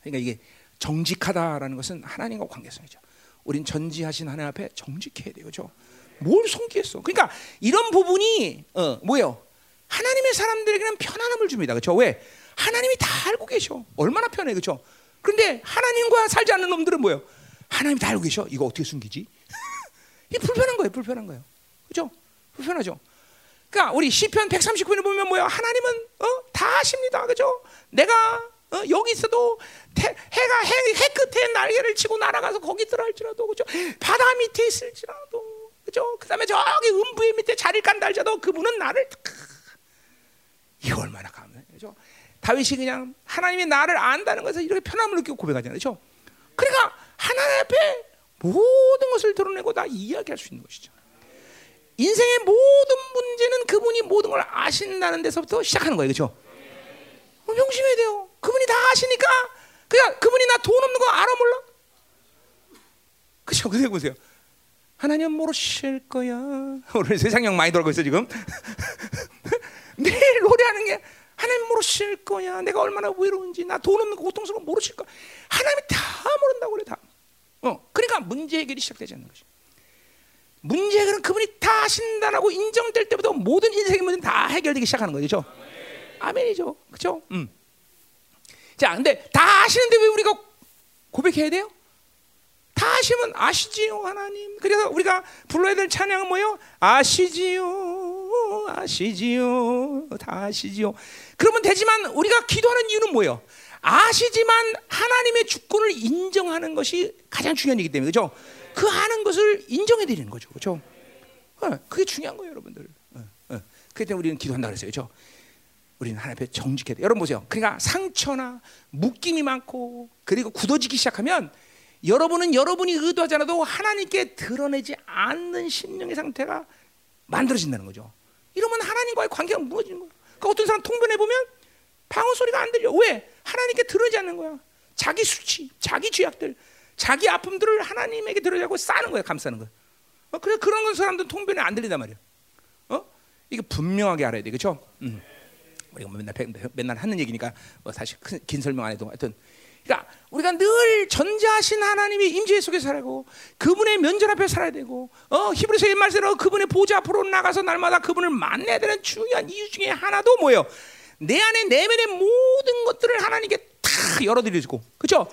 그러니까 이게 정직하다라는 것은 하나님과 관계성이죠. 우린 전지하신 하나님 앞에 정직해야 돼요. 그죠? 뭘 숨기겠어? 그러니까 이런 부분이 어, 뭐예요? 하나님의 사람들에게는 편안함을 줍니다. 그렇죠? 왜? 하나님이 다 알고 계셔. 얼마나 편해, 그렇죠? 그런데 하나님과 살지 않는 놈들은 뭐예요? 하나님 다 알고 계셔. 이거 어떻게 숨기지? 이 불편한 거예요. 불편한 거예요. 그렇죠? 불편하죠. 그러니까 우리 시편 139편을 보면 뭐야? 하나님은 어? 다 아십니다. 그죠? 내가 어? 여기 있어도 태, 해가 해, 해 끝에 날개를 치고 날아가서 거기 있더라 할지라도 그죠? 바다 밑에 있을지라도 그죠? 그다음에 저기 음부의 밑에 자리를 간다 할지라도 그분은 나를 이거 얼마나 감사해. 그죠? 다윗이 그냥 하나님이 나를 안다는 것에서 이렇게 편함을 느끼고 고백하잖아요. 그죠? 그러니까 하나님 앞에 모든 것을 드러내고 다 이야기할 수 있는 것이죠. 인생의 모든 문제는 그분이 모든 걸 아신다는 데서부터 시작하는 거예요. 그렇죠? 명심해야 돼요. 그분이 다 아시니까 그냥 그분이 나 돈 없는 거 알아 몰라? 그죠? 그래 보세요. 하나님 모르실 거야. 오늘 세상형 많이 돌고 있어 지금. 매일 노래하는 게 하나님 모르실 거야. 내가 얼마나 외로운지 나 돈 없는 거 고통스러워 모르실 거야. 하나님이 다 모른다고 그래 다. 어, 그러니까 문제 해결이 시작되지 않는 거죠. 문제 해결은 그분이 다 하신다라고 인정될 때부터 모든 인생의 문제는 다 해결되기 시작하는 거죠. 아멘이죠. 그렇죠? 음. 자, 근데 다 아시는데 왜 우리가 고백해야 돼요? 다 아시면 아시지요, 하나님. 그래서 우리가 불러야 될 찬양은 뭐요? 아시지요, 아시지요, 다 아시지요. 그러면 되지만 우리가 기도하는 이유는 뭐예요? 아시지만 하나님의 주권을 인정하는 것이 가장 중요한 얘기 때문에 그죠? 그 아는 것을 인정해 드리는 거죠, 그죠? 어, 그게 중요한 거예요, 여러분들. 그때 그렇기 우리는 기도한다 그랬어요, 그죠? 우리는 하나님 앞에 정직해야 돼. 여러분 보세요. 그러니까 상처나 묶임이 많고 그리고 굳어지기 시작하면 여러분은 여러분이 의도하지 않아도 하나님께 드러내지 않는 심령의 상태가 만들어진다는 거죠. 이러면 하나님과의 관계가 무너지는 거예요. 그러니까 어떤 사람 통변해 보면 방언 소리가 안 들려. 왜? 하나님께 들어지 않는 거야. 자기 수치, 자기 죄악들, 자기 아픔들을 하나님에게 들어자고 싸는 거야, 감싸는 거야. 어, 그래 그런 사람들 통변이 안 들린단 말이야. 어? 이거 분명하게 알아야 돼, 그렇죠? 음. 우리가 뭐 맨날 맨날 하는 얘기니까 뭐 사실 큰, 긴 설명 안 해도 하여튼 그러니까 우리가 늘 전자하신 하나님의 임재 속에 살고 그분의 면전 앞에 살아야 되고 어 히브리서 옛말대로 그분의 보좌 앞으로 나가서 날마다 그분을 만나야 되는 중요한 이유 중에 하나도 뭐예요? 내 안에 내면의 모든 것들을 하나님께 다 열어드리고 그렇죠?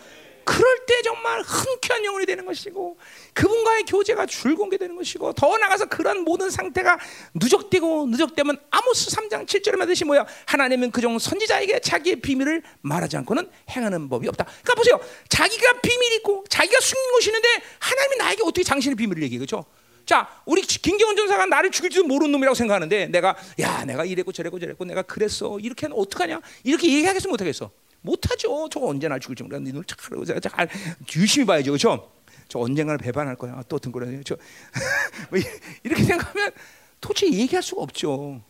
그럴 때 정말 흔쾌한 영혼이 되는 것이고 그분과의 교제가 줄공게 되는 것이고 더 나가서 그런 모든 상태가 누적되고 누적되면 아모스 3장 7절에 말듯이 뭐야 하나님은 그종 선지자에게 자기의 비밀을 말하지 않고는 행하는 법이 없다. 그러니까 보세요. 자기가 비밀이 있고 자기가 숨긴 것이 있는데 하나님이 나에게 어떻게 당신의 비밀을 얘기해 그렇죠? 자, 우리 김경원 전사가 나를 죽일지도 모르는 놈이라고 생각하는데 내가 야, 내가 이랬고 저랬고 저랬고 내가 그랬어. 이렇게 하면 어떡하냐? 이렇게 얘기하겠어 못 하겠어? 못하죠. 저 언제 날 죽을지 몰라. 니눈 착하고 잘 유심히 봐야죠. 그렇죠? 저 언젠가는 배반할 거야. 또 등골에 저 뭐 이렇게 생각하면 도대체 얘기할 수가 없죠.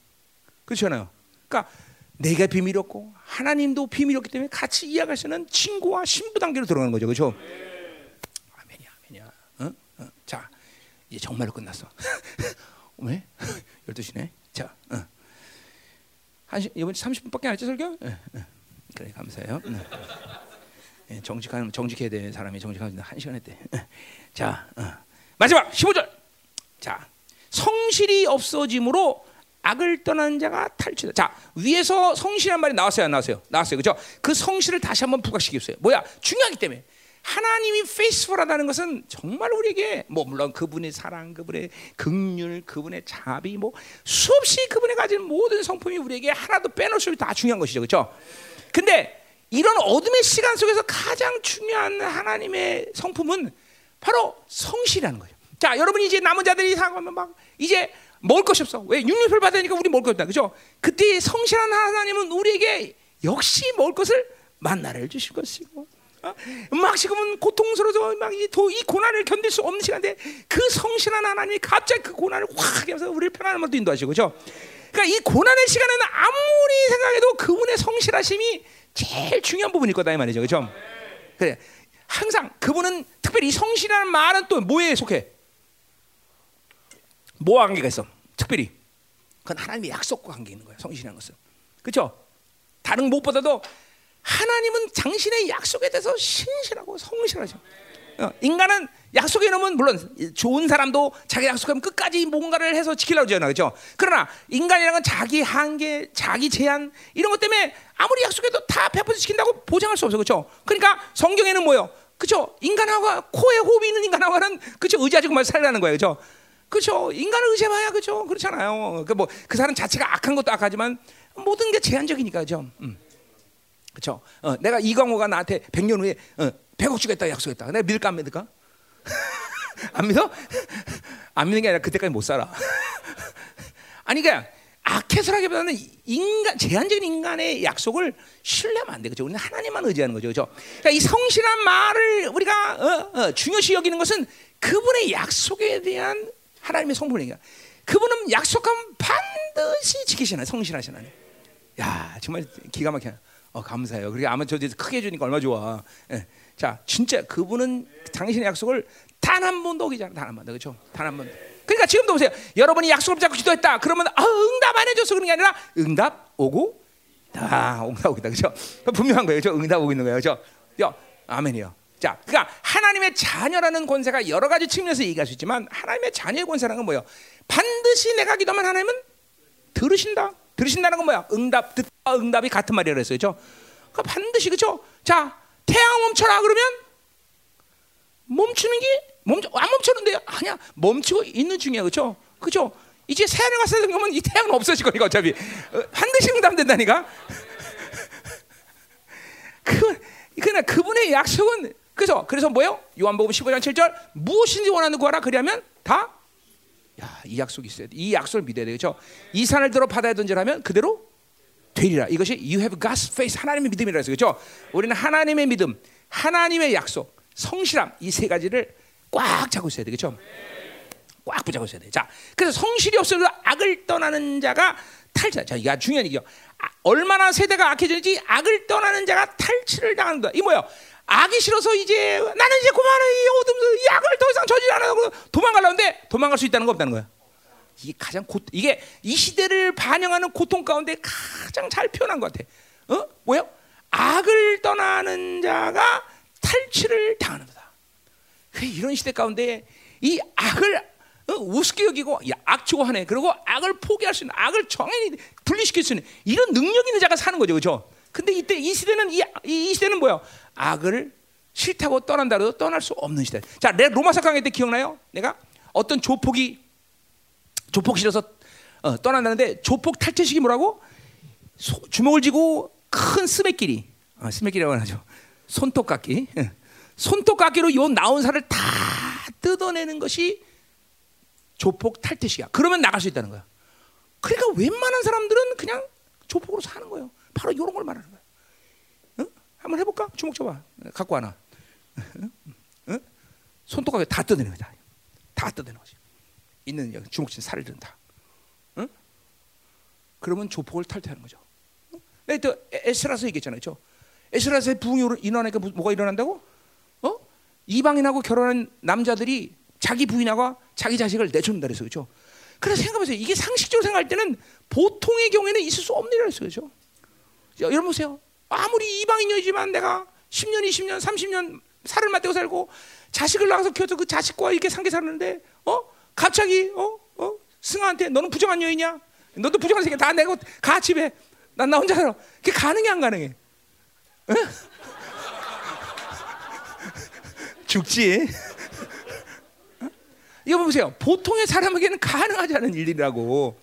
그렇잖아요. 그러니까 내가 비밀이었고 하나님도 비밀이었기 때문에 같이 이야기할 수 있는 친구와 신부 단계로 들어가는 거죠. 그렇죠? 아멘이야, 아멘이야. 어? 어. 자, 이제 정말로 끝났어. 왜? 12시네. 자, 어. 한 시, 이번 30분밖에 안 했죠, 설교? 네, 네. 그래, 감사해요. 네. 네, 정직한 정직해야 되는 사람이 정직한 한 시간 했대. 자, 어. 마지막 15절. 자, 성실이 없어짐으로 악을 떠난 자가 탈취다. 자, 위에서 성실한 말이 나왔어요, 안 나왔어요? 나왔어요. 그죠? 그 성실을 다시 한번 부각시켰어요. 뭐야? 중요하기 때문에. 하나님이 페이스풀하다는 것은 정말 우리에게 뭐 물론 그분의 사랑, 그분의 긍휼, 그분의 자비 뭐 수없이 그분의 가진 모든 성품이 우리에게 하나도 빼놓을 수 없이 다 중요한 것이죠. 그렇죠? 근데 이런 어둠의 시간 속에서 가장 중요한 하나님의 성품은 바로 성실이라는 거예요. 자, 여러분 이제 남은 자들이 사가면 막 이제 먹을 것이 없어. 왜 육류를 받으니까 우리 먹을 것 없다. 그죠? 그때 성실한 하나님은 우리에게 역시 먹을 것을 만나를 주실 것이고 어? 막 지금은 고통스러워서 막이 이 고난을 견딜 수 없는 시간인데 그 성실한 하나님이 갑자기 그 고난을 확 해서 우리를 편안한 것도 인도하시고 그죠? 그러니까 이 고난의 시간에는 아무리 생각해도 그분의 성실하심이 제일 중요한 부분일 거다 이 말이죠, 그죠? 그래 항상 그분은 특별히 이 성실한 말은 또 뭐에 속해? 뭐와 관계가 있어? 특별히 그건 하나님의 약속과 관계 있는 거예요. 성실한 것은 그렇죠? 다른 무엇보다도 하나님은 당신의 약속에 대해서 신실하고 성실하죠. 어, 인간은 약속에 놓으면 물론 좋은 사람도 자기 약속하면 끝까지 뭔가를 해서 지키려고 하잖아, 그렇죠? 그러나 인간이라는 건 자기 한계, 자기 제한 이런 것 때문에 아무리 약속해도 다 100% 지킨다고 보장할 수 없어, 그렇죠? 그러니까 성경에는 뭐요? 그렇죠? 인간하고 코에 호흡이 있는 인간하고는 그렇죠? 의지하고 살라는 거예요, 그렇죠? 그렇죠? 인간을 의지해봐야 그렇죠? 그렇잖아요. 그 뭐그 그 사람 자체가 악한 것도 악하지만 모든 게 제한적이니까, 그렇죠? 음. 그렇죠? 어, 내가 이광호가 나한테 100년 후에 어, 100억 주겠다 약속했다. 내가 믿을까 안 믿을까? 안 믿어? 안 믿는 게 아니라 그때까지 못 살아. 아니 그러니까 악해서라기보다는 인간 제한적인 인간의 약속을 신뢰하면 안 돼. 그죠? 우리는 하나님만 의지하는 거죠. 그죠? 그러니까 이 성실한 말을 우리가 어, 어, 중요시 여기는 것은 그분의 약속에 대한 하나님의 성품이니까. 그분은 약속하면 반드시 지키시나 성실하시나. 야 정말 기가 막혀. 어, 감사해요. 그리고 아마 저도 크게 해 주니까 얼마 좋아. 예. 자, 진짜 그분은 당신의 약속을 단 한 번도 어기지 않아. 단한 번도. 그렇죠? 단 한 번도. 그러니까 지금도 보세요. 여러분이 약속을 잡고 기도했다. 그러면 아, 응답 안 해줘서 그런 게 아니라 응답 오고 다 응답 오다. 그렇죠? 분명한 거예요. 그렇죠? 응답 오고 있는 거예요. 그렇죠? 야, 아멘이요. 자, 그러니까 하나님의 자녀라는 권세가 여러 가지 측면에서 얘기할 수 있지만 하나님의 자녀의 권세라는 건 뭐예요? 반드시 내가 기도하면 하나님은 들으신다. 들으신다는 건 뭐야? 응답 듣과 응답이 같은 말이라 그랬어요. 그렇죠? 그러니까 반드시 그렇죠? 자, 태양 멈춰라 그러면 멈추는 게 멈춰 안 멈추는데요? 아니야. 멈추고 있는 중이야. 그렇죠? 그렇죠? 이제 새하늘 갔을 때면 이 태양은 없어질 거니까 어차피 어, 반드시 응답된다니까. 그 그러나 그분의 약속은 그래서 그래서 뭐요? 요한복음 15장 7절 무엇인지 원하는 구하라 그리하면 다 야, 이 약속이 있어야 돼. 이 약속을 믿어야 되겠죠. 이 산을 들어 바다에 던지라면 그대로 되리라. 이것이 you have God's faith 하나님의 믿음이라 해서 그렇죠. 우리는 하나님의 믿음, 하나님의 약속, 성실함 이 세 가지를 꽉 잡고 있어야 되겠죠. 꽉 붙잡고 있어야 돼. 자, 그래서 성실이 없어도 악을 떠나는 자가 탈취. 자, 이게 중요한 얘기요. 아, 얼마나 세대가 악해졌는지 악을 떠나는 자가 탈취를 당한다. 이 뭐야? 악이 싫어서 이제 나는 이제 그만해 이 어둠 이 악을 더 이상 저지를 안 하고 도망가려는데 도망갈 수 있다는 거 없다는 거야. 이게 가장 고, 이게 이 시대를 반영하는 고통 가운데 가장 잘 표현한 것 같아. 어? 뭐야? 악을 떠나는 자가 탈취를 당하는 거다. 이런 시대 가운데 이 악을 어? 우습게 여기고 악 좋아하네. 그리고 악을 포기할 수 있는 악을 정연히 분리시킬 수 있는 이런 능력 있는 자가 사는 거죠, 그렇죠? 근데 이때 이 시대는 이, 이 시대는 뭐야? 악을 싫다고 떠난다 해도 떠날 수 없는 시대. 자, 내 로마서 강의 때 기억나요? 내가 어떤 조폭이 조폭 실어서 어, 떠난다는데 조폭 탈퇴식이 뭐라고? 소, 주먹을 쥐고 큰 스매끼리, 아, 스매끼리라고 하죠. 손톱깎이, 손톱깎이로 요 나온 살을 다 뜯어내는 것이 조폭 탈퇴식이야. 그러면 나갈 수 있다는 거야. 그러니까 웬만한 사람들은 그냥 조폭으로 사는 거예요. 바로 이런 걸 말하는 거야. 응? 한번 해볼까? 주먹 줘봐. 갖고 와나. 응? 손톱깎이 다 뜯어내는 거다. 다 뜯어내는 거지. 있는 주먹진 살을 든다. 응? 그러면 조폭을 탈퇴하는 거죠. 네, 또 에스라서 얘기했잖아요. 그렇죠? 에스라서의 부흥이 일어나니까 뭐가 일어난다고? 어? 이방인하고 결혼한 남자들이 자기 부인하고 자기 자식을 내쫓는다 그랬어. 그렇죠? 그래서 생각해보세요. 이게 상식적으로 생각할 때는 보통의 경우에는 있을 수 없는 일이라서 그렇죠? 여러분 보세요. 아무리 이방인이지만 내가 10년, 20년, 30년 살을 맞대고 살고 자식을 낳아서 키워서 그 자식과 이렇게 상계 사는데 어? 갑자기 어? 어? 승아한테 너는 부정한 여인이야? 너도 부정한 새끼 다 내고 가 집에 난 나 혼자 살아. 그게 가능해 안 가능해? 어? 죽지. 이거 보세요. 보통의 사람에게는 가능하지 않은 일이라고.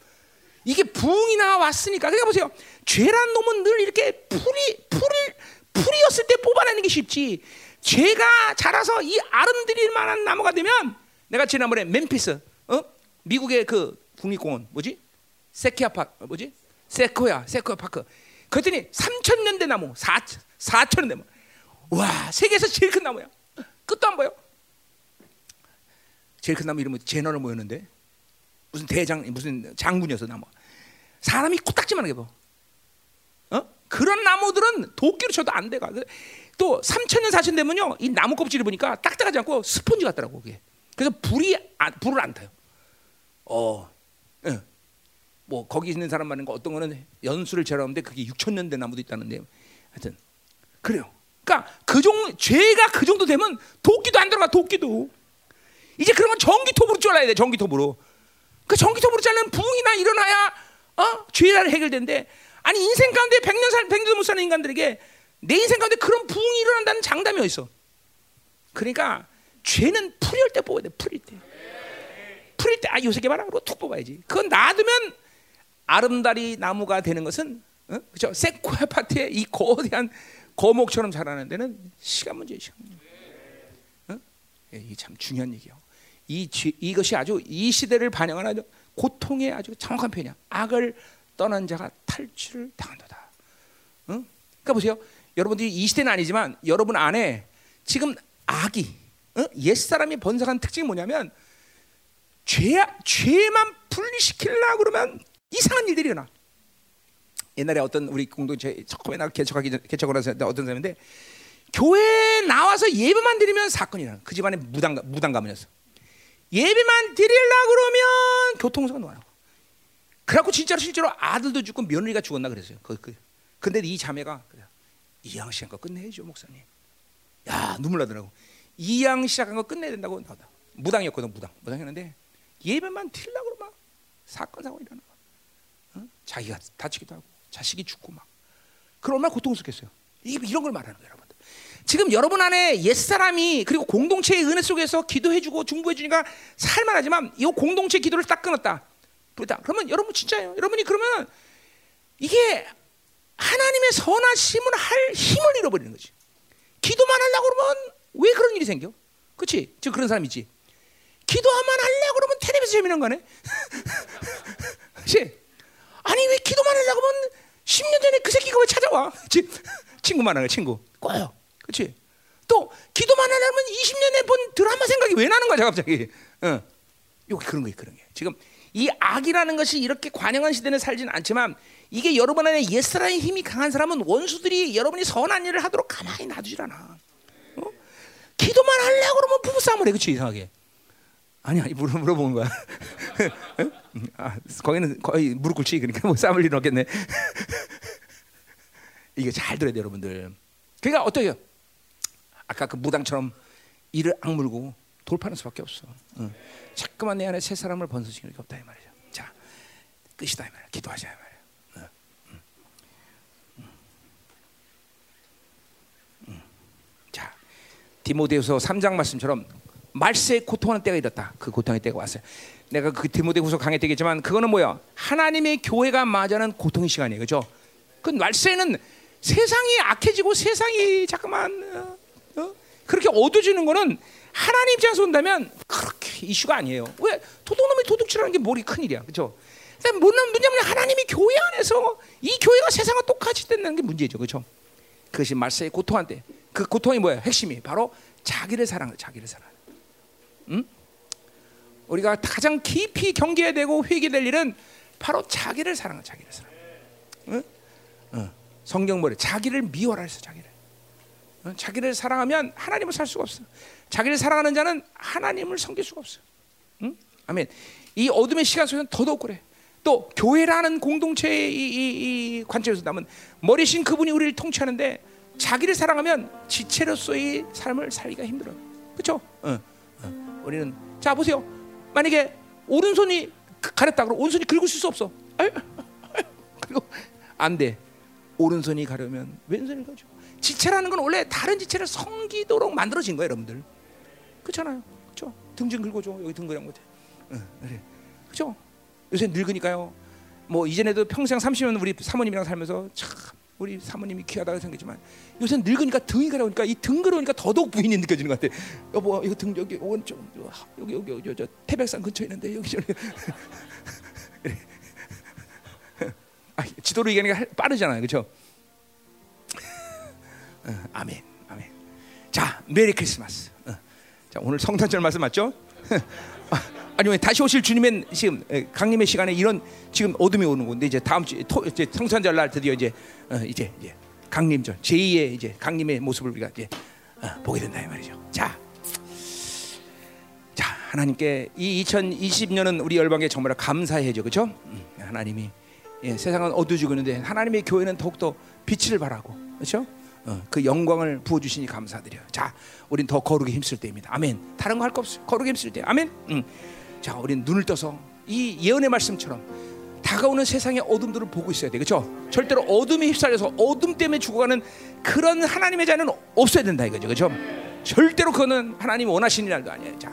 이게 부흥이 나 왔으니까. 그러니까 보세요. 죄란 놈은 늘 이렇게 풀이 풀이 풀이었을 때 뽑아내는 게 쉽지. 죄가 자라서 이 아름드릴 만한 나무가 되면 내가 지난번에 멤피스, 어? 미국의 그 국립공원 뭐지? 세키아 파크 뭐지? 세코야, 세코야 파크. 그랬더니 3천 년대 나무, 4 4천 년대 나무. 와, 세계에서 제일 큰 나무야. 끝도 안 보여. 제일 큰 나무 이름은 제너럴 모였는데 무슨 대장 무슨 장군이어서 나무. 사람이 코딱지만하게 봐. 어? 그런 나무들은 도끼로 쳐도 안 돼가. 또 3천 년 4천 되면요 이 나무 껍질을 보니까 딱딱하지 않고 스펀지 같더라고 그게. 그래서 불이 안, 불을 안 타요. 어, 예. 뭐 거기 있는 사람 말은 어떤 거는 연수를 재라는데 그게 6천 년된 나무도 있다는데 하여튼 그래요. 그러니까 그 정, 죄가 그 정도 되면 도끼도 안 들어가 도끼도. 이제 그런 건 전기톱으로 잘라야 돼 전기톱으로. 그 전기톱으로 자르는 부흥이나 일어나야 어? 죄가 해결된대. 아니 인생 가운데 백년 살, 백년도 못 사는 인간들에게 내 인생 가운데 그런 부흥이 일어난다는 장담이 어딨어. 그러니까 죄는 풀릴 때 뽑아야 돼. 풀릴 때. 풀릴 때, 아 요새 개발하고 툭 뽑아야지. 그건 놔두면 아름다리 나무가 되는 것은 어? 그죠? 세코야 파트의 이 거대한 거목처럼 자라는 데는 시간 문제예요. 시간 문제. 어? 예, 이게 참 중요한 얘기예요. 이 이것이 아주 이 시대를 반영하는 아주 고통의 아주 정확한 표현이야. 악을 떠난 자가 탈출을 당한다. 응? 그러니까 보세요. 여러분들이 이 시대는 아니지만 여러분 안에 지금 악이 응? 옛 사람이 번성한 특징이 뭐냐면 죄 죄만 분리시키려 그러면 이상한 일들이 일어나. 옛날에 어떤 우리 공동체 처음에 나 개척하기 개척을 해서 어떤 사람인데 교회 나와서 예배만 드리면 사건이 일어나. 그 집안에 무당 무당 가문이었어. 예배만 드리려 그러면 교통사고 나요. 그래갖고 진짜로 실제로 아들도 죽고 며느리가 죽었나 그랬어요. 그, 그. 근데 이 자매가 이양 시간 거 끝내야죠 목사님. 야 눈물 나더라고. 이양 시작한 거 끝내야 된다고 나다. 무당이었거든 무당. 무당이었는데 예배만 드리려 그러면 사건 사고 일어나. 어? 자기가 다치기도 하고 자식이 죽고 막. 그럼 얼마나 고통스럽겠어요. 이게 이런 걸 말하는 거예요, 여러분들. 지금 여러분 안에 옛 사람이 그리고 공동체의 은혜 속에서 기도해주고 중보해주니까 살만하지만 이 공동체 기도를 딱 끊었다. 그렇다. 그러면 여러분 진짜예요. 여러분이 그러면 이게 하나님의 선하심을 할 힘을 잃어버리는 거지. 기도만 하려고 그러면 왜 그런 일이 생겨? 그렇지? 지금 그런 사람 있지. 기도만 하려고 그러면 텔레비전 재미난 거네. 그렇지? 아니 왜 기도만 하려고 그러면 10년 전에 그 새끼가 왜 찾아와? 친구만 하는 친구. 꼬여. 그렇지? 또 기도만 하려면 20년에 본 드라마 생각이 왜 나는 거야 갑자기? 어. 요 그런 거 그런 게. 지금 이 악이라는 것이 이렇게 관영한 시대는 살지는 않지만 이게 여러분 안에 옛사람의 힘이 강한 사람은 원수들이 여러분이 선한 일을 하도록 가만히 놔두질 않아. 어? 기도만 하려고 그러면 부부싸움을 해. 그치 이상하게. 아니 아니 물어 물어보는 거야. 아, 거기는 거의 무릎 꿇지 그러니까 뭐 싸움을 일은 없겠네. 이게 잘 들어야 돼 여러분들. 그러니까 어떠해요? 아까 그 무당처럼 이를 악물고 돌파하는 수밖에 없어. 응. 자꾸만 내 안에 새 사람을 번성시키는 게 없다 이 말이죠. 자, 끝이다 이 말이야. 기도하자 이 말이야. 응. 응. 자, 디모데후서 3장 말씀처럼 말세에 고통하는 때가 이렇다. 그 고통의 때가 왔어요. 내가 그 디모데후서 강의 때겠지만 그거는 뭐야? 하나님의 교회가 맞이하는 고통의 시간이에요. 그죠? 그 말세는 세상이 악해지고 세상이 잠깐만 어, 어? 그렇게 어두워지는 거는 하나님 입장에서 본다면 그렇게 이슈가 아니에요. 왜 도둑놈이 도둑질하는 게 머리 큰 일이야, 그렇죠? 뭐냐면 뭐냐면 하나님이 교회 안에서 이 교회가 세상과 똑같이 된다는 게 문제죠, 그렇죠? 그것이 말세의 고통한데 그 고통이 뭐예요? 핵심이 바로 자기를 사랑하는 자기를 사랑. 응? 우리가 가장 깊이 경계해야 되고 회개될 일은 바로 자기를 사랑하 자기를 사랑. 응? 어. 성경 뭐래? 자기를 미워라 했어, 자기를. 어? 자기를 사랑하면 하나님을 살 수가 없어. 자기를 사랑하는 자는 하나님을 섬길 수가 없어. 응? 아멘. 이 어둠의 시간 속에서는 더더욱 그래. 또 교회라는 공동체의 이, 이, 이 관점에서 남은 머리신 그분이 우리를 통치하는데 자기를 사랑하면 지체로서의 삶을 살기가 힘들어. 그렇죠? 어, 어. 우리는 자 보세요. 만약에 오른손이 가렸다 그러면 오른손이 긁을 수 없어. 그리고 안 돼. 오른손이 가려면 왼손이 가죠. 지체라는 건 원래 다른 지체를 섬기도록 만들어진 거예요, 여러분들. 그렇잖아요. 그렇죠? 등좀 긁어줘. 여기 등 그냥 못해. 응, 그래. 그렇죠? 요새 늙으니까요. 뭐 이전에도 평생 30년 우리 사모님이랑 살면서 참 우리 사모님이 귀하다고 생각했지만 요새 늙으니까 등이 가려우니까 이 등 그러니까 더더욱 부인이 느껴지는 것 같아. 여보 이거 등 여기 오른쪽 여기 여기 여기 저 태백산 근처에 있는데 여기 저기 아, 지도로 얘기하니까 빠르잖아요, 그렇죠? 어, 아멘, 아멘. 자, 메리 크리스마스. 어. 자, 오늘 성탄절 말씀 맞죠? 아니면 다시 오실 주님의 지금 강림의 시간에 이런 지금 어둠이 오는 건데 이제 다음 주 토, 이제 성탄절 날 드디어 이제 어, 이제 이제 강림절 제2의 이제 강림의 모습을 우리가 이제 어, 보게 된다 이 말이죠. 자, 자 하나님께 이 2020년은 우리 열방에 정말 감사해죠, 그렇죠? 음, 하나님이 예, 세상은 어두워지고 있는데 하나님의 교회는 더욱더 빛을 발하고 그렇죠? 어, 그 영광을 부어 주시니 감사드려요. 자, 우린 더 거룩에 힘쓸 때입니다. 아멘. 다른 거 할 거 없어요. 거룩에 힘쓸 때. 아멘. 음. 자, 우린 눈을 떠서 이 예언의 말씀처럼 다가오는 세상의 어둠들을 보고 있어야 돼. 그렇죠? 절대로 어둠에 휩싸려서 어둠 때문에 죽어가는 그런 하나님의 자는 없어야 된다 이거죠. 그렇죠? 절대로 그거는 하나님 원하시는 날도 아니에요. 자,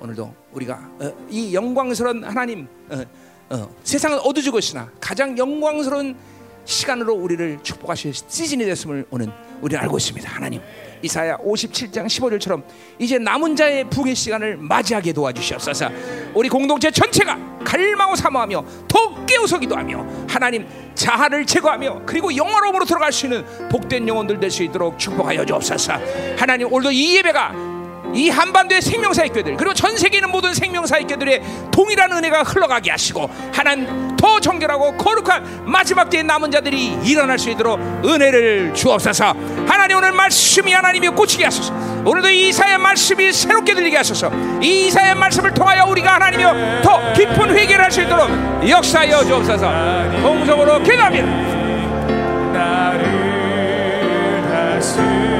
오늘도 우리가 어, 이 영광스러운 하나님 어, 어, 세상은 어두워지고 있으나 가장 영광스러운 시간으로 우리를 축복하실 시즌이 됐음을 오는 우리는 알고 있습니다. 하나님. 이사야 57장 15절처럼 이제 남은 자의 부의 시간을 맞이하게 도와주시옵소서. 우리 공동체 전체가 갈망하고 사모하며 더 깨어서 기도하며 하나님 자아를 제거하며 그리고 영화로움으로 들어갈 수 있는 복된 영혼들 될 수 있도록 축복하여 주옵소서. 하나님 오늘도 이 예배가 이 한반도의 생명사의 교회들 그리고 전 세계에 있는 모든 생명사의 교회들의 동일한 은혜가 흘러가게 하시고 하나님 더 정결하고 거룩한 마지막 때의 남은 자들이 일어날 수 있도록 은혜를 주옵소서. 하나님 오늘 말씀이 하나님이 꽂히게 하소서. 오늘도 이사의 말씀이 새롭게 들리게 하소서. 이 이사의 말씀을 통하여 우리가 하나님이여 더 깊은 회개를 할 수 있도록 역사하여 주옵소서. 동성으로 기도합니다. 나를 다스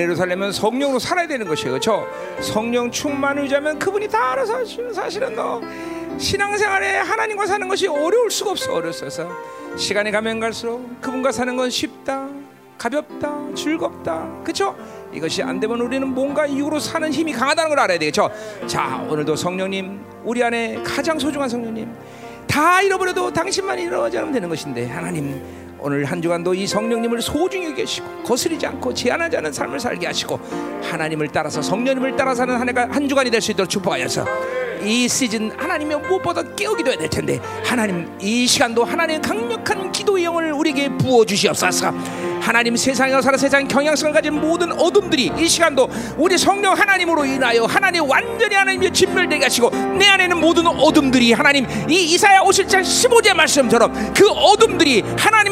은혜로 살려면 성령으로 살아야 되는 것이에요. 그렇죠? 성령 충만을 유지하면 그분이 다 알아서 하시는 사실은 너 신앙생활에 하나님과 사는 것이 어려울 수가 없어. 어렸어서 시간이 가면 갈수록 그분과 사는 건 쉽다. 가볍다. 즐겁다. 그렇죠? 이것이 안 되면 우리는 뭔가 이유로 사는 힘이 강하다는 걸 알아야 되겠죠. 자, 오늘도 성령님 우리 안에 가장 소중한 성령님 다 잃어버려도 당신만 않으면 되는 것인데 하나님 오늘 한 주간도 이 성령님을 소중히 계시고 거스리지 않고 제한하지 않은 삶을 살게 하시고 하나님을 따라서 성령님을 따라 사는 한 해가 한 주간이 될 수 있도록 축복하여서 이 시즌 하나님의 무엇보다 깨우기도 해야 될 텐데 하나님 이 시간도 하나님의 강력한 기도의 영을 우리에게 부어 주시옵소서. 하나님 세상에 살아 세상 경향성을 가진 모든 어둠들이 이 시간도 우리 성령 하나님으로 인하여 하나님 완전히 하나님의 진멸되게 하시고 내 안에는 모든 어둠들이 하나님 이 이사야 57장 15절 말씀처럼 그 어둠들이 하나님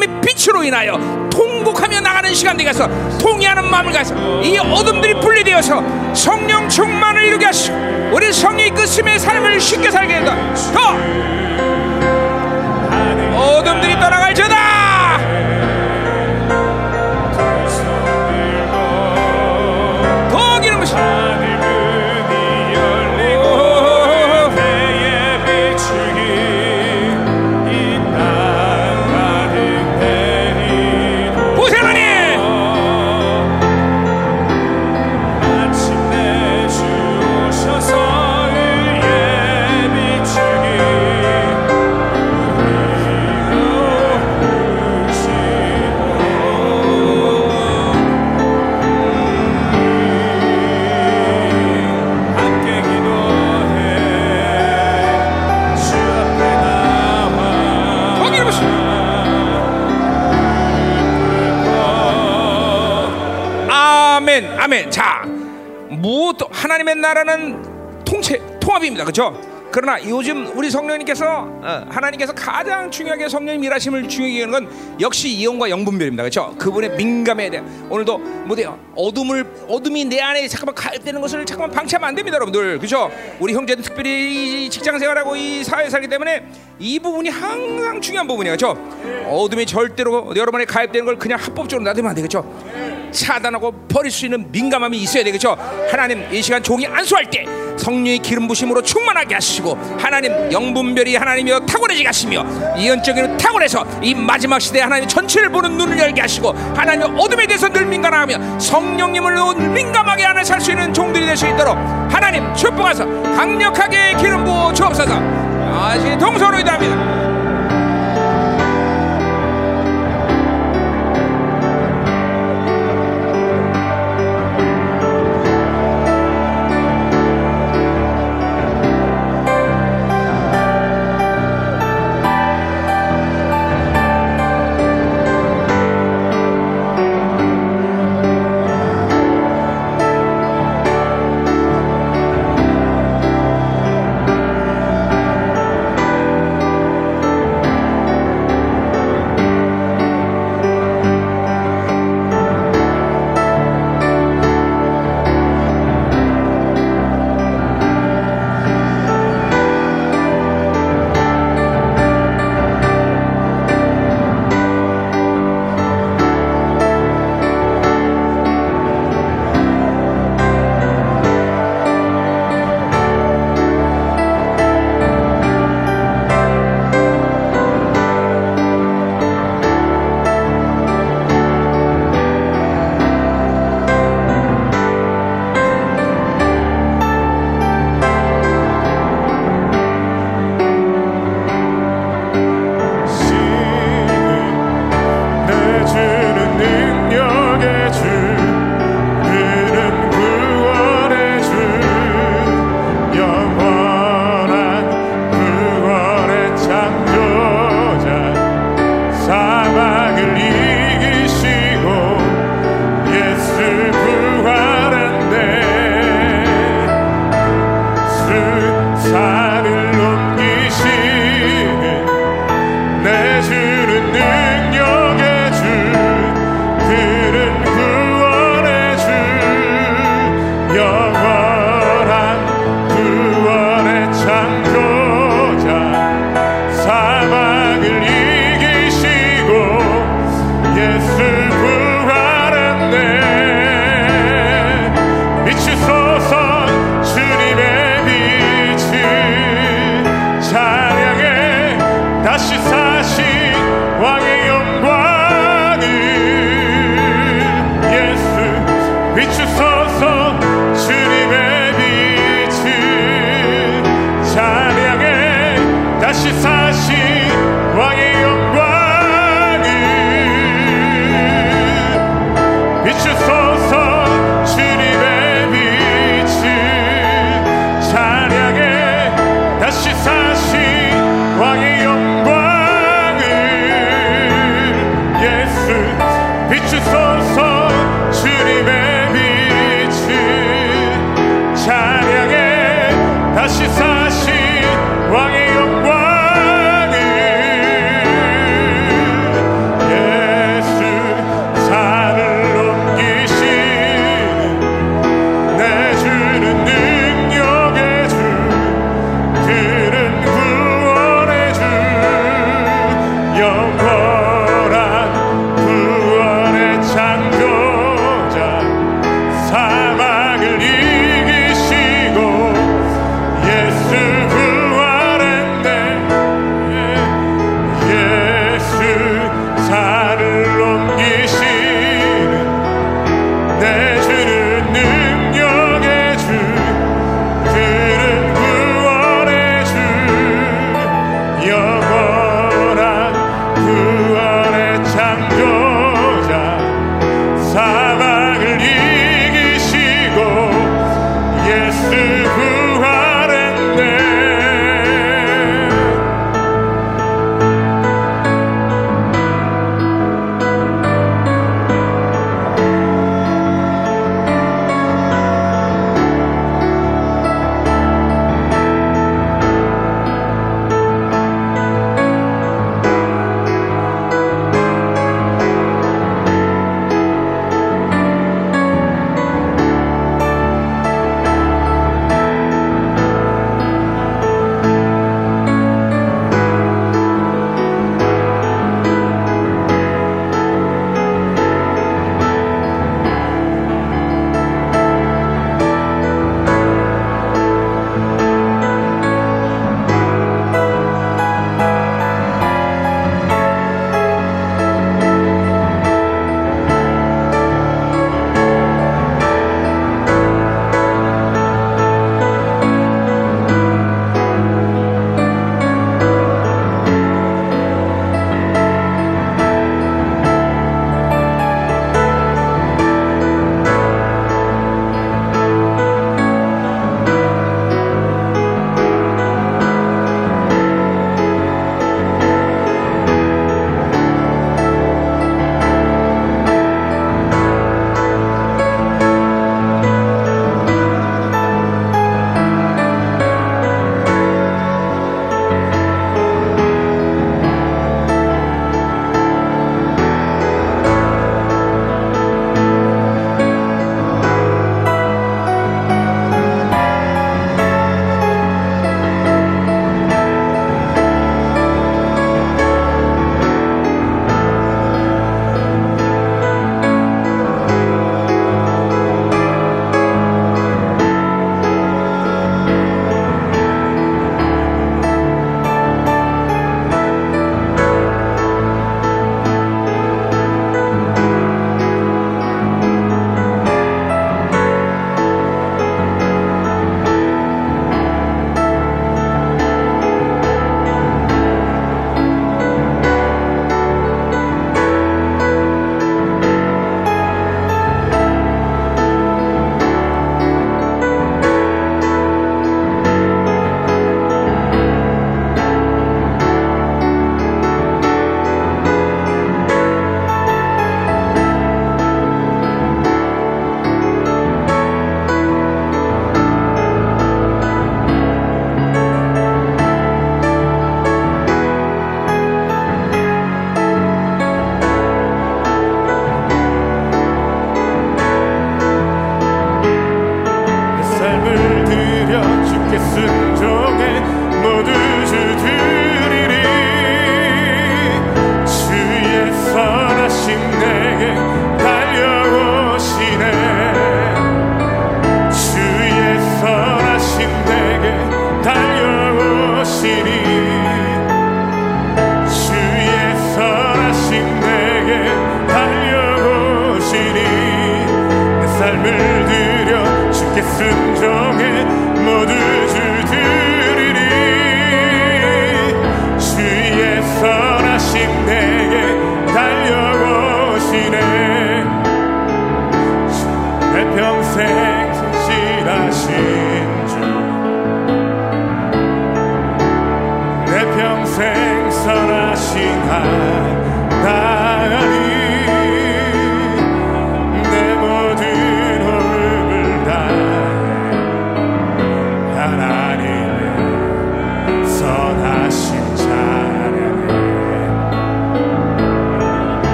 의 빛으로 인하여 통곡하며 나가는 시간 되게 해서 통이하는 마음을 가서 이 어둠들이 분리되어서 성령 충만을 이루게 하시고 우리 성령이 그 심의 삶을 쉽게 살게 한다 더 어둠들이 떠나갈지어다 아멘. 자, 무엇 하나님의 나라는 통체 통합입니다, 그렇죠? 그러나 요즘 우리 성령님께서 어, 하나님께서 가장 중요하게 성령님 일하심을 중요하게 하는 건 역시 이혼과 영분별입니다, 그렇죠? 그분의 민감에 대해 오늘도 뭐돼요? 어둠을 어둠이 내 안에 잠깐만 가입되는 것을 잠깐만 방치하면 안 됩니다, 여러분들, 그렇죠? 우리 형제는 특별히 이 직장 생활하고 이 사회 살기 때문에 이 부분이 항상 중요한 부분이에요, 그렇죠? 어둠이 절대로 여러분에 가입되는 걸 그냥 합법적으로 놔두면 안 되겠죠? 차단하고 버릴 수 있는 민감함이 있어야 되겠죠. 하나님 이 시간 종이 안수할 때 성령의 기름 부심으로 충만하게 하시고 하나님 영분별이 하나님이여 탁월해지게 하시며 이언적인 탁월해서 이 마지막 시대에 하나님 전체를 보는 눈을 열게 하시고 하나님 어둠에 대해서 늘 민감하며 성령님을 민감하게 하나 살 수 있는 종들이 될 수 있도록 하나님 축복하서 강력하게 기름 부어 주옵소서. 아시 동서로 이답니다.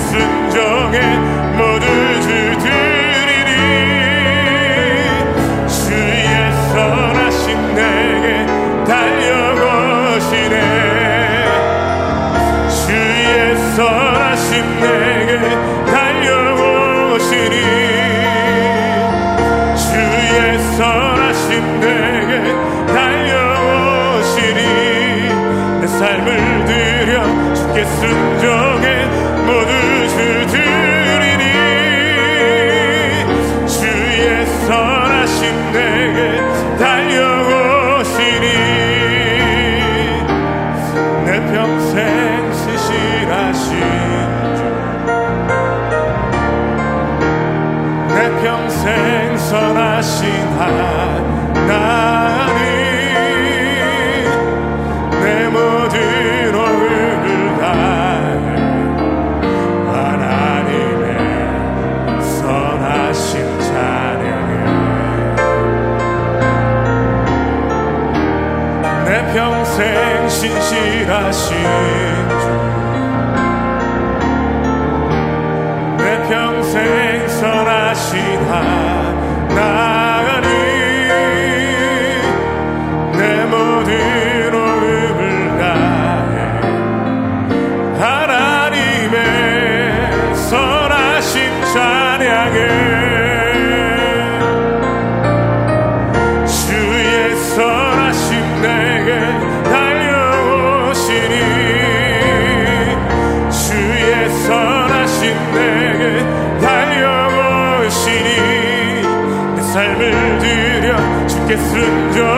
순정에 모두 주 드리니 주의 선하신 내게 달려오시네. 주의 선하신 내게 달려오시니 주의 선하신 내게 달려오시니 내 삶을 들여 주께 순정에 드리니 주의 선하신 내게 달려오시니 내 평생 시실하신 내 평생 선하신 하나 Satan.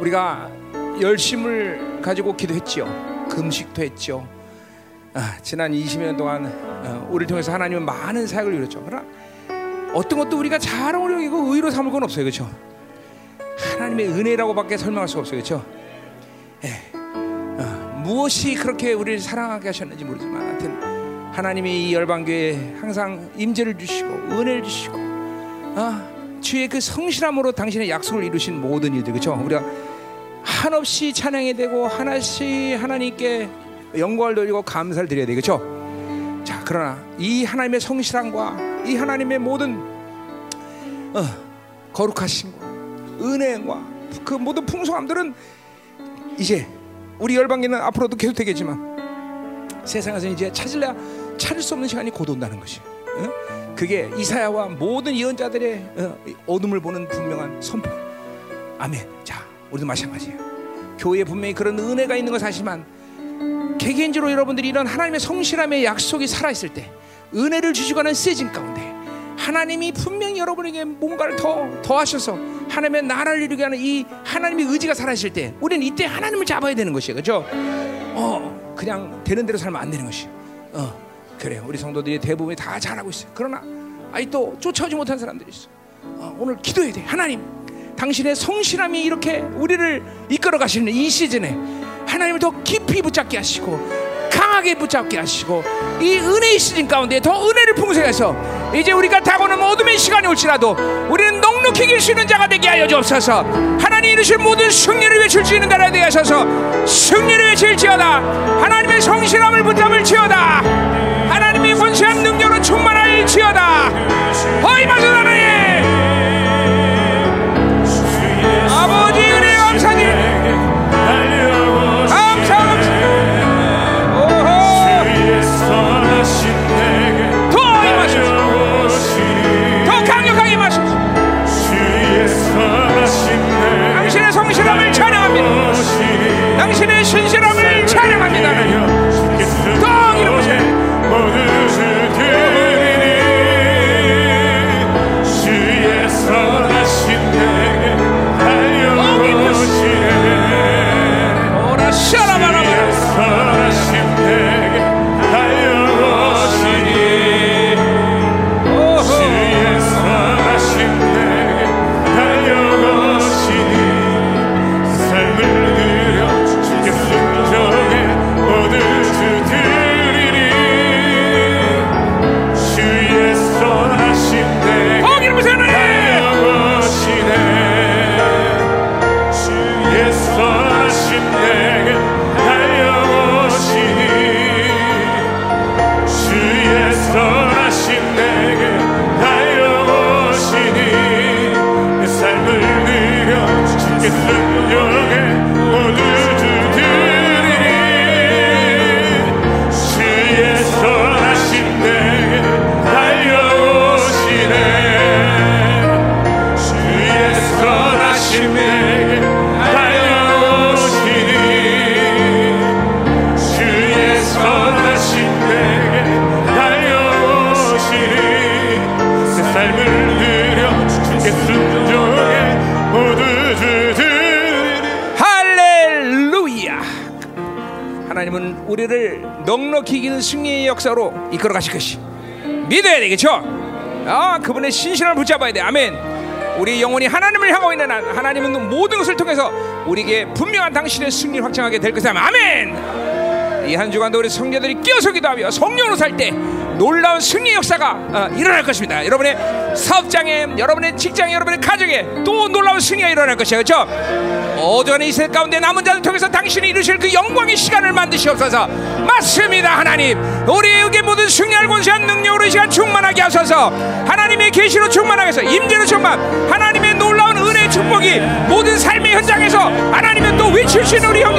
우리가 열심을 가지고 기도했지요. 금식도 했죠. 아, 지난 20년 동안 어, 우리를 통해서 하나님은 많은 사역을 이뤘죠. 그러나 어떤 것도 우리가 여기고 의로 삼을 건 없어요, 그렇죠? 하나님의 은혜라고밖에 설명할 수가 없어요, 그렇죠? 예. 어, 무엇이 그렇게 우리를 사랑하게 하셨는지 모르지만 하여튼 하나님이 이 열방교회에 항상 임재를 주시고 은혜를 주시고 아, 주의 그 성실함으로 당신의 약속을 이루신 모든 일들 그렇죠? 우리가 한없이 찬양이 되고 하나씩 하나님께 영광을 돌리고 감사를 드려야 되겠죠. 자 그러나 이 하나님의 성실함과 이 하나님의 모든 어, 거룩하심과 은혜와 그 모든 풍성함들은 이제 우리 열방계는 앞으로도 계속 되겠지만 세상에서 이제 찾을래야 찾을 수 없는 시간이 곧 온다는 것이. 어? 그게 이사야와 모든 예언자들의 어, 어둠을 보는 분명한 선포. 아멘. 자, 우리도 마찬가지예요. 교회에 분명히 그런 은혜가 있는 걸 사실만 개개인적으로 여러분들이 이런 하나님의 성실함의 약속이 살아있을 때 은혜를 주시고 는 시즌 가운데 하나님이 분명히 여러분에게 뭔가를 더 더하셔서 하나님의 나라를 이루게 하는 이 하나님의 의지가 살아있을 때 우리는 이때 하나님을 잡아야 되는 것이에요. 그렇죠? 어 그냥 되는 대로 살면 안 되는 것이에요. 어 그래요. 우리 성도들이 대부분이 다 잘하고 있어요. 그러나 아이 또 쫓아오지 못한 사람들이 있어 어, 오늘 기도해야 돼. 하나님 당신의 성실함이 이렇게 우리를 이끌어 가시는 이 시즌에 하나님을 더 깊이 붙잡게 하시고 강하게 붙잡게 하시고 이 은혜의 시즌 가운데 더 은혜를 풍성해서 이제 우리가 다가오는 어둠의 시간이 올지라도 우리는 넉넉히 이길 수 있는 자가 되게 하여 주옵소서. 하나님 이루신 모든 승리를 외칠 수 있는 자가 되게 하셔서. 승리를 외칠지어다. 하나님의 성실함을 붙잡을지어다. 하나님의 권세한 능력으로 충만할지어다. 허이 마저 하나님 아버지 은혜 감사드립니다 우리를 넉넉히 이기는 승리의 역사로 이끌어 가실 것이 믿어야 되겠죠 아 그분의 신실함을 붙잡아야 돼 아멘 우리 영혼이 하나님을 향하고 있는 한 하나님은 모든 것을 통해서 우리에게 분명한 당신의 승리를 확증하게 될 것이다 아멘 이 한 주간도 우리 성녀들이 끼어서 기도하며 성령으로 살 때 놀라운 승리 역사가 어, 일어날 것입니다. 여러분의 사업장에, 여러분의 직장에, 여러분의 가정에 또 놀라운 승리가 일어날 것이에요. 그렇죠? 어두운 이 세상 가운데 남은 자를 통해서 당신이 이루실 그 영광의 시간을 만드시옵소서. 맞습니다, 하나님. 우리에게 모든 승리할 권세한 능력으로 이 시간 충만하게 하소서. 하나님의 계시로 충만하게 해서 임재로 충만. 하나님의 놀라운 은혜의 축복이 모든 삶의 현장에서 하나님의 또 있는 우리 형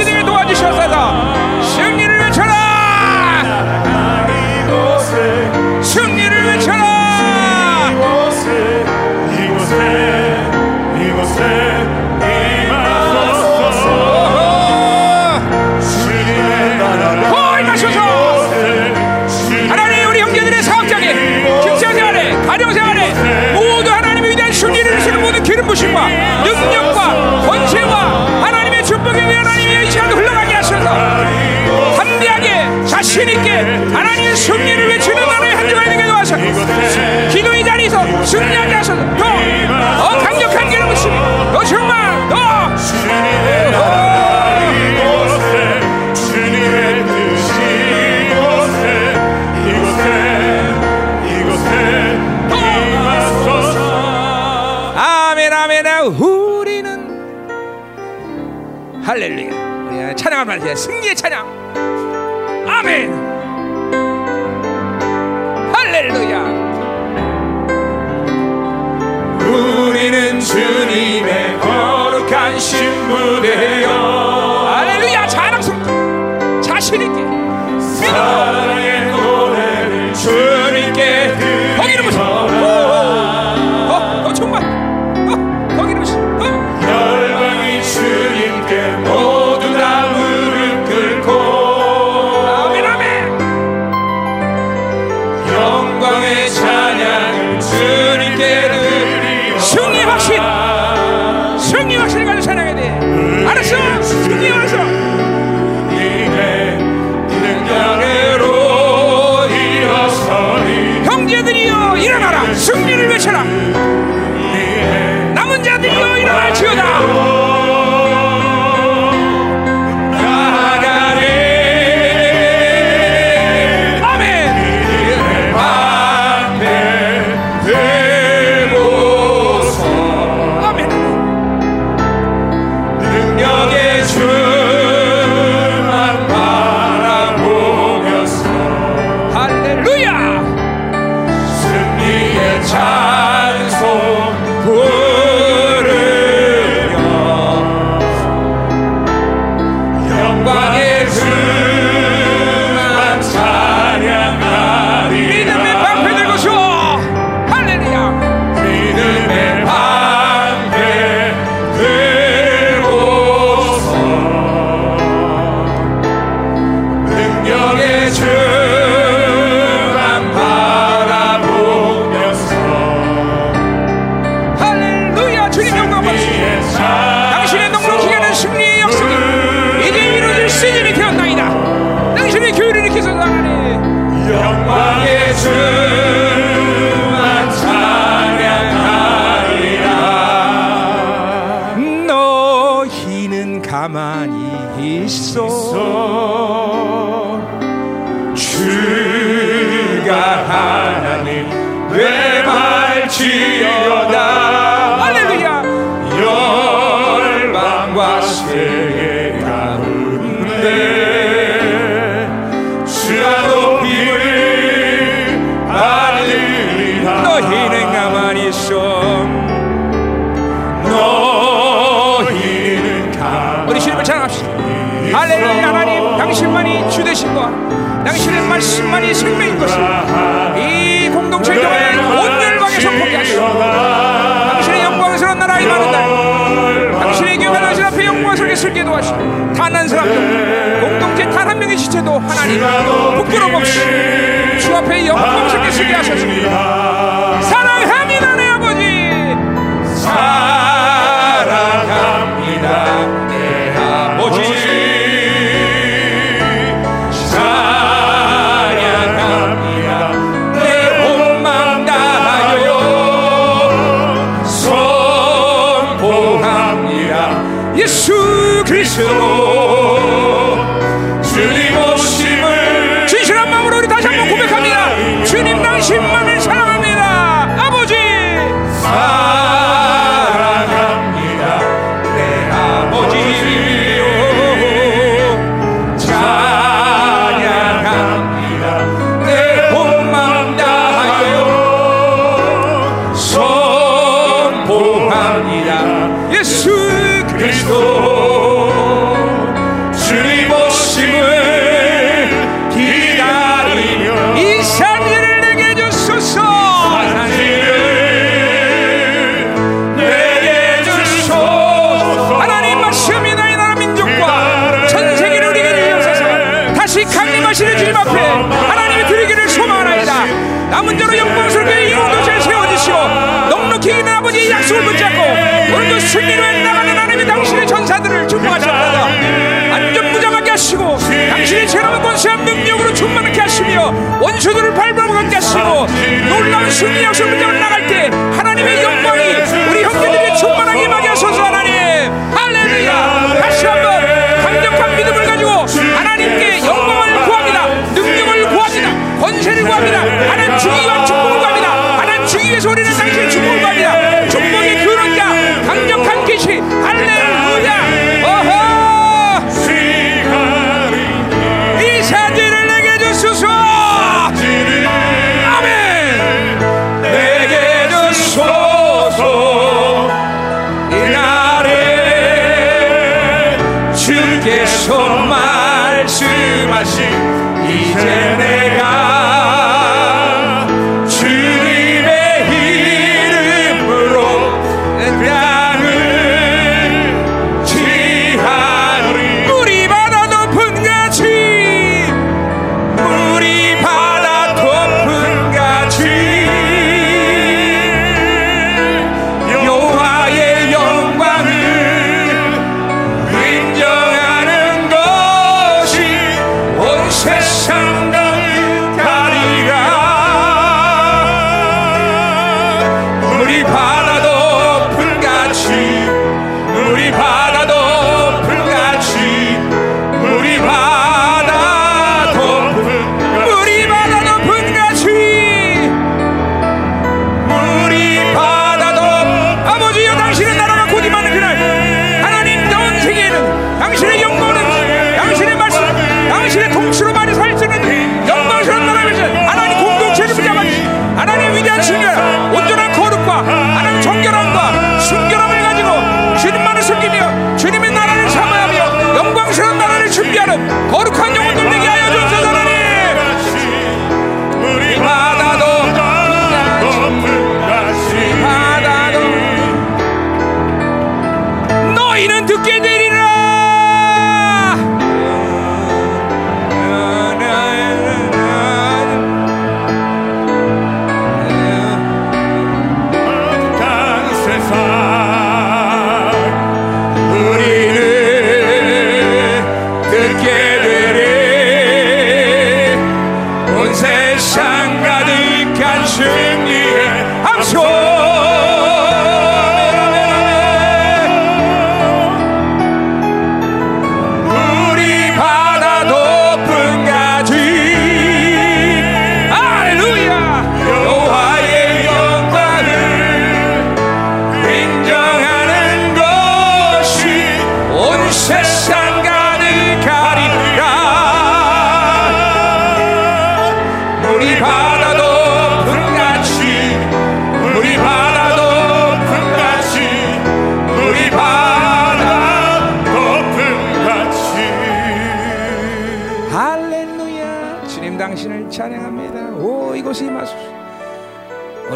찬양 승리의 찬양. 아멘. 할렐루야. 우리는 주님의 거룩한 신분. 이 생명인 것을 이 공동체를 통하여 온 열방에 선포케 하시오. 당신의 영광스러운 나라이 많은 날 당신의 교회가 당신 앞에 영광을 설계설계 도하시오. 단한 사람도 공동체 단 한 명의 지체도 하나님 부끄럼 없이 주 앞에 영광을 설계설계 하셨습니다 사랑합니다 내 아버지. 사랑합니다 내 아버지. 예수 그리스도. 승리 역사 문제 올라갈 때 하나님의 영광이 우리 형제들에게 충만하게 임하게 하소서 하나님. 할렐루야. 다시 한번 강력한 믿음을 가지고 하나님께 영광을 구합니다. 능력을 구합니다. 권세를 구합니다. 하나님 주여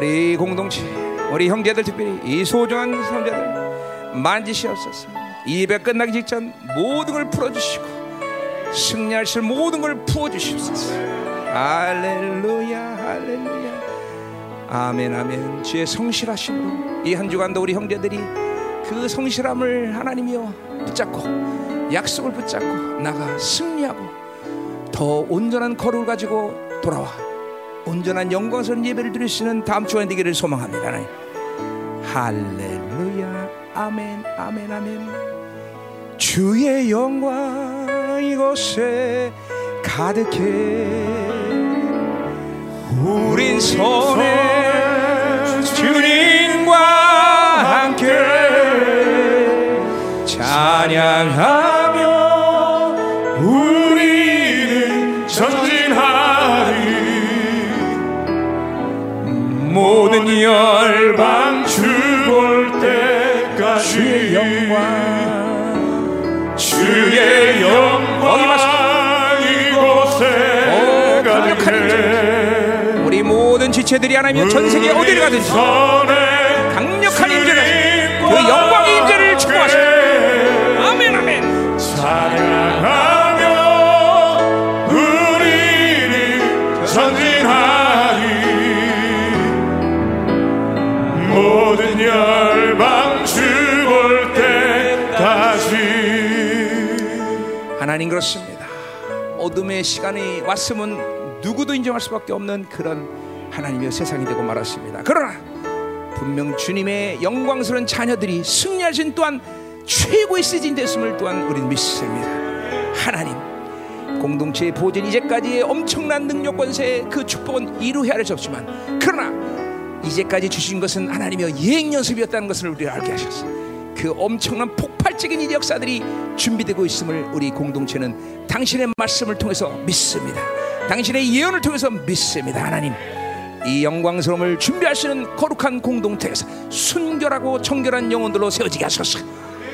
우리 공동체 우리 형제들 특별히 이 소중한 성자들 만지시옵소서. 이 예배 끝나기 직전 모든 걸 풀어주시고 승리하실 모든 걸 부어주시옵소서. 할렐루야 할렐루야. 아멘 아멘. 주의 성실하심으로 이 한 주간도 우리 형제들이 그 성실함을 하나님이여 붙잡고 약속을 붙잡고 나가 승리하고 더 온전한 거룩을 가지고 돌아와 온전한 영광스러운 예배를 드릴 수 있는 다음 주간 되기를 소망합니다 하나님 할렐루야. 아멘 아멘 아멘. 주의 영광 이곳에 가득해. 우린 손에 주님과 함께 찬양하 열방 죽을 때까지. 주의 영광. 주의 영광 이곳에 가득해 우리 모든 지체들이 하나님의 전 세계 어디를 가든지 하나님 그렇습니다. 어둠의 시간이 왔으면 누구도 인정할 수밖에 없는 그런 하나님의 세상이 되고 말았습니다. 그러나 분명 주님의 영광스러운 자녀들이 승리하신 또한 최고의 시즌 됐음을 또한 우리는 믿습니다. 하나님 공동체의 보존 이제까지의 엄청난 능력 권세의 그 축복은 이루어야 할수 없지만 그러나 이제까지 주신 것은 하나님의 예행 연습이었다는 것을 우리가 알게 하셨어. 그 엄청난 폭발적인 이 역사들이 준비되고 있음을 우리 공동체는 당신의 말씀을 통해서 믿습니다. 당신의 예언을 통해서 믿습니다. 하나님, 이 영광스러움을 있는 거룩한 공동체에서 순결하고 청결한 영혼들로 세워지게 하소서.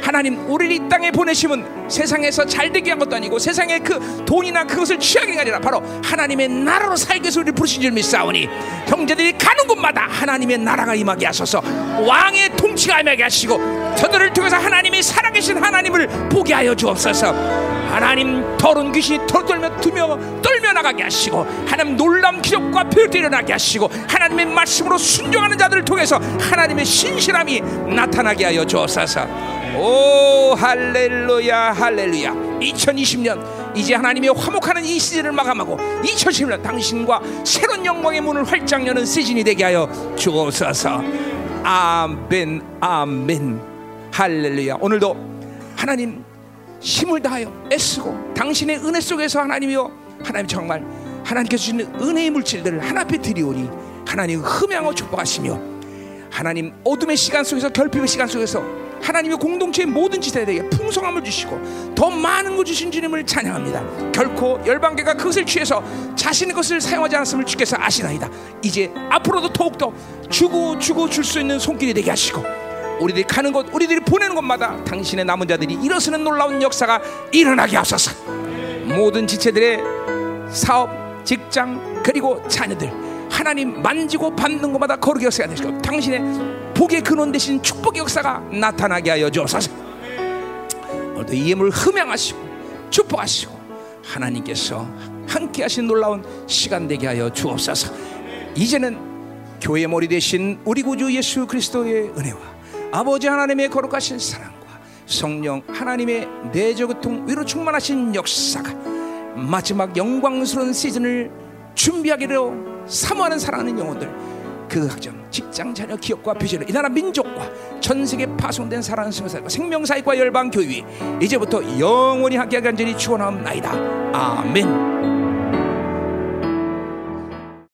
하나님 우리를 이 땅에 보내심은 세상에서 잘 되게 한 것도 아니고 세상의 그 돈이나 그것을 취하게 아니라 바로 하나님의 나라로 살기 위해서 우리를 부르신 줄 믿사오니 형제들이 가는 곳마다 하나님의 나라가 임하게 하소서. 왕의 통치가 임하게 하시고 저들을 통해서 하나님이 살아계신 하나님을 보게 하여 주옵소서. 하나님 더러운 귀신이 털떨며 두며 떨며 나가게 하시고 하나님 놀람 기적과 표를 일어나게 하시고 하나님의 말씀으로 순종하는 자들을 통해서 하나님의 신실함이 나타나게 하여 주옵소서 오 할렐루야 할렐루야. 2020년 이제 하나님의 화목하는 이 시즌을 마감하고 2010년 당신과 새로운 영광의 문을 활짝 여는 시즌이 되게 하여 주옵소서. 아멘 아멘. 할렐루야. 오늘도 하나님 힘을 다하여 애쓰고 당신의 은혜 속에서 하나님이여 하나님 정말 하나님께서 주시는 은혜의 물질들을 하나 앞에 드리오니 하나님 흠양하고 축복하시며 하나님 어둠의 시간 속에서 결핍의 시간 속에서 하나님의 공동체의 모든 지체들에게 풍성함을 주시고 더 많은 걸 주신 주님을 찬양합니다. 결코 열방계가 그것을 취해서 자신의 것을 사용하지 않았음을 주께서 아시나이다. 이제 앞으로도 더욱더 주고 주고 줄 수 있는 손길이 되게 하시고 우리들이 가는 곳, 우리들이 보내는 곳마다 당신의 남은 자들이 일어서는 놀라운 역사가 일어나게 하소서. 모든 지체들의 사업, 직장 그리고 자녀들 하나님 만지고 밟는 곳마다 거룩의 역사가 되시고 당신의 복의 근원 되신 축복의 역사가 나타나게 하여 주옵소서. 오늘도 이 예물 흠양하시고 축복하시고 하나님께서 함께 하신 놀라운 시간 되게 하여 주옵소서. 이제는 교회 머리 되신 우리 구주 예수 그리스도의 은혜와 아버지 하나님의 거룩하신 사랑과 성령 하나님의 내적 고통 위로 충만하신 역사가 마지막 영광스러운 시즌을 준비하기로 사모하는 사랑하는 영혼들 그 각종 직장 자녀 기업과 비전을 이 나라 민족과 전 세계 파송된 사랑하는 생명사과 생명사회과 열방 교회 이제부터 영원히 함께하기 간절히 축원하옵나이다 아멘.